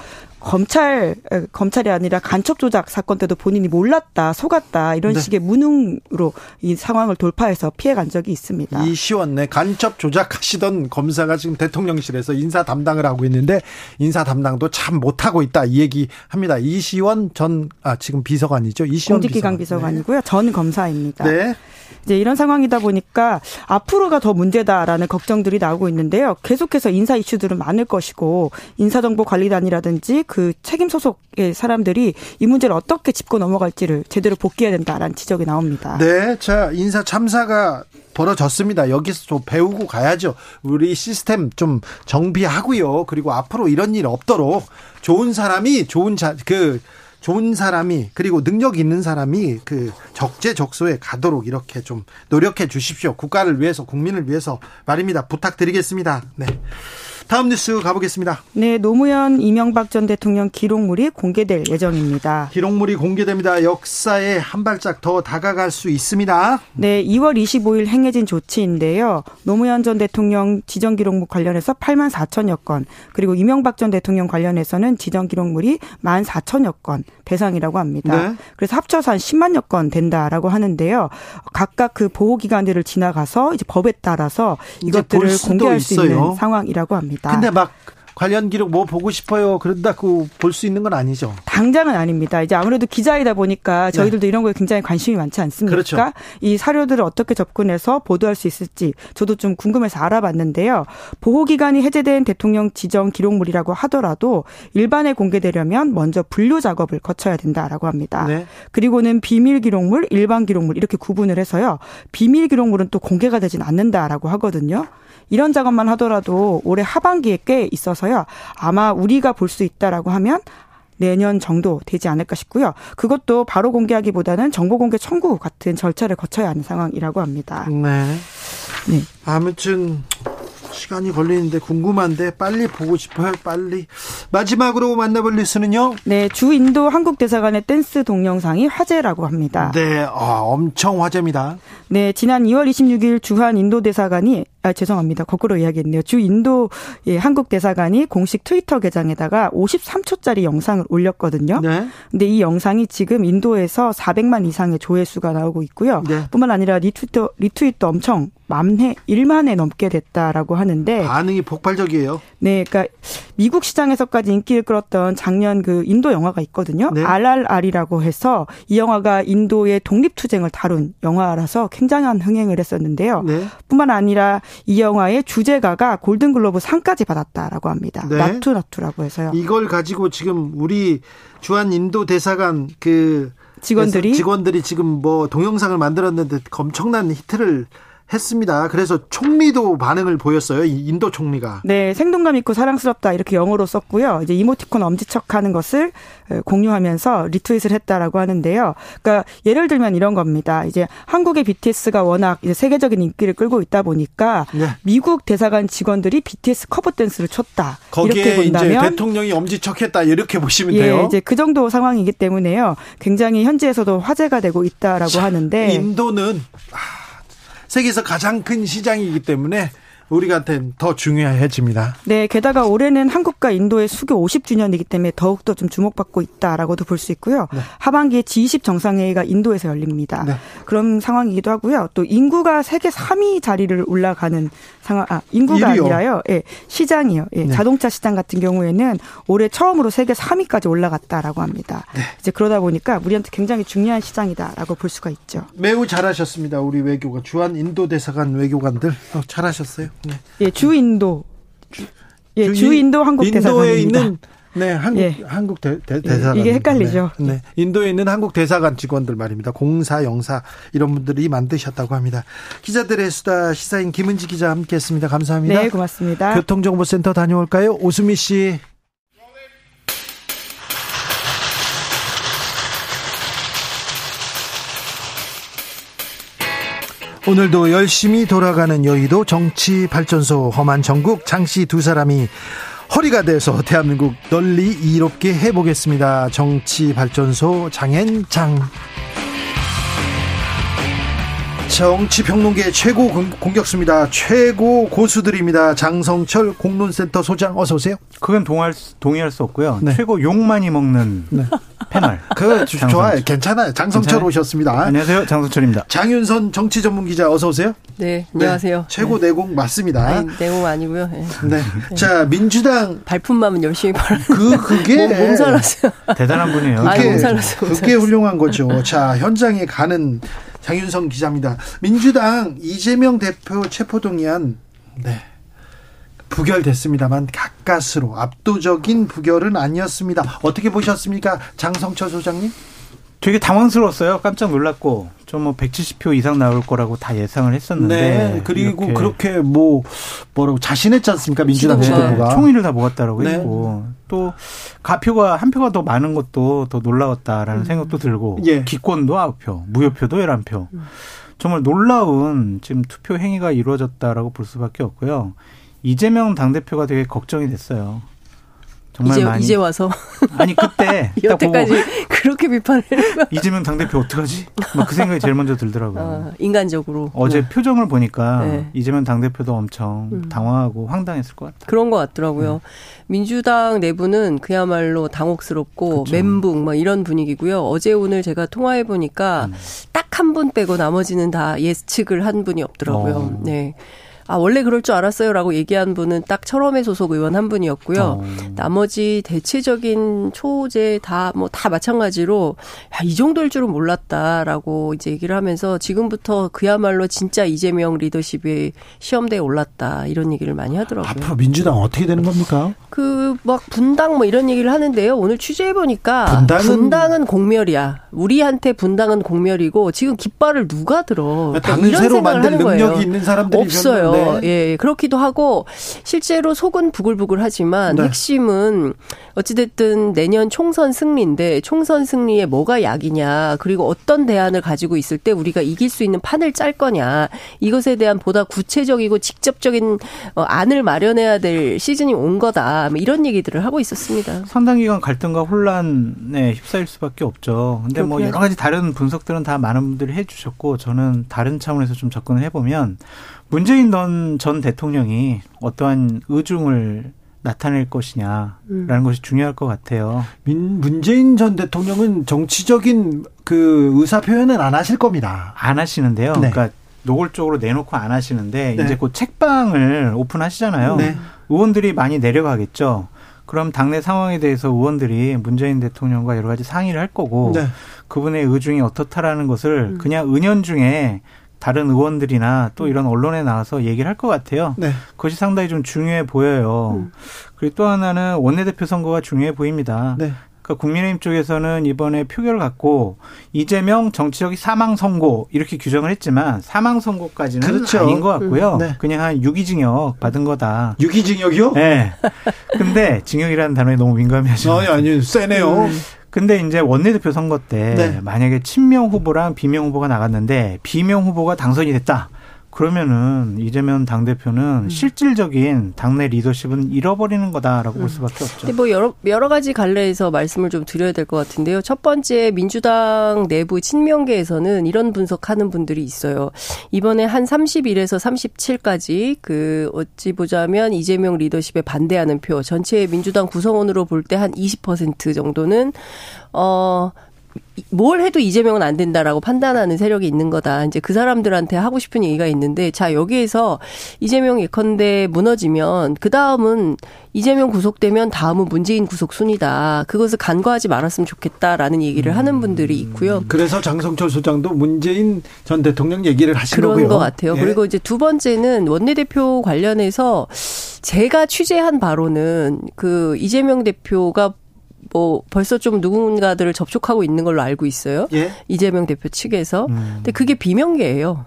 검찰 검찰이 아니라 간첩 조작 사건 때도 본인이 몰랐다 속았다 이런 네. 식의 무능으로 이 상황을 돌파해서 피해간 적이 있습니다. 이 시원 네 간첩 조작하시던 검사가 지금 대통령실에서 인사 담당을 하고 있는데 인사 담당도 참 못하고 있다 이 얘기합니다. 이시원 전 아 지금 비서관이죠. 이시원 공직기강 비서관. 비서관이고요. 네. 전 검사입니다. 네. 이제 이런 상황이다 보니까 앞으로가 더 문제다라는 걱정들이 나오고 있는데요. 계속해서 인사 이슈들은 많을 것이고 인사정보관리단이라든지 그 책임 소속의 사람들이 이 문제를 어떻게 짚고 넘어갈지를 제대로 복귀해야 된다라는 지적이 나옵니다. 네, 자 인사 참사가 벌어졌습니다. 여기서 좀 배우고 가야죠. 우리 시스템 좀 정비하고요. 그리고 앞으로 이런 일 없도록 좋은 사람이 좋은 자, 그 좋은 사람이 그리고 능력 있는 사람이 그 적재적소에 가도록 이렇게 좀 노력해 주십시오. 국가를 위해서 국민을 위해서 말입니다. 부탁드리겠습니다. 네. 다음 뉴스 가보겠습니다. 네, 노무현 이명박 전 대통령 기록물이 공개될 예정입니다. 기록물이 공개됩니다. 역사에 한 발짝 더 다가갈 수 있습니다. 네, 2월 25일 행해진 조치인데요. 노무현 전 대통령 지정 기록물 관련해서 8만 4천여 건, 그리고 이명박 전 대통령 관련해서는 지정 기록물이 1만 4천여 건 대상이라고 합니다. 네. 그래서 합쳐서 한 10만여 건 된다라고 하는데요. 각각 그 보호 기간들을 지나가서 이제 법에 따라서 이것들을 공개할 수. 있는 상황이라고 합니다. 근데 막 관련 기록 뭐 보고 싶어요. 그런다고 볼 수 있는 건 아니죠. 당장은 아닙니다. 이제 아무래도 기자이다 보니까 저희들도 네. 이런 거에 굉장히 관심이 많지 않습니까? 그렇죠. 이 사료들을 어떻게 접근해서 보도할 수 있을지 저도 좀 궁금해서 알아봤는데요. 보호 기간이 해제된 대통령 지정 기록물이라고 하더라도 일반에 공개되려면 먼저 분류 작업을 거쳐야 된다라고 합니다. 네. 그리고는 비밀 기록물, 일반 기록물 이렇게 구분을 해서요. 비밀 기록물은 또 공개가 되진 않는다라고 하거든요. 이런 작업만 하더라도 올해 하반기에 꽤 있어서요. 아마 우리가 볼 수 있다라고 하면 내년 정도 되지 않을까 싶고요. 그것도 바로 공개하기보다는 정보 공개 청구 같은 절차를 거쳐야 하는 상황이라고 합니다. 네. 네. 아무튼 시간이 걸리는데 궁금한데 빨리 보고 싶어요. 빨리. 마지막으로 만나볼 뉴스는요. 네, 주 인도 한국 대사관의 댄스 동영상이 화제라고 합니다. 네, 아, 엄청 화제입니다. 네, 지난 2월 26일 주한 인도 대사관이 아, 죄송합니다. 거꾸로 이야기했네요. 주 인도 예, 한국 대사관이 공식 트위터 계정에다가 53초짜리 영상을 올렸거든요. 네. 근데 이 영상이 지금 인도에서 400만 이상의 조회수가 나오고 있고요. 네. 뿐만 아니라 리트윗도 리트윗도 엄청 만 회 1만 회 넘게 됐다라고 하는데 반응이 폭발적이에요. 네, 그러니까 미국 시장에서까지 인기를 끌었던 작년 그 인도 영화가 있거든요. 네. RRR이라고 해서 이 영화가 인도의 독립 투쟁을 다룬 영화라서 굉장한 흥행을 했었는데요. 네. 뿐만 아니라 이 영화의 주제가가 골든글로브 상까지 받았다라고 합니다. 네. 나투나투라고 해서요. 이걸 가지고 지금 우리 주한 인도 대사관 그 직원들이 직원들이 지금 뭐 동영상을 만들었는데 엄청난 히트를 했습니다. 그래서 총리도 반응을 보였어요. 인도 총리가. 네, 생동감 있고 사랑스럽다 이렇게 영어로 썼고요. 이제 이모티콘 엄지척하는 것을 공유하면서 리트윗을 했다라고 하는데요. 그러니까 예를 들면 이런 겁니다. 이제 한국의 BTS가 워낙 이제 세계적인 인기를 끌고 있다 보니까 네. 미국 대사관 직원들이 BTS 커버 댄스를 췄다. 거기에 이렇게 본다면 대통령이 엄지척했다 이렇게 보시면 예, 돼요. 이제 그 정도 상황이기 때문에요. 굉장히 현지에서도 화제가 되고 있다라고 자, 하는데 인도는 세계에서 가장 큰 시장이기 때문에 우리한테는 더 중요해집니다. 네, 게다가 올해는 한국과 인도의 수교 50주년이기 때문에 더욱더 좀 주목받고 있다라고도 볼 수 있고요. 네. 하반기에 G20 정상회의가 인도에서 열립니다. 네. 그런 상황이기도 하고요. 또 인구가 세계 3위 자리를 올라가는 상황, 아, 인구가 1위요. 아니라요. 예, 시장이요. 예, 네. 자동차 시장 같은 경우에는 올해 처음으로 세계 3위까지 올라갔다라고 합니다. 네. 이제 그러다 보니까 우리한테 굉장히 중요한 시장이다라고 볼 수가 있죠. 매우 잘하셨습니다. 우리 외교가 주한 인도 대사관 외교관들 어, 잘하셨어요. 네. 예, 주 인도. 예, 주, 주인도 한국 대사관입니다. 있는 네, 한국 예. 한국 대, 대, 예, 사관 이게 헷갈리죠. 네, 네, 인도에 있는 한국 대사관 직원들 말입니다. 공사, 영사 이런 분들이 만드셨다고 합니다. 기자들의 수다 시사인 김은지 기자 함께했습니다. 감사합니다. 네, 고맙습니다. 교통정보센터 다녀올까요, 오수미 씨. 오늘도 열심히 돌아가는 여의도 정치발전소 험한 전국 장씨 두 사람이 허리가 돼서 대한민국 널리 이롭게 해보겠습니다. 정치발전소 장앤장. 정치평론계 최고 공격수입니다. 최고 고수들입니다. 장성철 공론센터 소장 어서 오세요. 그건 동할, 동의할 수 없고요. 네. 최고 욕 많이 먹는 네. 패널. 그 좋아요. 괜찮아요. 장성철 괜찮아요? 오셨습니다. 안녕하세요. 장성철입니다. 장윤선 정치 전문 기자 어서 오세요. 네, 안녕하세요. 네, 최고 네. 내공 맞습니다. 아니, 내공 아니고요. 네. 네. 자, 민주당 발품만 열심히 벌. 그 그게 몸살났어요. 대단한 분이에요. 그게, 아니, 몸살났어요. 그게 훌륭한 거죠. 자, 현장에 가는 장윤성 기자입니다. 민주당 이재명 대표 체포동의안 네. 부결됐습니다만 가까스로 압도적인 부결은 아니었습니다. 어떻게 보셨습니까? 장성철 소장님? 되게 당황스러웠어요. 깜짝 놀랐고 좀 뭐 170표 이상 나올 거라고 다 예상을 했었는데 네, 그리고 그렇게 뭐 뭐라고 자신했지 않습니까 민주당 지도부가 네, 총의를 다 모았다라고 네. 했고 또 가표가 한 표가 더 많은 것도 더 놀라웠다라는 음. 생각도 들고 예. 기권도 9표, 무효표도 11표. 음. 정말 놀라운 지금 투표 행위가 이루어졌다라고 볼 수밖에 없고요. 이재명 당대표가 되게 걱정이 됐어요. 정말 이제, 많이 이제 와서 아니 그때 여태까지 그렇게 비판을 이재명 당 대표 어떡하지? 그 생각이 제일 먼저 들더라고요. 아, 인간적으로 어제 네. 표정을 보니까 네. 이재명 당 대표도 엄청 음. 당황하고 황당했을 것 같아요. 그런 것 같더라고요. 네. 민주당 내부는 그야말로 당혹스럽고 그쵸. 멘붕 막 이런 분위기고요. 어제 오늘 제가 통화해 보니까 음. 딱한 분 빼고 나머지는 다 예측을 한 분이 없더라고요. 어. 네. 아, 원래 그럴 줄 알았어요라고 얘기한 분은 딱 철험의 소속 의원 한 분이었고요. 어. 나머지 대체적인 초제 다, 뭐, 다 마찬가지로, 야, 이 정도일 줄은 몰랐다라고 이제 얘기를 하면서 지금부터 그야말로 진짜 이재명 리더십이 시험대에 올랐다. 이런 얘기를 많이 하더라고요. 앞으로 민주당 어떻게 되는 겁니까? 그, 막, 분당 뭐 이런 얘기를 하는데요. 오늘 취재해 보니까. 분당은, 분당은 공멸이야. 우리한테 분당은 공멸이고 지금 깃발을 누가 들어. 그러니까 당을 새로 만들 능력이 거예요. 있는 사람들이 없어요. 네. 예, 그렇기도 하고 실제로 속은 부글부글하지만 네. 핵심은 어찌됐든 내년 총선 승리인데 총선 승리에 뭐가 약이냐 그리고 어떤 대안을 가지고 있을 때 우리가 이길 수 있는 판을 짤 거냐 이것에 대한 보다 구체적이고 직접적인 어, 안을 마련해야 될 시즌이 온 거다 뭐 이런 얘기들을 하고 있었습니다. 상당 기간 갈등과 혼란에 휩싸일 수밖에 없죠. 근데 뭐 여러 가지 다른 분석들은 다 많은 분들이 해주셨고 저는 다른 차원에서 좀 접근을 해보면 문재인 전 대통령이 어떠한 의중을 나타낼 것이냐라는 음. 것이 중요할 것 같아요. 민, 문재인 전 대통령은 정치적인 그 의사 표현은 안 하실 겁니다. 안 하시는데요. 네. 그러니까 노골적으로 내놓고 안 하시는데 네. 이제 곧 책방을 오픈하시잖아요. 네. 의원들이 많이 내려가겠죠. 그럼 당내 상황에 대해서 의원들이 문재인 대통령과 여러 가지 상의를 할 거고 네. 그분의 의중이 어떻다라는 것을 음. 그냥 은연중에 다른 의원들이나 또 이런 언론에 나와서 얘기를 할 것 같아요. 네. 그것이 상당히 좀 중요해 보여요. 음. 그리고 또 하나는 원내대표 선거가 중요해 보입니다. 네. 그러니까 국민의힘 쪽에서는 이번에 표결을 갖고 이재명 정치적 사망 선고 이렇게 규정을 했지만 사망 선고까지는 그렇죠. 아닌 것 같고요. 음. 네. 그냥 한 유기징역 받은 거다. 유기징역이요? 네. 근데 징역이라는 단어에 너무 민감해하시죠. 아니 아니 세네요. 음. 근데 이제 원내대표 선거 때 네. 만약에 친명 후보랑 비명 후보가 나갔는데 비명 후보가 당선이 됐다. 그러면은 이재명 당대표는 음. 실질적인 당내 리더십은 잃어버리는 거다라고 음. 볼 수밖에 없죠. 근데 뭐 여러, 여러 가지 갈래에서 말씀을 좀 드려야 될 것 같은데요. 첫 번째 민주당 내부 친명계에서는 이런 분석하는 분들이 있어요. 이번에 한 31에서 37까지 그 어찌 보자면 이재명 리더십에 반대하는 표 전체 민주당 구성원으로 볼 때 한 20% 정도는 어 뭘 해도 이재명은 안 된다라고 판단하는 세력이 있는 거다. 이제 그 사람들한테 하고 싶은 얘기가 있는데 자 여기에서 이재명 예컨대 무너지면 그 다음은 이재명 구속되면 다음은 문재인 구속 순이다. 그것을 간과하지 말았으면 좋겠다라는 얘기를 하는 분들이 있고요. 그래서 장성철 소장도 문재인 전 대통령 얘기를 하신 그런. 것 같아요. 예. 그리고 이제 두 번째는 원내대표 관련해서 제가 취재한 바로는 그 이재명 대표가 뭐 벌써 좀 누군가들을 접촉하고 있는 걸로 알고 있어요. 예? 이재명 대표 측에서. 음. 근데 그게 비명계예요.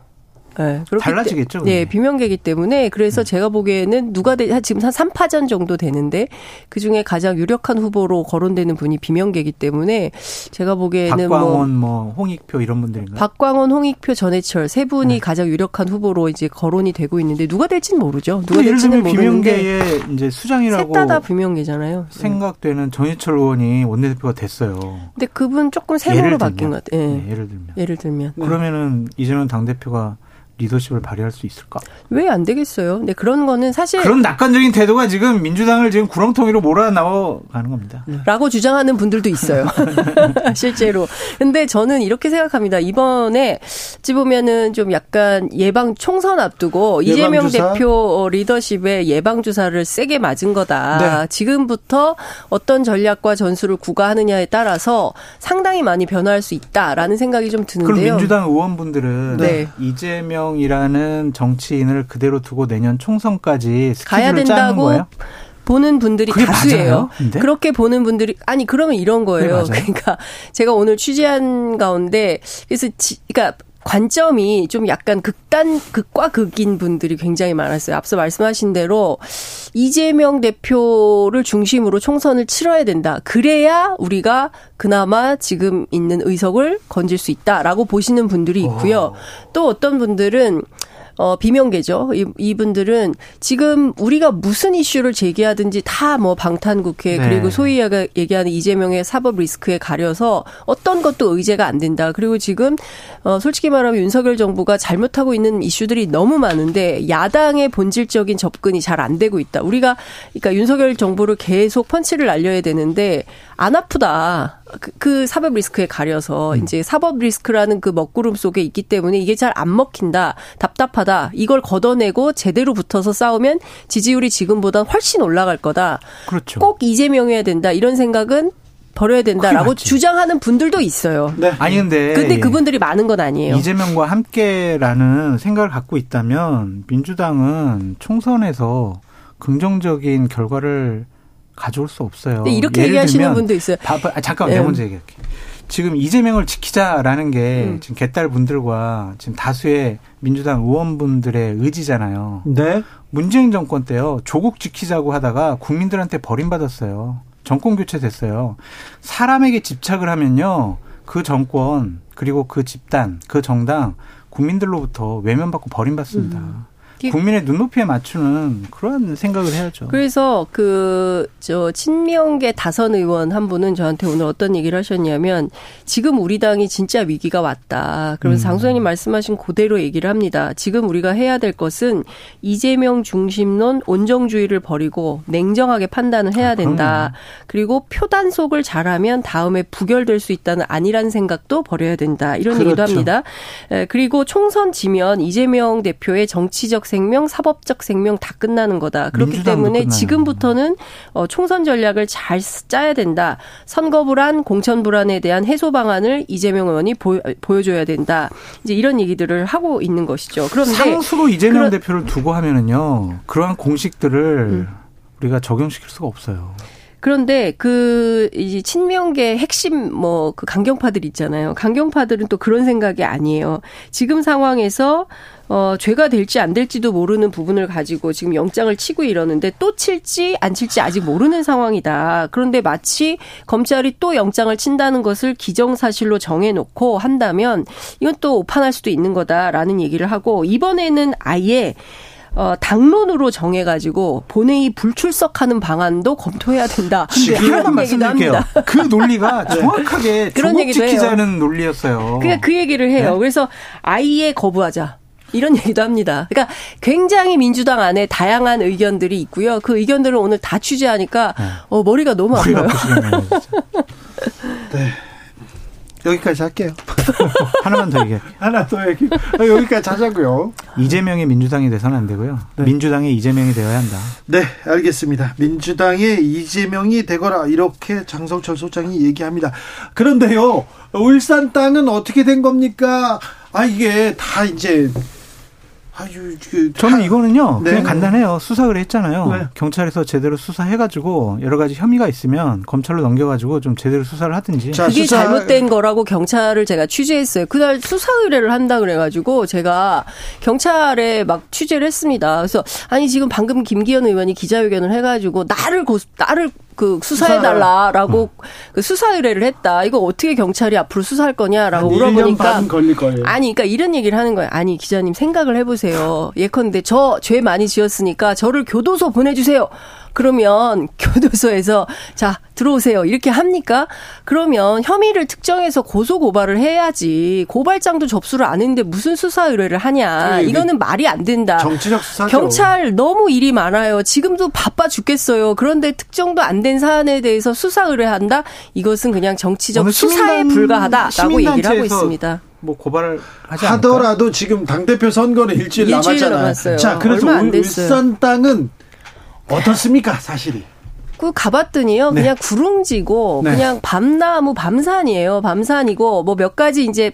네, 달라지겠죠. 네, 비명계이기 때문에 그래서 음. 제가 보기에는 누가 되, 지금 한 3파전 정도 되는데 그 중에 가장 유력한 후보로 거론되는 분이 비명계이기 때문에 제가 보기에는 뭐 박광원, 뭐, 뭐 홍익표 이런 분들인가요? 박광원, 홍익표, 전해철 세 분이 네. 가장 유력한 후보로 이제 거론이 되고 있는데 누가 될지는 모르죠. 누가 될지는 모르는데 비명계의 이제 수장이라고 셋다 비명계잖아요. 생각되는 전해철 의원이 원내대표가 됐어요. 근데 그분 조금 세모로 바뀐 것 같아요. 네. 네, 예를 들면. 예를 들면. 그러면은 이재명 당 대표가 리더십을 발휘할 수 있을까? 왜 안 되겠어요? 근데 그런 거는 사실 그런 낙관적인 태도가 지금 민주당을 지금 구렁텅이로 몰아 나와 가는 겁니다. 네. 라고 주장하는 분들도 있어요. 실제로. 근데 저는 이렇게 생각합니다. 이번에 찌 보면은 좀 약간 예방 총선 앞두고 예방 이재명? 대표 리더십에 예방 주사를 세게 맞은 거다. 네. 지금부터 어떤 전략과 전술을 구가하느냐에 따라서 상당히 많이 변화할 수 있다라는 생각이 좀 드는데요. 그럼 민주당 의원분들은 네. 이재명 이재명이라는 정치인을 그대로 두고 내년 총선까지 가야 된다고 보는 분들이 다수예요. 그렇게 보는 분들이 아니 그러면 이런 거예요. 네, 그러니까 제가 오늘 취재한 가운데 그래서 지, 그러니까 관점이 좀 약간 극단 극과 극인 분들이 굉장히 많았어요. 앞서 말씀하신 대로 이재명 대표를 중심으로 총선을 치러야 된다. 그래야 우리가 그나마 지금 있는 의석을 건질 수 있다라고 보시는 분들이 있고요. 또 어떤 분들은 어, 비명계죠. 이, 이분들은 지금 우리가 무슨 이슈를 제기하든지 다 뭐 방탄국회 네. 그리고 소위 얘기하는 이재명의 사법 리스크에 가려서 어떤 것도 의제가 안 된다. 그리고 지금 어, 솔직히 말하면 윤석열 정부가 잘못하고 있는 이슈들이 너무 많은데 야당의 본질적인 접근이 잘 안 되고 있다. 우리가 그러니까 윤석열 정부를 계속 펀치를 날려야 되는데 안 아프다. 그, 그 사법 리스크에 가려서 음. 이제 사법 리스크라는 그 먹구름 속에 있기 때문에 이게 잘 안 먹힌다. 답답하다. 이걸 걷어내고 제대로 붙어서 싸우면 지지율이 지금보다 훨씬 올라갈 거다. 그렇죠. 꼭 이재명이어야 된다. 이런 생각은 버려야 된다라고 주장하는 분들도 있어요. 네. 아니 근데 근데 그분들이 많은 건 아니에요. 이재명과 함께라는 생각을 갖고 있다면 민주당은 총선에서 긍정적인 결과를 가져올 수 없어요. 이렇게 얘기하시는 분도 있어요. 바, 바, 아, 잠깐만 네. 내가 먼저 얘기할게. 지금 이재명을 지키자라는 게 음. 지금 개딸 분들과 지금 다수의 민주당 의원분들의 의지잖아요. 네. 문재인 정권 때요. 조국 지키자고 하다가 국민들한테 버림받았어요. 정권 교체 됐어요. 사람에게 집착을 하면요. 그 정권 그리고 그 집단 그 정당 국민들로부터 외면받고 버림받습니다. 음. 국민의 눈높이에 맞추는 그런 생각을 해야죠. 그래서 그 저 친명계 다선 의원 한 분은 저한테 오늘 어떤 얘기를 하셨냐면 지금 우리 당이 진짜 위기가 왔다. 그러면서 음. 장 소장님 말씀하신 그대로 얘기를 합니다. 지금 우리가 해야 될 것은 이재명 중심론 온정주의를 버리고 냉정하게 판단을 해야 아, 된다. 아, 그리고 표단속을 잘하면 다음에 부결될 수 있다는 아니란 생각도 버려야 된다. 이런 그렇죠. 얘기도 합니다. 그리고 총선 지면 이재명 대표의 정치적 생명, 사법적 생명 다 끝나는 거다. 그렇기 때문에. 지금부터는 어, 총선 전략을 잘 짜야 된다. 선거 불안, 공천 불안에 대한 해소 방안을 이재명 의원이 보, 여줘야 된다. 이제 이런 얘기들을 하고 있는 것이죠. 그런데 상수로 이재명 그런, 대표를 두고 하면은요. 그러한 공식들을 음. 우리가 적용시킬 수가 없어요. 그런데 그 이제 친명계 핵심 뭐 그 강경파들 있잖아요. 강경파들은 또 그런 생각이 아니에요. 지금 상황에서 어, 죄가 될지 안 될지도 모르는 부분을 가지고 지금 영장을 치고 이러는데 또 칠지 안 칠지 아직 모르는 상황이다. 그런데 마치 검찰이 또 영장을 친다는 것을 기정사실로 정해놓고 한다면 이건 또 오판할 수도 있는 거다라는 얘기를 하고 이번에는 아예 어, 당론으로 정해가지고 본회의 불출석하는 방안도 검토해야 된다. 하나만 말씀드릴게요. 그 논리가 네. 정확하게 그런 얘기도 지키자는 논리였어요. 그러니까 그 얘기를 해요. 네? 그래서 아예 거부하자. 이런 얘기도 합니다. 그러니까 굉장히 민주당 안에 다양한 의견들이 있고요. 그 의견들을 오늘 다 취재하니까 네. 어, 머리가 너무 아파요. 네. 여기까지 할게요. 하나만 더 얘기할게요. 하나 더 얘기. 아, 여기까지 하자고요. 이재명이 민주당이 돼서는 안 되고요. 네. 민주당의 이재명이 되어야 한다. 네, 알겠습니다. 민주당의 이재명이 되거라 이렇게 장성철 소장이 얘기합니다. 그런데요, 울산 땅은 어떻게 된 겁니까? 아 이게 다 이제 아유, 그, 저는 이거는요, 네. 그냥 간단해요. 수사를 했잖아요. 네. 경찰에서 제대로 수사해가지고 여러 가지 혐의가 있으면 검찰로 넘겨가지고 좀 제대로 수사를 하든지. 자, 그게 수사... 잘못된 거라고 경찰을 제가 취재했어요. 그날 수사 의뢰를 한다 그래가지고 제가 경찰에 막 취재를 했습니다. 그래서 아니 지금 방금 김기현 의원이 기자회견을 해가지고 나를 고 나를 그 수사해달라라고 음. 그 수사 의뢰를 했다. 이거 어떻게 경찰이 앞으로 수사할 거냐라고 물어보니까 아니, 그러니까 이런 얘기를 하는 거예요. 아니 기자님 생각을 해보세요. 예컨대 저 죄 많이 지었으니까 저를 교도소 보내주세요. 그러면 교도소에서 자 들어오세요 이렇게 합니까? 그러면 혐의를 특정해서 고소 고발을 해야지 고발장도 접수를 안 했는데 무슨 수사 의뢰를 하냐 이거는 말이 안 된다. 정치적 수사 경찰 너무 일이 많아요. 지금도 바빠 죽겠어요. 그런데 특정도 안 된 사안에 대해서 수사 의뢰한다? 이것은 그냥 정치적 수사에 불과하다라고 얘기를 하고 있습니다. 뭐 고발을 하지 하더라도? 지금 당 대표 선거는 일주일, 일주일 남았잖아요. 남았어요. 자, 그래서 울산 땅은 어떻습니까, 사실이? 그 가봤더니요, 네. 그냥 구릉지고, 네. 그냥 밤나무, 밤산이에요. 밤산이고, 뭐 몇 가지 이제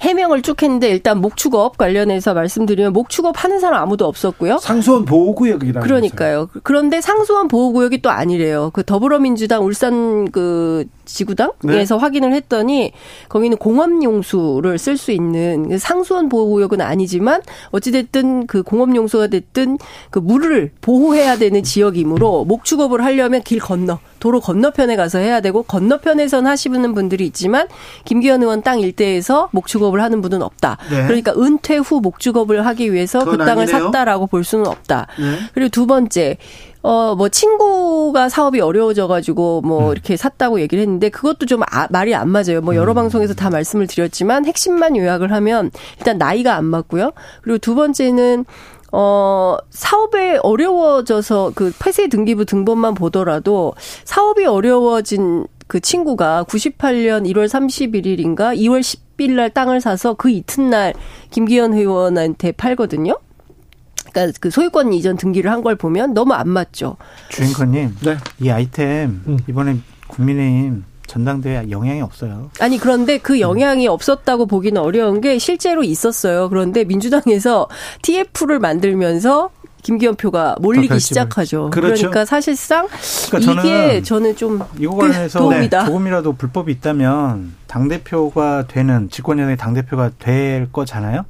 해명을 쭉 했는데 일단 목축업 관련해서 말씀드리면 목축업 하는 사람 아무도 없었고요. 상수원 보호구역이라 그러니까요. 그런데 상수원 보호구역이 또 아니래요. 그 더불어민주당 울산 그 지구당에서 네. 확인을 했더니 거기는 공업용수를 쓸 수 있는 상수원 보호구역은 아니지만 어찌됐든 그 공업용수가 됐든 그 물을 보호해야 되는 지역이므로 목축업을 하려면 길 건너 도로 건너편에 가서 해야 되고 건너편에선 하시는 분들이 있지만 김기현 의원 땅 일대에서 목축업을 하는 분은 없다. 네. 그러니까 은퇴 후 목축업을 하기 위해서 그 땅을 아니네요. 샀다라고 볼 수는 없다. 네. 그리고 두 번째 어, 뭐, 친구가 사업이 어려워져가지고, 뭐, 음. 이렇게 샀다고 얘기를 했는데, 그것도 좀 아, 말이 안 맞아요. 뭐, 여러 음. 방송에서 다 말씀을 드렸지만, 핵심만 요약을 하면, 일단 나이가 안 맞고요. 그리고 두 번째는, 어, 사업에 어려워져서 그 폐쇄 등기부 등본만 보더라도 사업이 어려워진 그 친구가 98년 1월 31일인가 2월 10일 날 땅을 사서 그 이튿날 김기현 의원한테 팔거든요. 그러니까 그 소유권 이전 등기를 한 걸 보면 너무 안 맞죠. 주인권님, 네. 이 아이템 음. 이번에 국민의힘 전당대회 영향이 없어요. 아니 그런데 그 영향이 음. 없었다고 보기는 어려운 게 실제로 있었어요. 그런데 민주당에서 TF를 만들면서 김기현 표가 몰리기 시작하죠. 그렇죠. 그러니까 사실상 그러니까 이게 저는, 저는 좀 이거 관해서 네, 조금이라도 불법이 있다면 당 대표가 되는 집권여당의 당 대표가 될 거잖아요.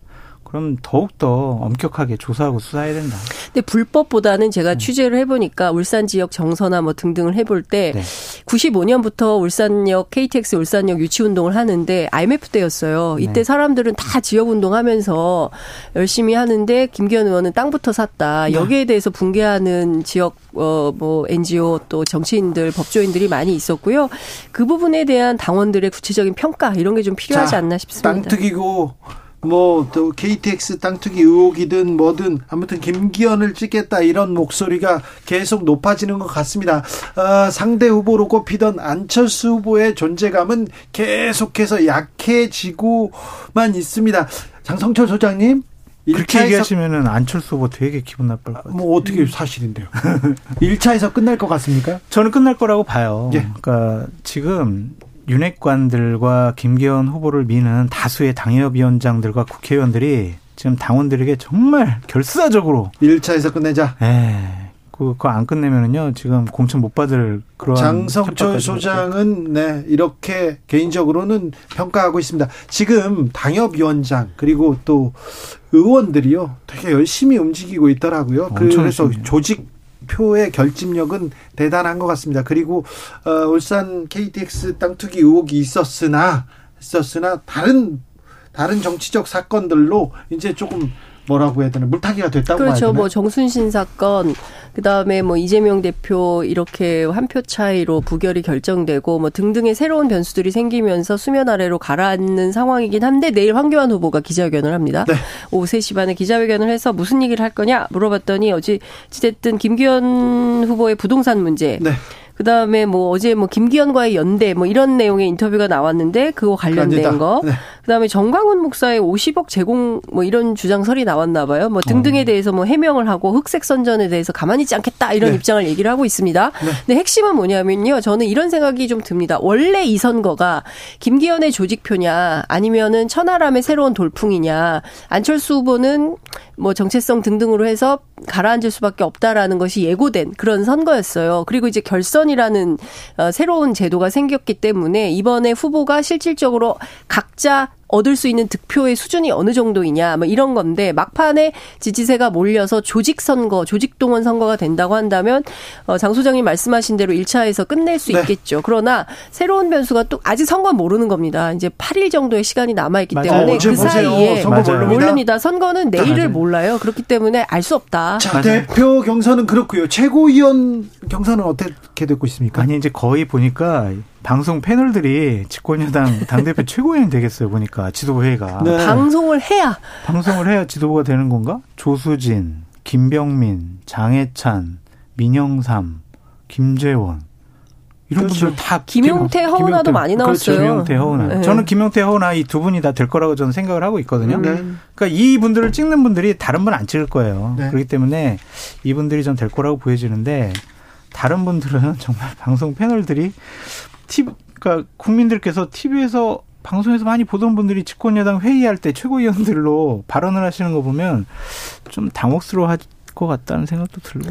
그럼 더욱더 엄격하게 조사하고 수사해야 된다. 근데 불법보다는 제가 음. 취재를 해보니까 울산 지역 정서나 뭐 등등을 해볼 때 네. 95년부터 울산역 KTX 울산역 유치 운동을 하는데 IMF 때였어요. 이때 네. 사람들은 다 지역 운동하면서 열심히 하는데 김기현 의원은 땅부터 샀다. 네. 여기에 대해서 붕괴하는 지역 어뭐 NGO 또 정치인들 법조인들이 많이 있었고요. 그 부분에 대한 당원들의 구체적인 평가 이런 게 좀 필요하지 자, 않나 싶습니다. 땅 특이고 뭐 또 KTX 땅 투기 의혹이든 뭐든 아무튼 김기현을 찍겠다 이런 목소리가 계속 높아지는 것 같습니다. 어, 상대 후보로 꼽히던 안철수 후보의 존재감은 계속해서 약해지고만 있습니다. 장성철 소장님 그렇게 얘기하시면은 안철수 후보 되게 기분 나쁠 것 같아요. 뭐 어떻게 사실인데요. 1차에서 끝날 것 같습니까? 저는 끝날 거라고 봐요. 예. 그러니까 지금 윤핵관들과 김기현 후보를 미는 다수의 당협위원장들과 국회의원들이 지금 당원들에게 정말 결사적으로 1차에서 끝내자. 네. 그거 안 끝내면은요 지금 공천 못 받을 그런 장성철 소장은 네 이렇게 개인적으로는 평가하고 있습니다. 지금 당협위원장 그리고 또 의원들이요 되게 열심히 움직이고 있더라고요. 그래서 조직 표의 결집력은 대단한 것 같습니다. 그리고 어, 울산 KTX 땅 투기 의혹이 있었으나 있었으나 다른 다른 정치적 사건들로 이제 조금 뭐라고 해야 되나 물타기가 됐다고 그렇죠. 뭐 정순신 사건 그다음에 뭐 이재명 대표 이렇게 한 표 차이로 부결이 결정되고 뭐 등등의 새로운 변수들이 생기면서 수면 아래로 가라앉는 상황이긴 한데 내일 황교안 후보가 기자회견을 합니다. 네. 오후 3시 반에 기자회견을 해서 무슨 얘기를 할 거냐 물어봤더니 어찌 어쨌든 김기현 후보의 부동산 문제 네. 그다음에 뭐 어제 뭐 김기현과의 연대 뭐 이런 내용의 인터뷰가 나왔는데 그거 관련된 거. 네. 그다음에 정광훈 목사의 50억 제공 뭐 이런 주장설이 나왔나 봐요. 뭐 등등에 어. 대해서 뭐 해명을 하고 흑색 선전에 대해서 가만히 있지 않겠다 이런 네. 입장을 얘기를 하고 있습니다. 네. 근데 핵심은 뭐냐면요. 저는 이런 생각이 좀 듭니다. 원래 이 선거가 김기현의 조직표냐 아니면은 천하람의 새로운 돌풍이냐 안철수 후보는 뭐 정체성 등등으로 해서 가라앉을 수밖에 없다라는 것이 예고된 그런 선거였어요. 그리고 이제 결선 이라는 어, 새로운 제도가 생겼기 때문에 이번에 후보가 실질적으로 각자 얻을 수 있는 득표의 수준이 어느 정도이냐 뭐 이런 건데 막판에 지지세가 몰려서 조직 선거, 조직 동원 선거가 된다고 한다면 어, 장 소장님 말씀하신 대로 1차에서 끝낼 수 네. 있겠죠. 그러나 새로운 변수가 또 아직 선거는 모르는 겁니다. 이제 8일 정도의 시간이 남아 있기 때문에 그 사이에 모릅니다. 선거는 내일을 몰라요. 그렇기 때문에 알 수 없다. 자, 대표 경선은 그렇고요. 최고위원 경선은 어떻게 되고 있습니까? 아니 이제 거의 보니까 방송 패널들이 집권여당 당대표 최고위원 되겠어요, 보니까 지도부 회의가. 네. 방송을 해야. 방송을 해야 지도부가 되는 건가? 조수진, 김병민, 장해찬, 민영삼, 김재원. 이런 그렇죠. 분들 다 김용태, 허은아도 많이 나왔어요. 그렇죠. 김용태, 허은아. 네. 저는 김용태, 허은아 이 두 분이 다 될 거라고 저는 생각을 하고 있거든요. 네. 그러니까 이 분들을 찍는 분들이 다른 분 안 찍을 거예요. 네. 그렇기 때문에 이분들이 좀 될 거라고 보여지는데 다른 분들은 정말 방송 패널들이 TV, 그러니까 국민들께서 TV에서 방송에서 많이 보던 분들이 집권여당 회의할 때 최고위원들로 발언을 하시는 거 보면 좀 당혹스러워 것 같다는 생각도 들고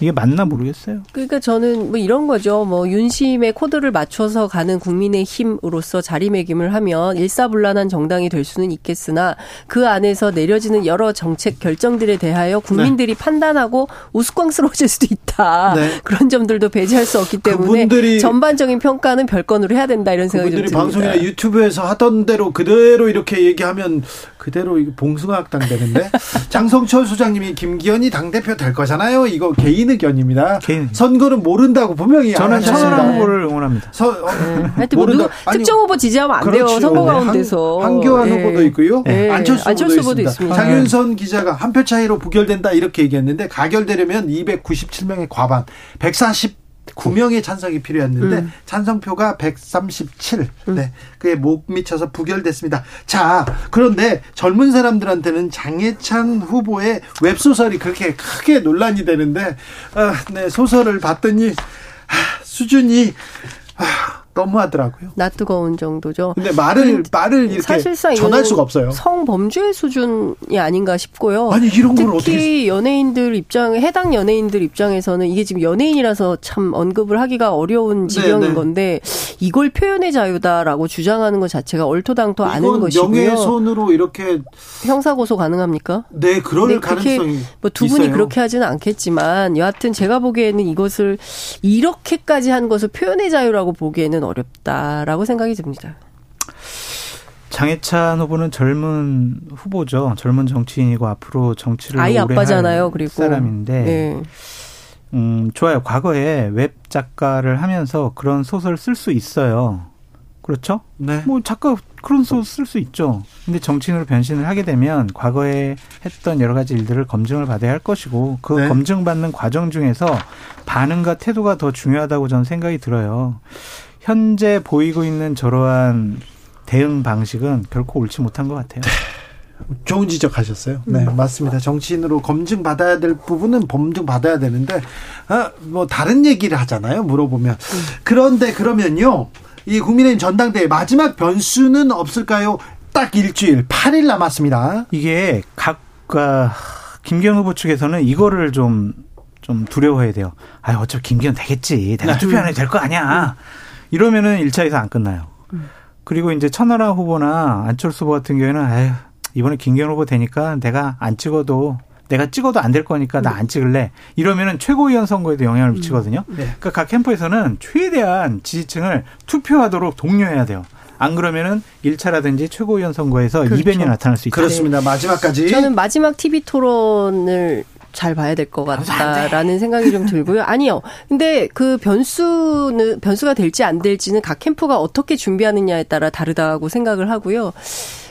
이게 맞나 모르겠어요. 그러니까 저는 뭐 이런 거죠. 뭐 윤심의 코드를 맞춰서 가는 국민의 힘으로서 자리매김을 하면 일사불란한 정당이 될 수는 있겠으나 그 안에서 내려지는 여러 정책 결정들에 대하여 국민들이 네. 판단하고 우스꽝스러워질 수도 있다. 네. 그런 점들도 배제할 수 없기 때문에 전반적인 평가는 별건으로 해야 된다 이런 생각이 듭니다. 방송이나 유튜브에서 하던 대로 그대로 이렇게 얘기하면 그대로 봉숭아학당 되는데 장성철 소장님이 김기현이 당 대표 될 거잖아요. 이거 개인 의견입니다. 개인. 선거는 모른다고 분명히 저는 천하람 후보를 응원합니다. 서, 어, 네. 하여튼 뭐 누구, 특정 후보 지지하면 안 그렇죠. 돼요. 선거 네. 가운데서. 한, 한교안 네. 후보도 있고요. 네. 안철수, 안철수 후보도, 있습니다. 있습니다. 장윤선 기자가 한 표 차이로 부결된다 이렇게 얘기했는데 가결되려면 297명의 과반 140 9명의 찬성이 필요했는데 음. 찬성표가 137. 음. 네. 그게 못 미쳐서 부결됐습니다. 자, 그런데 젊은 사람들한테는 장해찬 후보의 웹소설이 그렇게 크게 논란이 되는데 아, 네, 소설을 봤더니 아, 수준이 아, 너무하더라고요. 나 뜨거운 정도죠. 근데 말을 말을 이렇게 사실상 전할 수가 없어요. 성범죄 수준이 아닌가 싶고요. 아니 이런 걸 특히 어떻게 연예인들 입장에 해당 연예인들 입장에서는 이게 지금 연예인이라서 참 언급을 하기가 어려운 네, 지경인 네네. 건데 이걸 표현의 자유다라고 주장하는 것 자체가 얼토당토 않은 것이고요. 명예훼손으로 이렇게 형사 고소 가능합니까? 네, 그럴 네, 가능성이 뭐두 분이 그렇게 하지는 않겠지만 여하튼 제가 보기에는 이것을 이렇게까지 한 것을 표현의 자유라고 보기에는 어렵다라고 생각이 듭니다. 장해찬 후보는 젊은 후보죠. 젊은 정치인이고 앞으로 정치를 아이 오래 아빠잖아요. 할 그리고 사람인데 네. 음, 좋아요. 과거에 웹 작가를 하면서 그런 소설 쓸 수 있어요. 그렇죠? 네. 뭐 작가 그런 소설 쓸 수 있죠. 근데 정치인으로 변신을 하게 되면 과거에 했던 여러 가지 일들을 검증을 받아야 할 것이고 그 네. 검증받는 과정 중에서 반응과 태도가 더 중요하다고 저는 생각이 들어요. 현재 보이고 있는 저러한 대응 방식은 결코 옳지 못한 것 같아요. 좋은 지적하셨어요. 네, 음. 맞습니다. 정치인으로 검증 받아야 될 부분은 검증 받아야 되는데, 아, 뭐 다른 얘기를 하잖아요. 물어보면. 음. 그런데 그러면요, 이 국민의힘 전당대회 마지막 변수는 없을까요? 딱 일주일, 8일 남았습니다. 이게 각과 김경 후보 측에서는 이거를 좀, 좀 두려워해야 돼요. 아, 어차피 김기현 되겠지. 내가 네. 투표 안 해도 될 거 아니야. 음. 이러면은 1차에서 안 끝나요. 음. 그리고 이제 천하람 후보나 안철수 후보 같은 경우에는 아휴, 이번에 김기현 후보 되니까 내가 안 찍어도 내가 찍어도 안 될 거니까 나 안 찍을래. 이러면은 최고위원 선거에도 영향을 미치거든요. 네. 그러니까 각 캠프에서는 최대한 지지층을 투표하도록 독려해야 돼요. 안 그러면은 1차라든지 최고위원 선거에서 그렇죠. 이변이 나타날 수 있다. 그렇습니다. 마지막까지. 저는 마지막 TV 토론을 잘 봐야 될 것 같다라는 생각이 좀 들고요. 아니요. 근데 그 변수는 변수가 될지 안 될지는 각 캠프가 어떻게 준비하느냐에 따라 다르다고 생각을 하고요.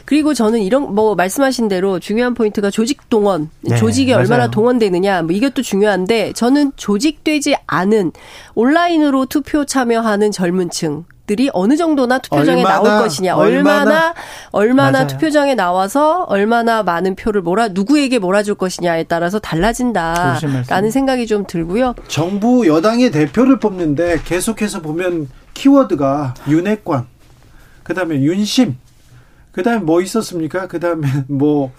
그리고 저는 이런 뭐 말씀하신 대로 중요한 포인트가 조직 동원, 네, 조직이 맞아요. 얼마나 동원되느냐 뭐 이것도 중요한데 저는 조직되지 않은 온라인으로 투표 참여하는 젊은층 들이 어느 정도나 투표장에 얼마나, 나올 것이냐, 얼마나 얼마나, 투표장에 나와서 얼마나 많은 표를 몰아 누구에게 몰아줄 것이냐에 따라서 달라진다라는 생각이 좀 들고요. 정부 여당의 대표를 뽑는데 계속해서 보면 키워드가 윤핵관, 그다음에 윤심, 그다음에 뭐 있었습니까? 그다음에 뭐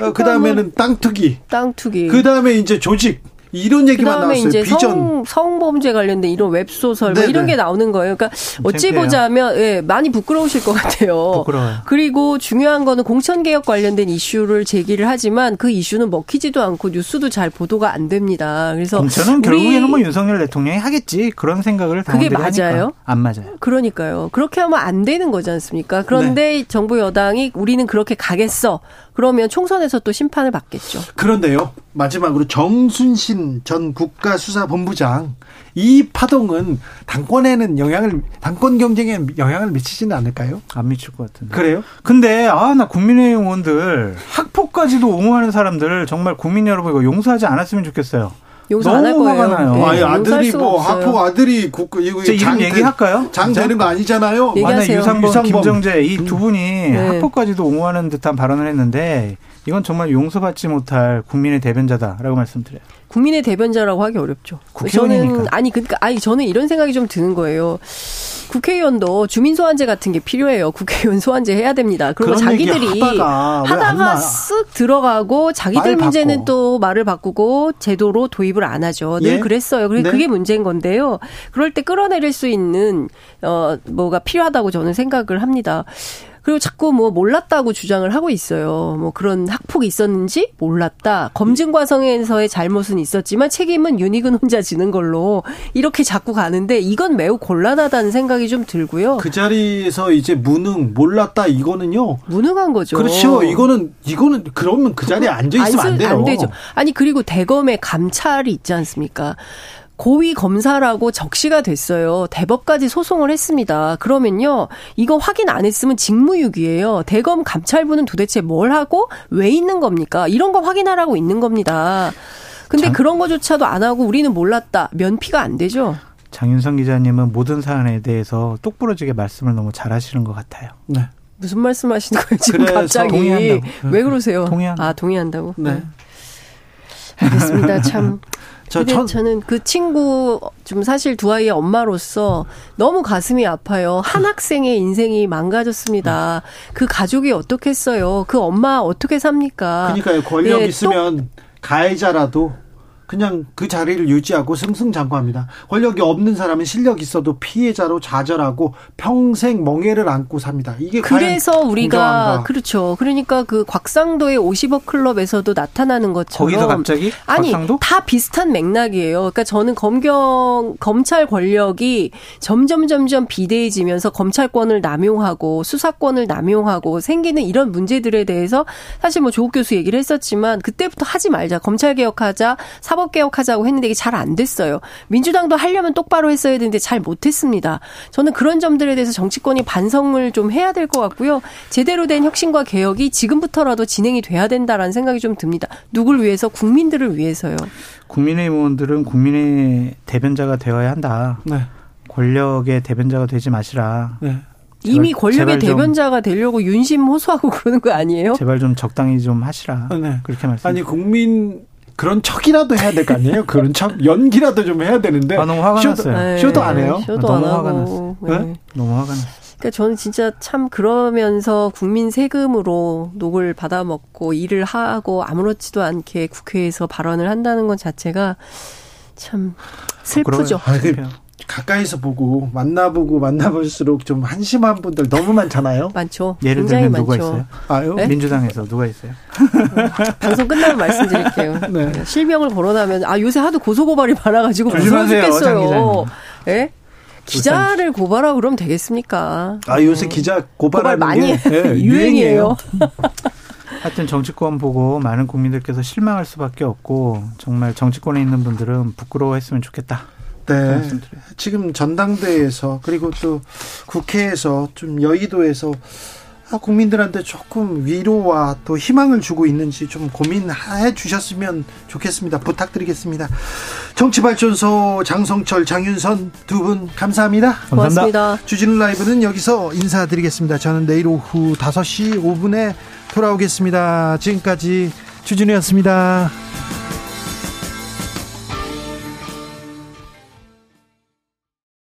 어, 그다음에는 땅 투기. 땅 투기. 그다음에 이제 조직. 이런 얘기만 나왔어요. 이제 비전. 성, 성범죄 관련된 이런 웹소설 뭐 이런 게 나오는 거예요. 그러니까 어찌 보자면 예, 많이 부끄러우실 것 같아요. 부끄러워요. 그리고 중요한 거는 공천 개혁 관련된 이슈를 제기를 하지만 그 이슈는 먹히지도 않고 뉴스도 잘 보도가 안 됩니다. 그래서 공천은 결국에는 뭐 윤석열 대통령이 하겠지 그런 생각을 그게 맞아요? 하니까. 안 맞아요. 그러니까요. 그렇게 하면 안 되는 거지 않습니까? 그런데 네. 정부 여당이 우리는 그렇게 가겠어. 그러면 총선에서 또 심판을 받겠죠. 그런데요. 마지막으로 정순신 전 국가수사본부장 이 파동은 당권에는 영향을 당권 경쟁에 영향을 미치지는 않을까요? 안 미칠 것 같은데. 그래요? 근데 아 나 국민의힘 의원들 학폭까지도 옹호하는 사람들 정말 국민 여러분 이거 용서하지 않았으면 좋겠어요. 용서 안할 거예요. 나요. 네, 아니 아들이 뭐 학폭 아들이 국 이거 장 얘기할까요? 장 되는 거 아니잖아요. 만약 유상범, 유상범, 김정재 이 두 분이 네. 학폭까지도 옹호하는 듯한 발언을 했는데 이건 정말 용서받지 못할 국민의 대변자다라고 말씀드려요. 국민의 대변자라고 하기 어렵죠. 국회의원이니까. 저는 아니 그러니까 아니 저는 이런 생각이 좀 드는 거예요. 국회의원도 주민 소환제 같은 게 필요해요. 국회의원 소환제 해야 됩니다. 그리고 자기들이 하다가, 하다가 쓱 들어가고 자기들 문제는 바꿔. 또 말을 바꾸고 제도로 도입을 안 하죠. 늘 예? 그랬어요. 그래 네? 그게 문제인 건데요. 그럴 때 끌어내릴 수 있는 어 뭐가 필요하다고 저는 생각을 합니다. 그리고 자꾸 뭐 몰랐다고 주장을 하고 있어요. 뭐 그런 학폭이 있었는지 몰랐다. 검증 과정에서의 잘못은 있었지만 책임은 윤희근 혼자 지는 걸로 이렇게 자꾸 가는데 이건 매우 곤란하다는 생각이 좀 들고요. 그 자리에서 이제 무능 몰랐다 이거는요. 무능한 거죠. 그렇죠. 이거는 이거는 그러면 그 자리에 앉아 있으면 안, 안 돼요. 안 되죠. 아니 그리고 대검의 감찰이 있지 않습니까? 고위 검사라고 적시가 됐어요. 대법까지 소송을 했습니다. 그러면요, 이거 확인 안 했으면 직무유기예요. 대검 감찰부는 도대체 뭘 하고 왜 있는 겁니까? 이런 거 확인하라고 있는 겁니다. 근데 장... 그런 거조차도 안 하고 우리는 몰랐다. 면피가 안 되죠. 장윤성 기자님은 모든 사안에 대해서 똑부러지게 말씀을 너무 잘하시는 것 같아요. 네. 무슨 말씀하시는 거예요 지금 갑자기? 동의한다고. 왜 그러세요? 동의한. 아 동의한다고? 네. 알겠습니다. 참 저, 전, 저는 그 친구 좀 사실 두 아이의 엄마로서 너무 가슴이 아파요. 한 학생의 인생이 망가졌습니다. 그 가족이 어떻겠어요? 그 엄마 어떻게 삽니까? 그러니까요. 권력 네, 있으면 가해자라도 그냥 그 자리를 유지하고 승승장구합니다. 권력이 없는 사람은 실력 있어도 피해자로 좌절하고 평생 멍해를 안고 삽니다. 이게 그래서 우리가 공정한가. 그렇죠. 그러니까 그 곽상도의 50억 클럽에서도 나타나는 것처럼 거기서 갑자기 아니 곽상도? 다 비슷한 맥락이에요. 그러니까 저는 검경 검찰 권력이 점점 점점 비대해지면서 검찰권을 남용하고 수사권을 남용하고 생기는 이런 문제들에 대해서 사실 뭐 조국 교수 얘기를 했었지만 그때부터 하지 말자. 검찰 개혁하자. 사법 개혁하자고 했는데 이게 잘 안 됐어요. 민주당도 하려면 똑바로 했어야 되는데 잘 못했습니다. 저는 그런 점들에 대해서 정치권이 반성을 좀 해야 될 것 같고요. 제대로 된 혁신과 개혁이 지금부터라도 진행이 돼야 된다라는 생각이 좀 듭니다. 누굴 위해서? 국민들을 위해서요. 국민의힘 의원들은 국민의 대변자가 되어야 한다. 네. 권력의 대변자가 되지 마시라. 네. 이미 권력의 대변자가 되려고 윤심 호소하고 그러는 거 아니에요? 제발 좀 적당히 좀 하시라. 네. 그렇게 말씀. 아니 국민 그런 척이라도 해야 될 거 아니에요? 그런 척 연기라도 좀 해야 되는데. 아, 너무 화가 쇼도, 났어요. 네, 쇼도 안 해요? 쇼도 아, 너무 화가 났어. 네. 네? 너무 화가 났어. 그러니까 저는 진짜 참 그러면서 국민 세금으로 녹을 받아먹고 일을 하고 아무렇지도 않게 국회에서 발언을 한다는 것 자체가 참 슬프죠. 아, 가까이서 보고 만나보고 만나볼수록 좀 한심한 분들 너무 많잖아요. 많죠. 예를 들면 많죠. 누가 있어요? 아유? 네? 민주당에서 누가 있어요? 방송 끝나면 말씀드릴게요. 네. 실명을 거론하면 아 요새 하도 고소고발이 많아가지고 무서워 죽겠어요. 예? 기자를 고발하 고 그러면 되겠습니까? 아 요새 기자 고발하는 고발 많이 게, 네, 유행이에요. 하여튼 정치권 보고 많은 국민들께서 실망할 수밖에 없고 정말 정치권에 있는 분들은 부끄러워했으면 좋겠다. 네. 지금 전당대회에서 그리고 또 국회에서 좀 여의도에서 아, 국민들한테 조금 위로와 또 희망을 주고 있는지 좀 고민해 주셨으면 좋겠습니다. 부탁드리겠습니다. 정치발전소 장성철, 장윤선 두 분 감사합니다. 고맙습니다. 주진우 라이브는 여기서 인사드리겠습니다. 저는 내일 오후 5시 5분에 돌아오겠습니다. 지금까지 주진우였습니다.